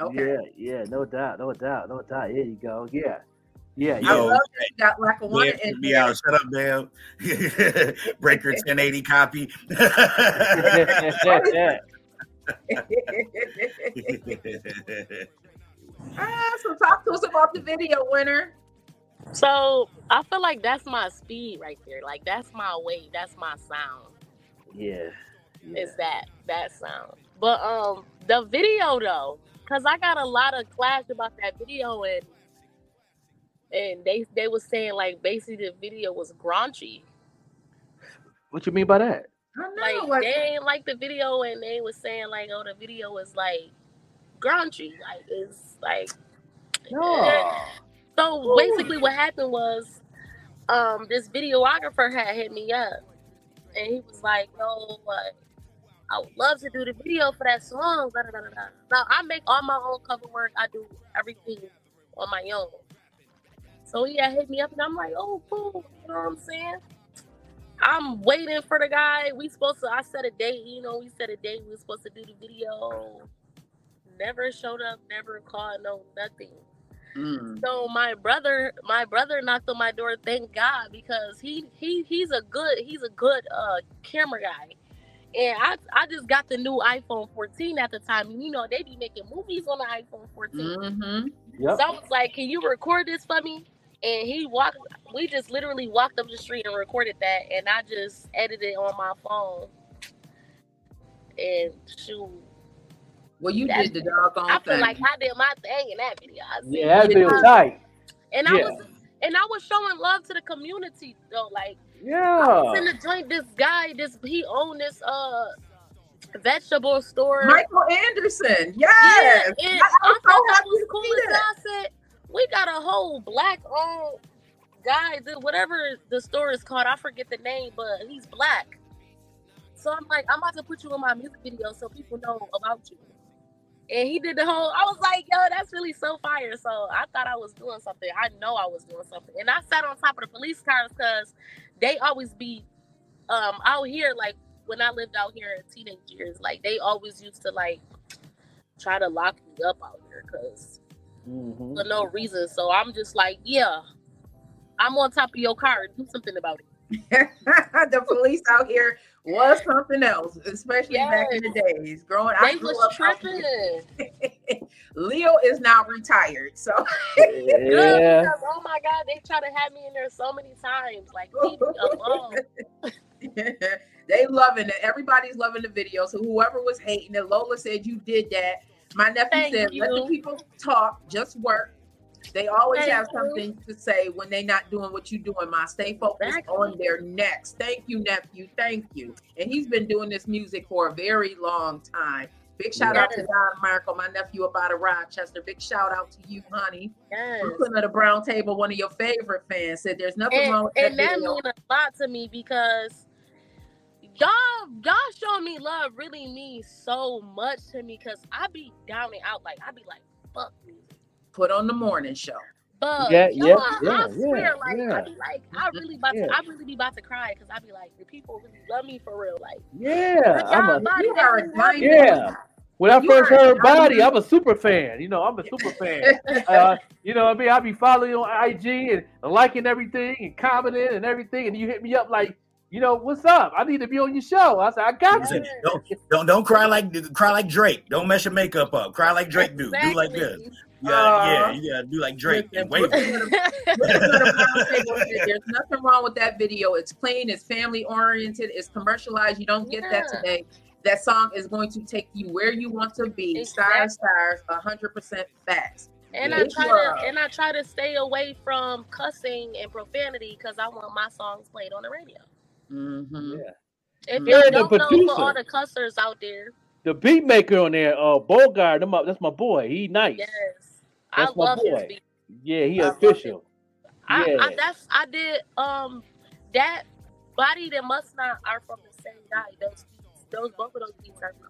Speaker 1: Okay.
Speaker 9: Yeah, yeah, no doubt, no doubt, no doubt. Here you go. Yeah, yeah,
Speaker 1: I
Speaker 9: yeah.
Speaker 1: love that you got Lackawanna
Speaker 14: Yeah,
Speaker 1: in
Speaker 14: be
Speaker 1: here.
Speaker 14: out. Shut up, damn. Breaker 1080 copy.
Speaker 1: ah, so talk to us about the video winner.
Speaker 12: So I feel like that's my speed right there. Like that's my way. That's my sound.
Speaker 9: yeah.
Speaker 12: Is that that sound? But um, the video though, cause I got a lot of clash about that video and and they they was saying like basically the video was graunchy.
Speaker 9: What you mean by that?
Speaker 12: Like,
Speaker 1: like-
Speaker 12: they ain't like the video and they was saying like oh the video was like graunchy. Like it's like
Speaker 9: No.
Speaker 12: So basically, what happened was, um, this videographer had hit me up, and he was like, "Yo, what? I would love to do the video for that song." Da, da, da, da. Now I make all my own cover work. I do everything on my own. So he had hit me up, and I'm like, "Oh, cool." You know what I'm saying? I'm waiting for the guy. We supposed to. I set a date. You know, we set a date. We were supposed to do the video. Never showed up. Never called. No nothing.
Speaker 1: Mm.
Speaker 12: So my brother, my brother knocked on my door. Thank God because he he he's a good he's a good uh camera guy. And I I just got the new iPhone 14 at the time. And you know they be making movies on the iPhone 14.
Speaker 1: Mm-hmm.
Speaker 9: Yep.
Speaker 12: So I was like, "Can you record this for me?" And he walked. We just literally walked up the street and recorded that, and I just edited on my phone. And shoot,
Speaker 1: Well, you did the doggone
Speaker 12: I feel
Speaker 1: thing.
Speaker 12: like I did my thing in that video. I said,
Speaker 9: Yeah, that video
Speaker 12: "Yeah."
Speaker 9: tight.
Speaker 12: And I
Speaker 9: Yeah.
Speaker 12: was and I was showing love to the community though. Like I was in the joint, this guy, this he owned this uh vegetable store.
Speaker 1: Michael Anderson.
Speaker 12: Yeah,
Speaker 1: Yes.
Speaker 12: and
Speaker 1: I-
Speaker 12: I,
Speaker 1: I'm
Speaker 12: thought that was cool
Speaker 1: see
Speaker 12: as
Speaker 1: that.
Speaker 12: I said, we got a whole black owned guy, the- whatever the store is called, I forget the name, but he's black. So I'm like, I'm about to put you in my music video so people know about you. And he did the whole, I was like, yo, that's really so fire. So I thought I was doing something. I know I was doing something. And I sat on top of the police cars because they always be um out here, like when I lived out here in teenage years, like they always used to like try to lock me up out here because
Speaker 9: Mhm.
Speaker 12: for no reason. So I'm just like, yeah, I'm on top of your car. Do something about it.
Speaker 1: the police out here was something else, especially back in the days. Growing, I grew
Speaker 12: was
Speaker 1: up
Speaker 12: tripping.
Speaker 1: Leo is now retired, so
Speaker 12: Good,
Speaker 9: Yeah.
Speaker 12: because, oh my God, they try to have me in there so many times. Like, leave me alone.
Speaker 1: they loving it. Everybody's loving the video. So whoever was hating it, Lola said you did that. My nephew
Speaker 12: Thank
Speaker 1: said, "Let the people talk, just work." They always
Speaker 12: Thank
Speaker 1: have
Speaker 12: you.
Speaker 1: something to say when they're not doing what you're doing. My stay focused on their next. Thank you, nephew. Thank you. And he's been doing this music for a very long time. Big shout out to
Speaker 12: Yes.
Speaker 1: Don Marco, my nephew up out of Rochester. Big shout out to you, honey.
Speaker 12: Yes.
Speaker 1: Brooklyn of the Brown Table, one of your favorite fans, said there's nothing wrong
Speaker 12: And,
Speaker 1: that
Speaker 12: and that means a lot to me because y'all y'all showing me love really means so much to me because I be down and out. Like I be like, fuck music.
Speaker 1: Put on the morning show.
Speaker 12: But
Speaker 9: Yeah,
Speaker 12: y'all,
Speaker 9: yeah,
Speaker 12: I
Speaker 9: yeah,
Speaker 12: swear,
Speaker 9: yeah,
Speaker 12: like
Speaker 9: yeah.
Speaker 12: I be like, I really about
Speaker 9: Yeah.
Speaker 12: to, I really be about to cry because I be like, the people really love me for real. Like,
Speaker 9: Yeah. I'm a,
Speaker 12: body,
Speaker 1: You are a
Speaker 12: really love me.
Speaker 9: yeah. When I
Speaker 1: You
Speaker 9: first heard Body. I'm a super fan. You know, I'm a super fan. uh, you know what I mean? I be following you on IG and liking everything and commenting and everything. And you hit me up like, you know, what's up? I need to be on your show. I said, I got you.
Speaker 14: Don't, don't don't cry like cry like Drake. Don't mess your makeup up. Cry like Drake do. Do like this. Yeah, yeah,
Speaker 1: Uh,
Speaker 14: yeah. Do like Drake and
Speaker 1: listen,
Speaker 14: wave.
Speaker 1: There's nothing wrong with that video. It's clean, it's family oriented, it's commercialized. You don't get that today. That song is going to take you where you want to be. Stars, stars, hundred percent facts.
Speaker 12: And
Speaker 1: Yeah.
Speaker 12: I try
Speaker 1: job.
Speaker 12: to and I try to stay away from cussing and profanity because I want my songs played on the radio.
Speaker 1: Mm-hmm.
Speaker 9: Yeah.
Speaker 12: If
Speaker 9: Yeah,
Speaker 12: you
Speaker 9: the
Speaker 12: don't know for all the cussers out there,
Speaker 9: The beat maker on there, uh, Bogart, them up- that's my boy. He nice.
Speaker 12: yes,
Speaker 9: That's
Speaker 12: I love his beat.
Speaker 9: Yeah, he
Speaker 12: I
Speaker 9: official.
Speaker 12: I,
Speaker 9: yeah.
Speaker 12: I that's I did um that body that must not are from the same guy. Those those both of those beats are from.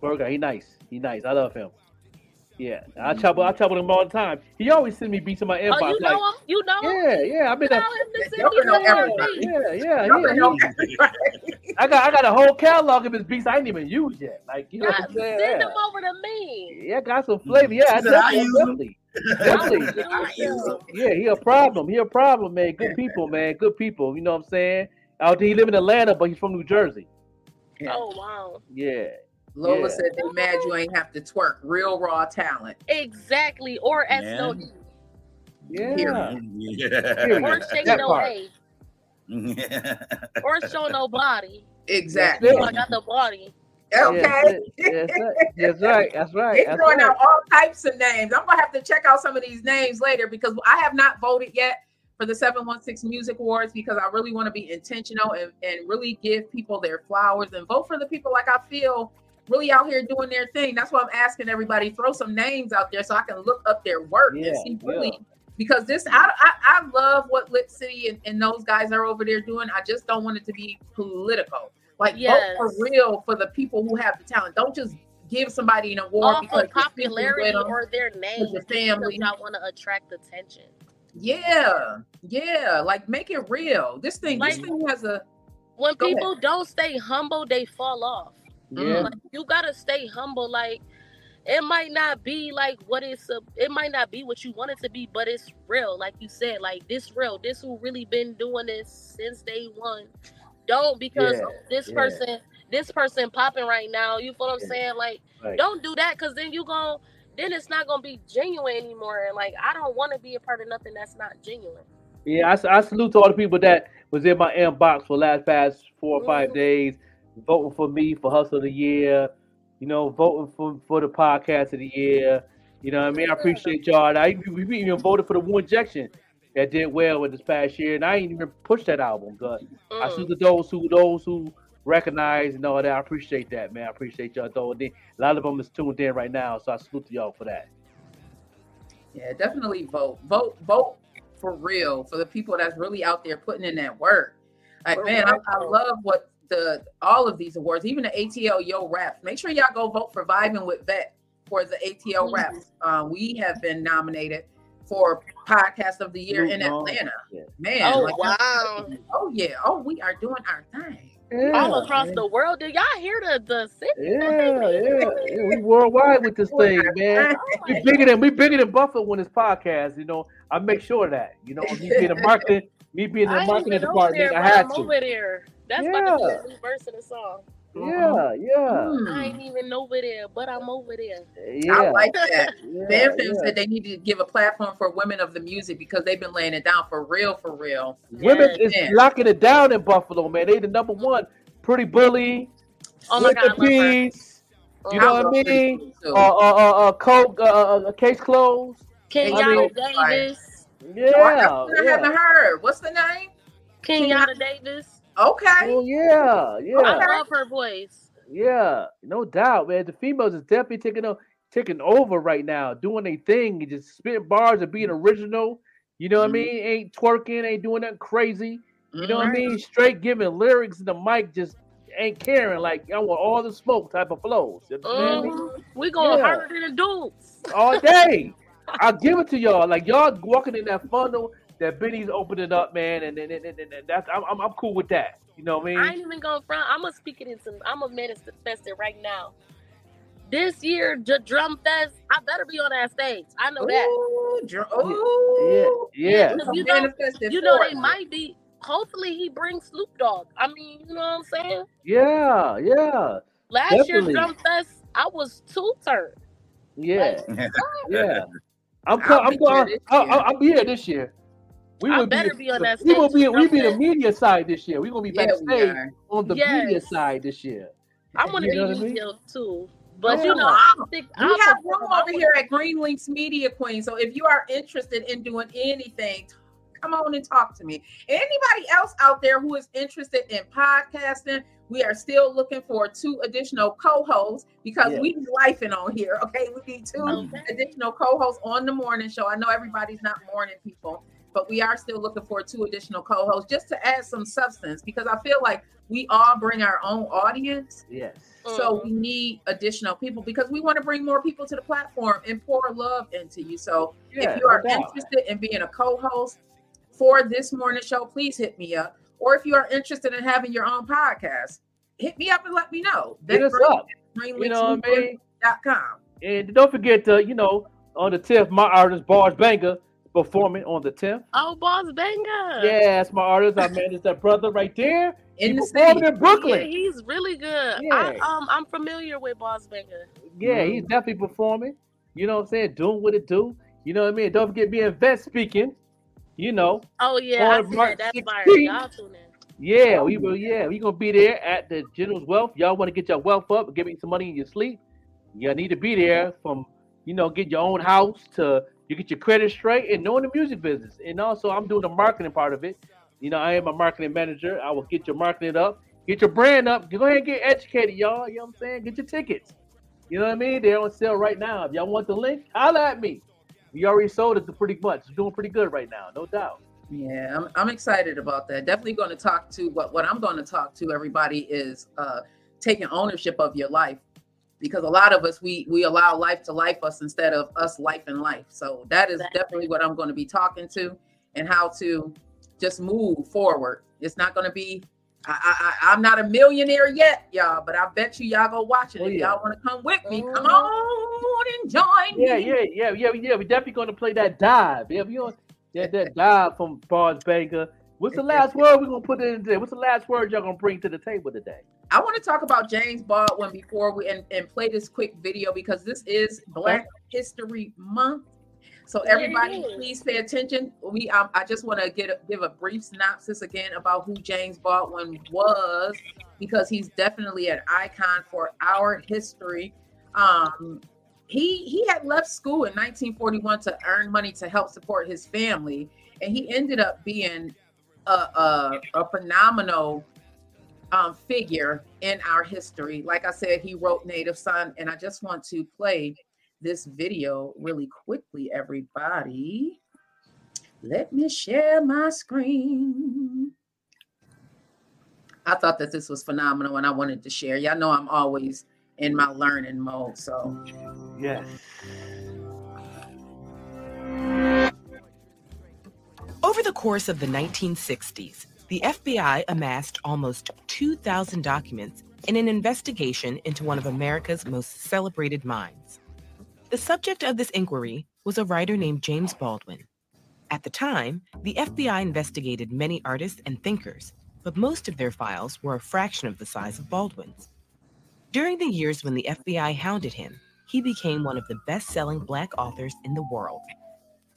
Speaker 9: Bogart, he nice. He nice. I love him. Yeah, I trouble. I trouble him all the time. He always send me beats in my oh, inbox.
Speaker 12: Oh, you
Speaker 9: like,
Speaker 12: know him? You know him?
Speaker 9: Yeah, yeah. I've been.
Speaker 12: Tell
Speaker 9: A,
Speaker 12: him to send
Speaker 1: Y'all
Speaker 12: me
Speaker 1: know
Speaker 12: some more beats.
Speaker 9: yeah, yeah,
Speaker 1: Y'all
Speaker 9: yeah. he- I got I got a whole catalog of his beats I ain't even used yet. Like you know
Speaker 12: God,
Speaker 9: what I'm saying?
Speaker 12: send
Speaker 9: Yeah.
Speaker 12: them over to me.
Speaker 9: Yeah, got some flavor. Yeah, I
Speaker 14: He said, I
Speaker 9: definitely,
Speaker 14: use 'em.
Speaker 9: definitely, definitely.
Speaker 14: I use 'em.
Speaker 9: Yeah, he a problem. He a problem, man. Good people, man. Good people. You know what I'm saying? Out there, he live in Atlanta, but he's from New Jersey.
Speaker 12: Oh wow.
Speaker 9: Yeah.
Speaker 1: Lola
Speaker 9: Yeah.
Speaker 1: said they mad you ain't have to twerk. Real raw talent.
Speaker 12: Exactly. Or
Speaker 14: Man.
Speaker 12: SOD.
Speaker 9: Yeah.
Speaker 14: Yeah.
Speaker 12: Or shake
Speaker 9: That
Speaker 12: no
Speaker 9: part.
Speaker 12: way. Or show no body.
Speaker 1: Exactly.
Speaker 12: I got the body.
Speaker 1: Okay.
Speaker 9: Yeah, that's, it. that's right. That's right.
Speaker 1: They
Speaker 9: That's
Speaker 1: throwing
Speaker 9: right.
Speaker 1: out all types of names. I'm gonna have to check out some of these names later because I have not voted yet for the 716 Music Awards because I really want to be intentional and, and really give people their flowers and vote for the people like I feel really out here doing their thing. That's why I'm asking everybody throw some names out there so I can look up their work and see really
Speaker 9: yeah.
Speaker 1: because this I, I I love what Lit City and, and those guys are over there doing. I just don't want it to be political. Like
Speaker 12: Yes.
Speaker 1: vote for real for the people who have the talent. Don't just give somebody an award
Speaker 12: Off
Speaker 1: because
Speaker 12: of popularity
Speaker 1: them.
Speaker 12: or their name.
Speaker 1: your
Speaker 12: just because
Speaker 1: family.
Speaker 12: I want to attract attention.
Speaker 1: Yeah, yeah. Like make it real. This thing, this thing has a
Speaker 12: When
Speaker 1: Go ahead.
Speaker 12: people don't stay humble, they fall off.
Speaker 9: Yeah.
Speaker 12: Like, you gotta stay humble. Like it might not be like what it's a, it might not be what you want it to be, but it's real. Like you said, like this real. This who really been doing this since day one. Don't because
Speaker 9: Yeah,
Speaker 12: this
Speaker 9: yeah.
Speaker 12: person, this person popping right now. You feel what I'm saying? Like
Speaker 9: Right.
Speaker 12: don't do that because then you gon' then it's not gonna be genuine anymore. And like I don't want to be a part of nothing that's not genuine.
Speaker 9: Yeah, I, I salute to all the people that was in my inbox for the last past four or five
Speaker 12: Mhm.
Speaker 9: days, voting for me for Hustle of the Year, you know, voting for, for the podcast of the year. You know what I mean? I appreciate y'all. And I we we even voted for the One Injection that did well with this past year, and I ain't even pushed that album. But I
Speaker 12: Mm.
Speaker 9: salute to those who those who recognize and all that. I appreciate that, man. I appreciate y'all though. And then A lot of them is tuned in right now, so I salute to y'all for that.
Speaker 1: Yeah, definitely vote. Vote, vote for real for the people that's really out there putting in that work. Like, man, I, I love what the all of these awards, even the ATL Yo Raps. Make sure y'all go vote for Vibing with Vette for the ATL
Speaker 12: Mhm.
Speaker 1: Raps. Um, we have been nominated for Podcast of the Year in
Speaker 9: Oh,
Speaker 1: Atlanta. Man,
Speaker 12: Oh
Speaker 1: like,
Speaker 12: wow!
Speaker 1: oh yeah, oh we are doing our thing.
Speaker 12: All across the world. Did y'all hear the the city?
Speaker 9: Yeah, yeah, yeah. We worldwide with this thing, man. We bigger than we bigger than Buffett when it's podcast. You know, I make sure of that. You know, me being a marketing, me being in the marketing department,
Speaker 12: there,
Speaker 9: I
Speaker 12: but
Speaker 9: had
Speaker 12: I'm
Speaker 9: to.
Speaker 12: over there. That's about to be a new verse in the song.
Speaker 9: Yeah, yeah,
Speaker 12: I ain't even over there, but I'm over there.
Speaker 9: yeah.
Speaker 1: I like that.
Speaker 9: Yeah,
Speaker 1: Fan
Speaker 9: yeah.
Speaker 1: said they need to give a platform for women of the music because they've been laying it down for real, for real.
Speaker 9: Women
Speaker 12: Yeah.
Speaker 9: is
Speaker 1: Yeah.
Speaker 9: locking it down in Buffalo, man. They the number one. Pretty bully.
Speaker 12: Oh my God,
Speaker 9: the
Speaker 12: I love her.
Speaker 9: peas. You know what I mean?
Speaker 1: Pretty Too.
Speaker 9: Uh, uh, uh, uh, Coke, uh, uh, uh, case closed.
Speaker 12: Kenyatta
Speaker 9: I mean-
Speaker 12: Davis.
Speaker 9: Yeah,
Speaker 1: I
Speaker 9: yeah.
Speaker 1: haven't heard. What's the name?
Speaker 12: Kenyatta Davis.
Speaker 1: Okay.
Speaker 9: Oh yeah, oh, yeah.
Speaker 12: I love her voice.
Speaker 9: Yeah, no doubt, man. The females is definitely taking o- taking over right now, doing their thing, and just spitting bars and being mm-hmm. original. You know what I mm-hmm. mean? Ain't twerking, ain't doing nothing crazy. You know what I mm-hmm. mean? Straight giving lyrics in the mic, just ain't caring. Like I want all the smoke type of flows. You me?
Speaker 12: Mhm. We going
Speaker 9: Yeah.
Speaker 12: harder than the dudes.
Speaker 9: All day. I'll give it to y'all. Like y'all walking in that funnel that Benny's opening up, man, and, and, and, and, and that's I'm, I'm I'm cool with that. You know what I mean?
Speaker 12: I ain't even going front. I'm gonna speak it into. I'm gonna manifest it right now. This year, the drum fest, I better be on that stage. I know that.
Speaker 1: Ooh, dr- ooh.
Speaker 9: Yeah, yeah.
Speaker 12: Because
Speaker 1: Some
Speaker 12: you know, you know they might be hopefully he brings Snoop Dogg. I mean, you know what I'm saying?
Speaker 9: Yeah, yeah,
Speaker 12: Last
Speaker 9: Definitely.
Speaker 12: year Drum Fest, I was two turned.
Speaker 9: yeah,
Speaker 12: Like,
Speaker 9: yeah. I'm
Speaker 12: I'll
Speaker 9: co- I'm
Speaker 12: be
Speaker 9: going.
Speaker 12: here this
Speaker 9: I'll. I'll, I'll be here this year. We
Speaker 12: I
Speaker 9: will
Speaker 12: better be on that
Speaker 9: We will be. We be the media side this year. We're gonna be
Speaker 1: Yeah,
Speaker 9: backstage
Speaker 1: are.
Speaker 9: on the media side this year.
Speaker 12: I want to
Speaker 9: You know what I
Speaker 12: be
Speaker 9: mean?
Speaker 12: media too. But
Speaker 9: Yeah.
Speaker 12: you know, I don't
Speaker 1: We
Speaker 12: I'll
Speaker 1: have room over
Speaker 12: wanna-
Speaker 1: here at Green Links Media Queen. So if you are interested in doing anything, come on and talk to me. Anybody else out there who is interested in podcasting, we are still looking for two additional co-hosts because
Speaker 9: Yeah.
Speaker 1: we be lifing on here. Okay, we need two
Speaker 12: Okay.
Speaker 1: additional co-hosts on the morning show. I know everybody's not morning people, but we are still looking for two additional co-hosts just to add some substance because I feel like we all bring our own audience.
Speaker 9: Yes.
Speaker 1: So we mm-hmm. need additional people because we want to bring more people to the platform and pour love into you. So
Speaker 9: Yeah,
Speaker 1: if you are
Speaker 9: no
Speaker 1: interested in being a co-host for this morning show, please hit me up. Or if you are interested in having your own podcast, hit me up and let me know.
Speaker 9: Hit us up. You know what I mean?
Speaker 1: com.
Speaker 9: And don't forget to, you know, on the 10th, my artist Bars Banger performing on the 10th.
Speaker 12: Oh, Boss Banger.
Speaker 9: Yeah, that's my artist. I managed that brother right there.
Speaker 1: In
Speaker 9: he
Speaker 1: the
Speaker 9: performing
Speaker 1: city.
Speaker 9: in Brooklyn.
Speaker 12: Yeah, he's really good.
Speaker 9: Yeah.
Speaker 12: I, um, I'm familiar with Boss Banger.
Speaker 9: Yeah, he's definitely performing. You know what I'm saying? Doing what it do. You know what I mean? Don't forget me and Vette speaking. You know.
Speaker 12: Oh yeah, I
Speaker 9: March
Speaker 12: that. That's fire. Y'all tune in.
Speaker 9: Yeah, we will. Yeah, we gonna be there at the General's Wealth. Y'all want to get your wealth up, give me some money in your sleep. You need to be there from, you know, get your own house to you get your credit straight and knowing the music business. And also, I'm doing the marketing part of it. You know, I am a marketing manager. I will get your marketing up, get your brand up. Go ahead and get educated, y'all. You know what I'm saying? Get your tickets. You know what I mean? They're on sale right now. If y'all want the link, holla at me. We already sold it to pretty much. It's doing pretty good right now, no doubt.
Speaker 1: Yeah, I'm, I'm excited about that. Definitely going to talk to what what I'm going to talk to everybody is uh taking ownership of your life because a lot of us we we allow life to life us instead of us life in life. So that is definitely what I'm going to be talking to and how to just move forward. It's not going to be I, I, I- I'm not a millionaire yet, y'all, but I bet you y'all go watch it.
Speaker 9: Oh,
Speaker 1: if
Speaker 9: yeah.
Speaker 1: y'all want to come with me, come uh-huh. on and join
Speaker 9: Yeah,
Speaker 1: me.
Speaker 9: yeah, yeah, yeah, yeah. yeah. We definitely gonna play that dive. Yeah, we on yeah, that dive from Bars Banger. What's the last word we're gonna put in there? What's the last word y'all gonna bring to the table today?
Speaker 1: I want to talk about James Baldwin before we and, and play this quick video because this is Black History Month. So everybody, please pay attention. We um, I just want to get a, give a brief synopsis again about who James Baldwin was because he's definitely an icon for our history. Um, he he had left school in 1941 to earn money to help support his family, and he ended up being a a, a phenomenal um, figure in our history. Like I said, he wrote Native Son, and I just want to play this video really quickly, everybody. Let me share my screen. I thought that this was phenomenal and I wanted to share. Y'all know I'm always in my learning mode. So,
Speaker 9: Yes.
Speaker 15: Over the course of the 1960s, the FBI amassed almost 2,000 documents in an investigation into one of America's most celebrated minds. The subject of this inquiry was a writer named James Baldwin. At the time, the FBI investigated many artists and thinkers, but most of their files were a fraction of the size of Baldwin's. During the years when the FBI hounded him, he became one of the best selling Black authors in the world.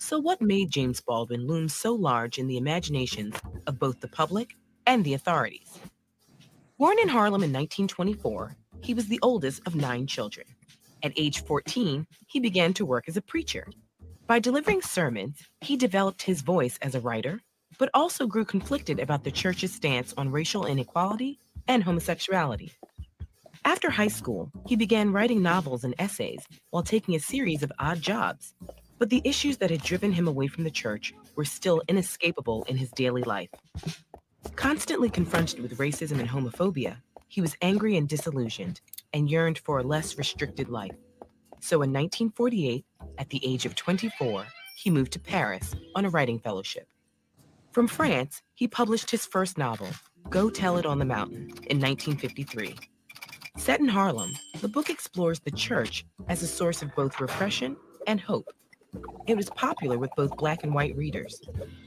Speaker 15: So, what made James Baldwin loom so large in the imaginations of both the public and the authorities? Born in Harlem in 1924, he was the oldest of nine children. At age 14, he began to work as a preacher. By delivering sermons, he developed his voice as a writer, but also grew conflicted about the church's stance on racial inequality and homosexuality. After high school, he began writing novels and essays while taking a series of odd jobs. But the issues that had driven him away from the church were still inescapable in his daily life. Constantly confronted with racism and homophobia, he was angry and disillusioned and yearned for a less restricted life. So in 1948, at the age of 24, he moved to Paris on a writing fellowship. From France, he published his first novel, Go Tell It on the Mountain, in 1953. Set in Harlem, the book explores the church as a source of both repression and hope. It was popular with both black and white readers.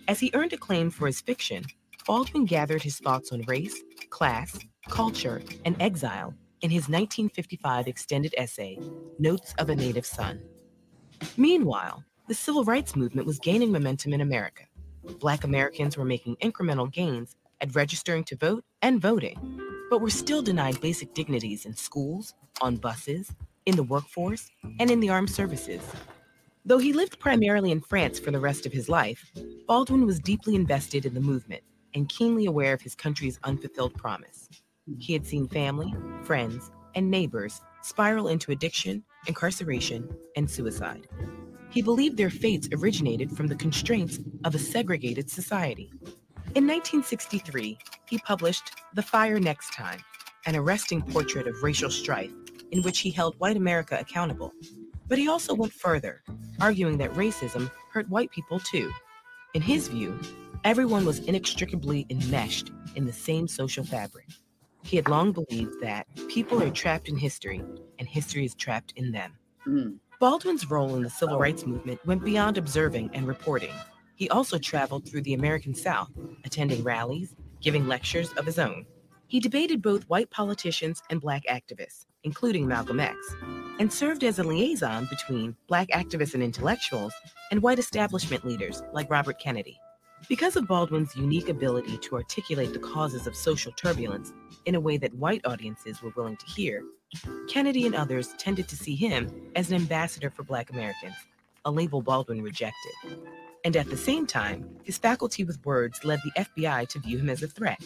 Speaker 15: As he earned acclaim for his fiction, Baldwin gathered his thoughts on race, class, culture, and exile in his 1955 extended essay, Notes of a Native Son. Meanwhile, the civil rights movement was gaining momentum in America. Black Americans were making incremental gains at registering to vote and voting, but were still denied basic dignities in schools, on buses, in the workforce, and in the armed services. Though he lived primarily in France for the rest of his life, Baldwin was deeply invested in the movement and keenly aware of his country's unfulfilled promise. He had seen family, friends, and neighbors spiral into addiction, incarceration, and suicide. He believed their fates originated from the constraints of a segregated society. In 1963, he published The Fire Next Time, an arresting portrait of racial strife in which he held white America accountable. But he also went further, arguing that racism hurt white people too. In his view, everyone was inextricably enmeshed in the same social fabric. He had long believed that people are trapped in history and history is trapped in them. Hmm. Baldwin's role in the civil rights movement went beyond observing and reporting. He also traveled through the American South, attending rallies, giving lectures of his own. He debated both white politicians and black activists, including Malcolm X, and served as a liaison between black activists and intellectuals and white establishment leaders like Robert Kennedy. Because of Baldwin's unique ability to articulate the causes of social turbulence in a way that white audiences were willing to hear, Kennedy and others tended to see him as an ambassador for Black Americans, a label Baldwin rejected. And at the same time, his faculty with words led the FBI to view him as a threat.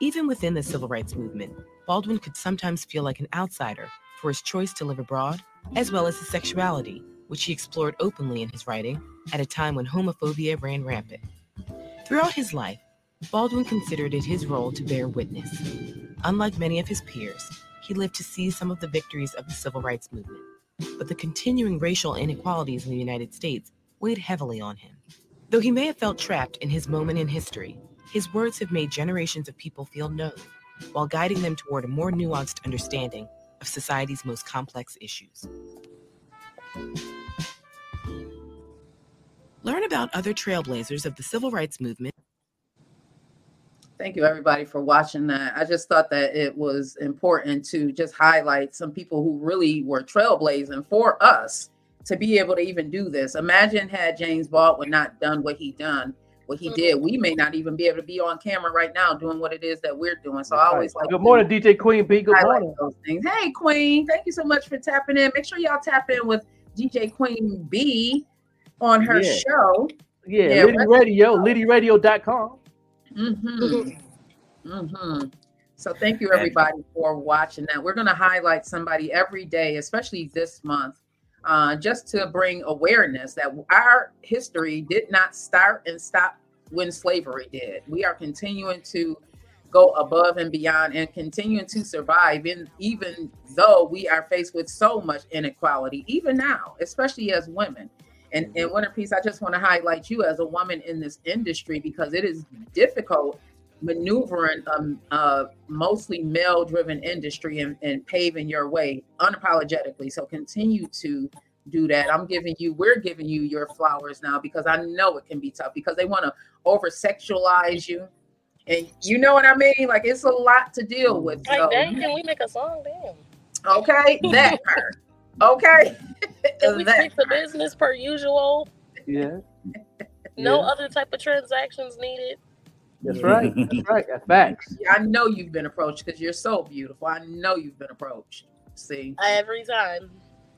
Speaker 15: Even within the civil rights movement, Baldwin could sometimes feel like an outsider for his choice to live abroad, as well as his sexuality, which he explored openly in his writing at a time when homophobia ran rampant. Throughout his life, Baldwin considered it his role to bear witness. Unlike many of his peers, he lived to see some of the victories of the civil rights movement. But the continuing racial inequalities in the United States weighed heavily on him. Though he may have felt trapped in his moment in history, his words have made generations of people feel known, while guiding them toward a more nuanced understanding of society's most complex issues. Learn about other trailblazers of the civil rights movement.
Speaker 1: Thank you, everybody, for watching that. I just thought that it was important to just highlight some people who really were trailblazing for us to be able to even do this. Imagine had James Baldwin not done what he done, what he did, we may not even be able to be on camera right now doing what it is that we're doing. So I always like
Speaker 9: Good
Speaker 1: to
Speaker 9: morning, DJ Queen B. Good
Speaker 1: highlight
Speaker 9: morning.
Speaker 1: those things. Hey, Queen, thank you so much for tapping in. Make sure y'all tap in with DJ Queen B on her
Speaker 9: Yeah.
Speaker 1: show.
Speaker 9: Yeah, Liddy Radio, LiddyRadio.com.
Speaker 1: Mm-hmm. Mm-hmm. So thank you everybody for watching that. We're going to highlight somebody every day, especially this month, uh, just to bring awareness that our history did not start and stop when slavery did. We are continuing to go above and beyond and continuing to survive in even though we are faced with so much inequality even now especially as women and and winter peace i just want to highlight you as a woman in this industry because it is difficult maneuvering um uh mostly male driven industry and, and paving your way unapologetically so continue to do that i'm giving you we're giving you your flowers now because i know it can be tough because they want to over sexualize you and you know what i mean like it's a lot to deal with
Speaker 12: Like
Speaker 1: so
Speaker 12: that, can we make a song? Damn.
Speaker 1: okay that part okay
Speaker 12: Can we
Speaker 1: That
Speaker 12: stick to business per usual?
Speaker 9: Yeah,
Speaker 12: No
Speaker 9: Yeah.
Speaker 12: other type of transactions needed.
Speaker 9: That's right. That's right. That's facts.
Speaker 1: Yeah, I know you've been approached because you're so beautiful. I know you've been approached. See,
Speaker 12: Every time.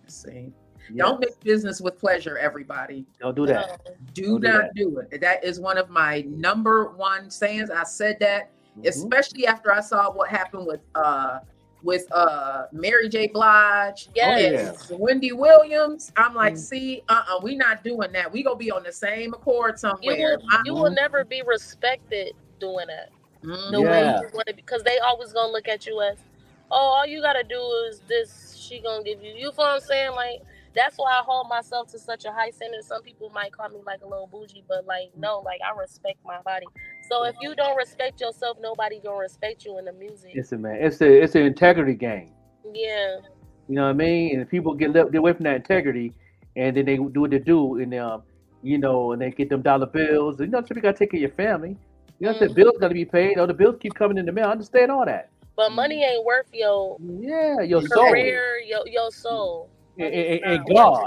Speaker 1: see. Don't mix business with pleasure, everybody.
Speaker 9: Don't do that.
Speaker 1: Do
Speaker 9: Don't do that.
Speaker 1: do it. That is one of my number one sayings. I said that,
Speaker 9: Mm-hmm.
Speaker 1: especially after I saw what happened with uh with uh Mary J. Blige
Speaker 12: Yes.
Speaker 1: and Wendy Williams. I'm
Speaker 9: Mm.
Speaker 1: like, see, uh-uh, we not doing that. We gonna be on the same accord
Speaker 12: You
Speaker 1: somewhere.
Speaker 12: will you will never be respected doing that. The
Speaker 1: Mhm.
Speaker 12: way
Speaker 9: Yeah.
Speaker 12: you want to because they always gonna look at you as, oh, all you gotta do is this. She gonna give you. You feel what I'm saying? Like that's why I hold myself to such a high standard. Some people might call me like a little bougie, but like no, like I respect my body. So if you don't respect yourself, nobody gonna respect you in the music.
Speaker 9: Listen, man, it's a it's an integrity game.
Speaker 12: Yeah.
Speaker 9: You know what I mean? And if people get left get away from that integrity, and then they do what they do, and um, you know, and they get them dollar bills. You know, so you gotta take care of your family. You know I'm saying? Bills got to be paid. Oh, the bills keep coming in the mail. I understand all that.
Speaker 12: But money ain't worth your
Speaker 9: Yeah, your soul
Speaker 12: career, your your soul.
Speaker 9: and, and, and God.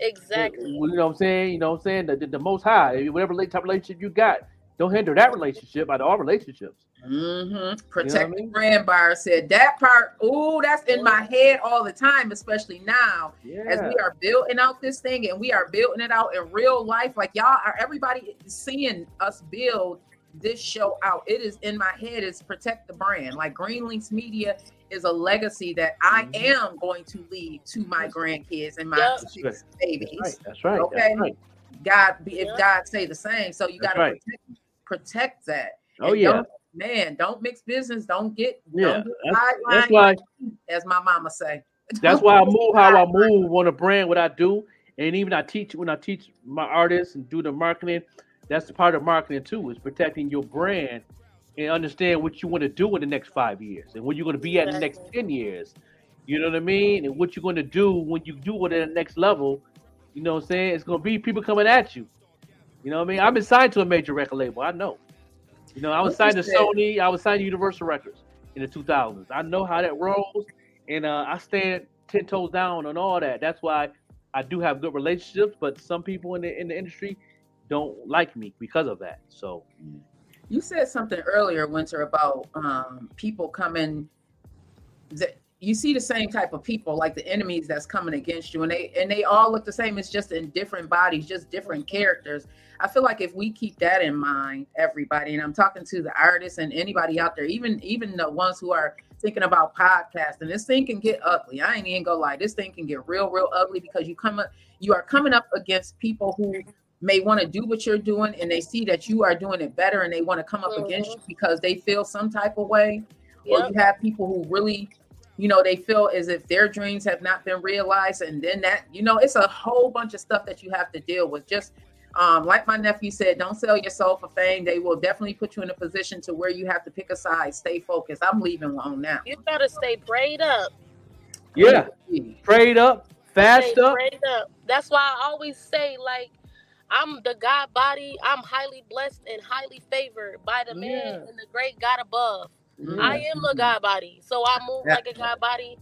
Speaker 12: Exactly.
Speaker 9: You know what I'm saying? You know what I'm saying? The, the, the most high, whatever type of relationship you got, don't hinder that relationship out of all relationships.
Speaker 1: Mm-hmm.
Speaker 9: what I
Speaker 1: Protect
Speaker 9: mean?
Speaker 1: the brand buyer said that part. Ooh, that's in my head all the time, especially now as we are building out this thing and we are building it out in real life. Like y'all are everybody seeing us build this show out. It is in my head. Is protect the brand. Like Green Links Media is a legacy that I am going to leave to my grandkids and my
Speaker 12: Yep.
Speaker 9: That's right.
Speaker 1: babies.
Speaker 9: That's right. That's right.
Speaker 1: Okay.
Speaker 9: That's right.
Speaker 1: God be if
Speaker 12: Yep.
Speaker 1: God say the same. So you gotta
Speaker 9: right.
Speaker 1: protect, protect that.
Speaker 9: Oh,
Speaker 1: And
Speaker 9: yeah.
Speaker 1: don't- man, don't mix business. Don't get
Speaker 9: Yeah.
Speaker 1: don't
Speaker 9: That's, that's why.
Speaker 1: as my mama say.
Speaker 9: That's why I move how I move on a brand. What I do, and even I teach when I teach my artists and do the marketing. That's part of marketing too. Is protecting your brand and understand what you want to do in the next five years and where you're going to be at in the next ten years. You know what I mean? And what you're going to do when you do it at the next level. You know what I'm saying? It's going to be people coming at you. You know what I mean? I've been signed to a major record label. I know. You know, I was signed to Sony. I was signed to Universal Records in the 2000s. I know how that rolls, and uh, I stand ten toes down on all that. That's why I do have good relationships, but some people in the in the industry don't like me because of that. So
Speaker 1: You said something earlier, Winter, about um, people coming. That you see the same type of people, like the enemies that's coming against you, and they and they all look the same. It's just in different bodies, just different characters. I feel like if we keep that in mind, everybody, and I'm talking to the artists and anybody out there, even even the ones who are thinking about podcasting, this thing can get ugly. I ain't even gonna lie, this thing can get real, real ugly because you come up, you are coming up against people who may want to do what you're doing and they see that you are doing it better and they want to come up against mm-hmm. you because they feel some type of way or you have people who really you know they feel as if their dreams have not been realized and then that you know it's a whole bunch of stuff that you have to deal with just um, like my nephew said don't sell your soul for fame they will definitely put you in a position to where you have to pick a side stay focused i'm leaving alone now
Speaker 12: You gotta stay prayed up.
Speaker 9: yeah, prayed up, fast up.
Speaker 12: prayed up. That's why I always say, like, I'm the God body. I'm highly blessed and highly favored by the man and the great God above.
Speaker 9: Yeah.
Speaker 12: I am a God body, so I move
Speaker 9: Yeah.
Speaker 12: like a God body.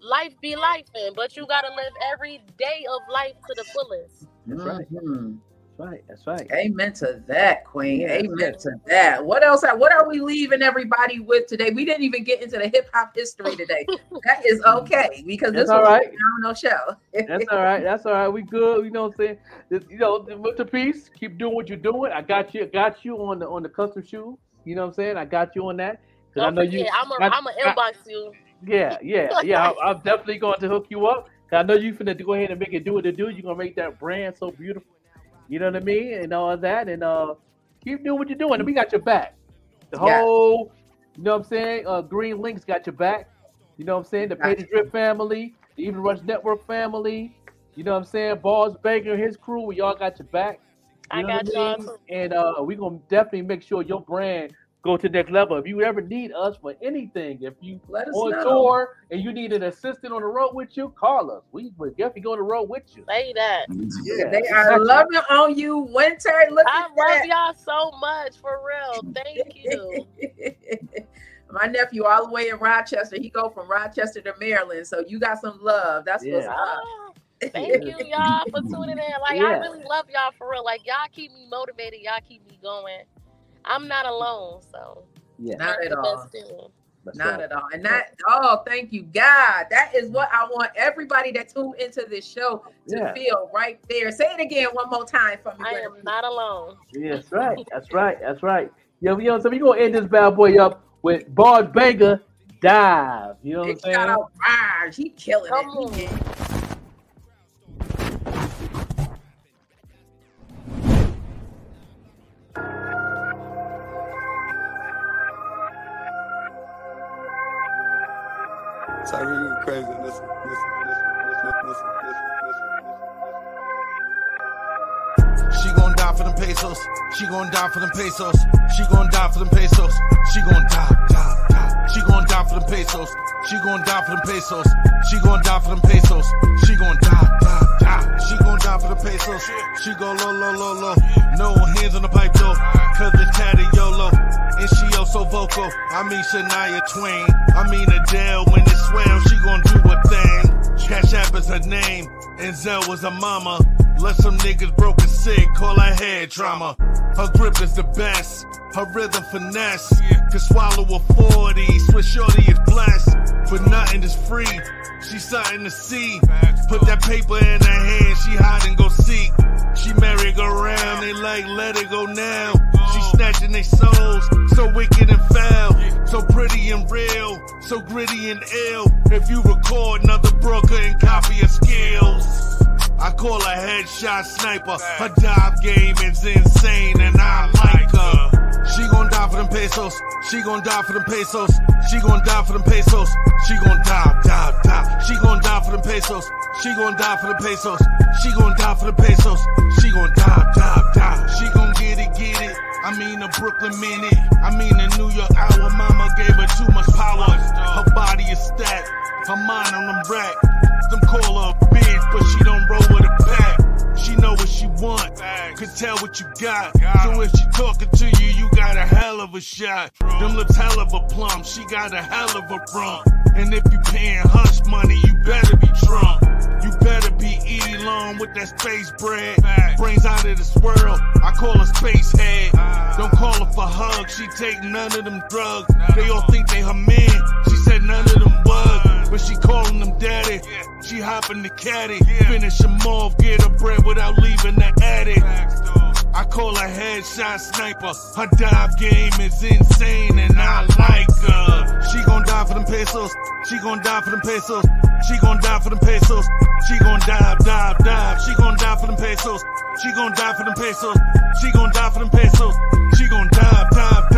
Speaker 12: Life be life, but you gotta live every day of life to the fullest.
Speaker 9: That's right.
Speaker 1: Mhm.
Speaker 9: That's right. That's right.
Speaker 1: Amen to that, Queen.
Speaker 9: Yeah,
Speaker 1: Amen
Speaker 9: yeah.
Speaker 1: to that. What else? What are we leaving everybody with today? We didn't even get into the hip hop history today. that is okay because
Speaker 9: That's
Speaker 1: this
Speaker 9: all
Speaker 1: was a phenomenal show.
Speaker 9: That's all right. That's all right. We good. You know what I'm saying? Just, You know, with the piece, keep doing what you're doing. I got you. Got you on the on the custom shoes. You know what I'm saying? I got you on that. 'Cause I know
Speaker 12: forget,
Speaker 9: you.
Speaker 12: I'm a,
Speaker 9: I-
Speaker 12: I'm a
Speaker 9: I-
Speaker 12: inbox you.
Speaker 9: Yeah, yeah, yeah. I, I'm definitely going to hook you up. 'Cause I know you finna go ahead and make it do what it do. You're gonna make that brand so beautiful. You know what I mean? And all that. And uh keep doing what you're doing. And we got your back. The
Speaker 1: Yeah.
Speaker 9: whole, you know what I'm saying? Uh Green Links got your back. You know what I'm saying? The Pay the Drip family, the Evening Rush Network family. You know what I'm saying? Balls Baker and his crew, we all got your back. You
Speaker 12: I
Speaker 9: know
Speaker 12: got y'all
Speaker 9: mean? And uh we gonna definitely make sure your brand go to the next level. If you ever need us for anything, if you
Speaker 1: Let us
Speaker 9: on
Speaker 1: know.
Speaker 9: tour and you need an assistant on the road with you, call us. We will definitely go on the road with you.
Speaker 12: Say that.
Speaker 9: Yeah,
Speaker 1: they are
Speaker 9: exactly.
Speaker 1: loving on you, Winter. Look
Speaker 12: I
Speaker 1: at
Speaker 12: love
Speaker 1: that.
Speaker 12: y'all so much, for real. Thank you.
Speaker 1: My nephew, all the way in Rochester, he go from Rochester to Maryland. So you got some love. That's what's
Speaker 9: Yeah.
Speaker 1: up.
Speaker 12: Ah, Thank you, y'all, for tuning in. Like, I really love y'all for real. Like, y'all keep me motivated. Y'all keep me going. I'm not alone, so
Speaker 9: Yeah.
Speaker 1: Not at all.
Speaker 12: best feeling.
Speaker 9: That's
Speaker 1: Not at all. And that, oh, thank you, God. That is what I want everybody that tuned into this show to
Speaker 9: Yeah.
Speaker 1: feel right there. Say it again one more time for me.
Speaker 12: I am not alone.
Speaker 9: Yeah, that's right. That's right. That's right. Yo, yo, so we gonna end this bad boy up with Bars Banger Dive. You know what I'm
Speaker 1: Big
Speaker 9: saying?
Speaker 1: shout out Raj. He killing
Speaker 12: Come
Speaker 1: it.
Speaker 16: Crazy. Listen, listen, listen, listen, listen, listen, listen.
Speaker 3: She gon' die for them pesos. She gon' die for them pesos. She gon' die for them pesos. She gon' die, die, die. She gon' die for them pesos. She gon' die for them pesos. She gon' die for them pesos. She gon' die, die, die. She gon' die for the pesos. She go low, low, low, low. No hands on the pipe though. Cause it's tatty, yo. Oh vocal. I mean Shania Twain. I mean Adele, when it swell, she gon' do a thing. Cash App is her name, and Zelle was her mama. Let some niggas broken sick, call her head trauma. Her grip is the best, her rhythm finesse. Can swallow a 40, Swiss shorty is blessed. But nothing is free, she's something to see. Put that paper in her hand, she hide and go seek. She merry go round, they like let it go now. She snatching their souls, so wicked and foul, so pretty and real, so gritty and ill. If you record another broker and copy her skills. I call her headshot sniper. Her dive game is insane and I like her. Die for them pesos. She gon' die for them pesos. She gon' die for them pesos. She gon' die, die, die. She gon' die for them pesos. She gon' die for them pesos. She gon' die for the pesos. She gon' die, die, die. She gon' get it, get it. I mean a Brooklyn minute. I mean a New York hour. Mama gave her too much power. Her body is stacked. Her mind on them rack. Them call her a bitch, but she don't roll. She know what she want, can tell what you got. So if she talking to you, you got a hell of a shot. Them lips hell of a plum, she got a hell of a rump. And if you paying hush money, you better be drunk. You better be Elon with that space bread. Brains out of this world, I call her space head. Don't call her for hugs, she take none of them drugs. They all think they her man, she said none of them bugs. But she calling them daddy, she hopping the caddy. Finish them off, get her bread without leaving the attic. I call her headshot sniper. Her dive game is insane and I like her. She gon' die for them pesos. She gon' die for them pesos. She gon' die for them pesos. She gon' dive, dive, dive. She gon' die for them pesos. She gon' die for them pesos. She gon' die for them pesos. She gon' dive, dive, dive.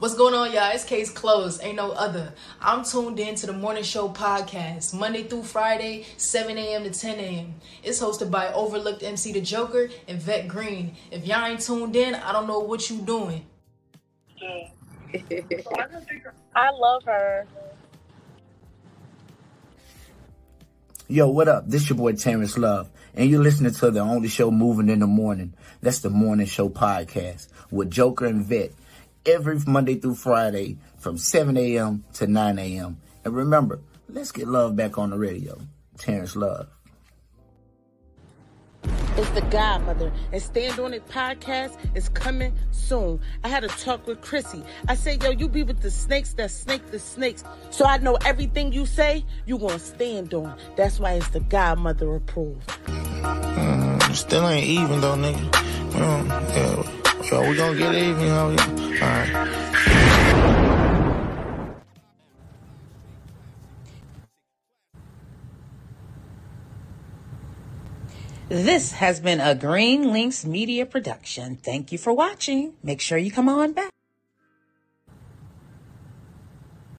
Speaker 5: What's going on, y'all? It's case closed. Ain't no other. I'm tuned in to the Morning Show podcast, Monday through Friday, 7 a.m. to 10 a.m. It's hosted by Overlooked MC The Joker and Vette Green. If y'all ain't tuned in, I don't know what you doing.
Speaker 12: I love her.
Speaker 2: Yo, what up? This your boy Terrence Love, and you're listening to the only show moving in the morning. That's the Morning Show podcast with Joker and Vette every Monday through Friday from 7 a.m. to 9 a.m. And remember, let's get love back on the radio. Terrence Love.
Speaker 17: It's the Godmother, and Stand On It podcast is coming soon. I had a talk with Chrissy. I said, yo, you be with the snakes that snake the snakes. So I know everything you say, you gonna stand on. That's why it's the Godmother approved.
Speaker 18: Mm, still ain't even though, nigga. Mm, yeah, yo, we're gonna get even, yo. All right.
Speaker 19: This has been a Green Links Media production. Thank you for watching. Make sure you come on back.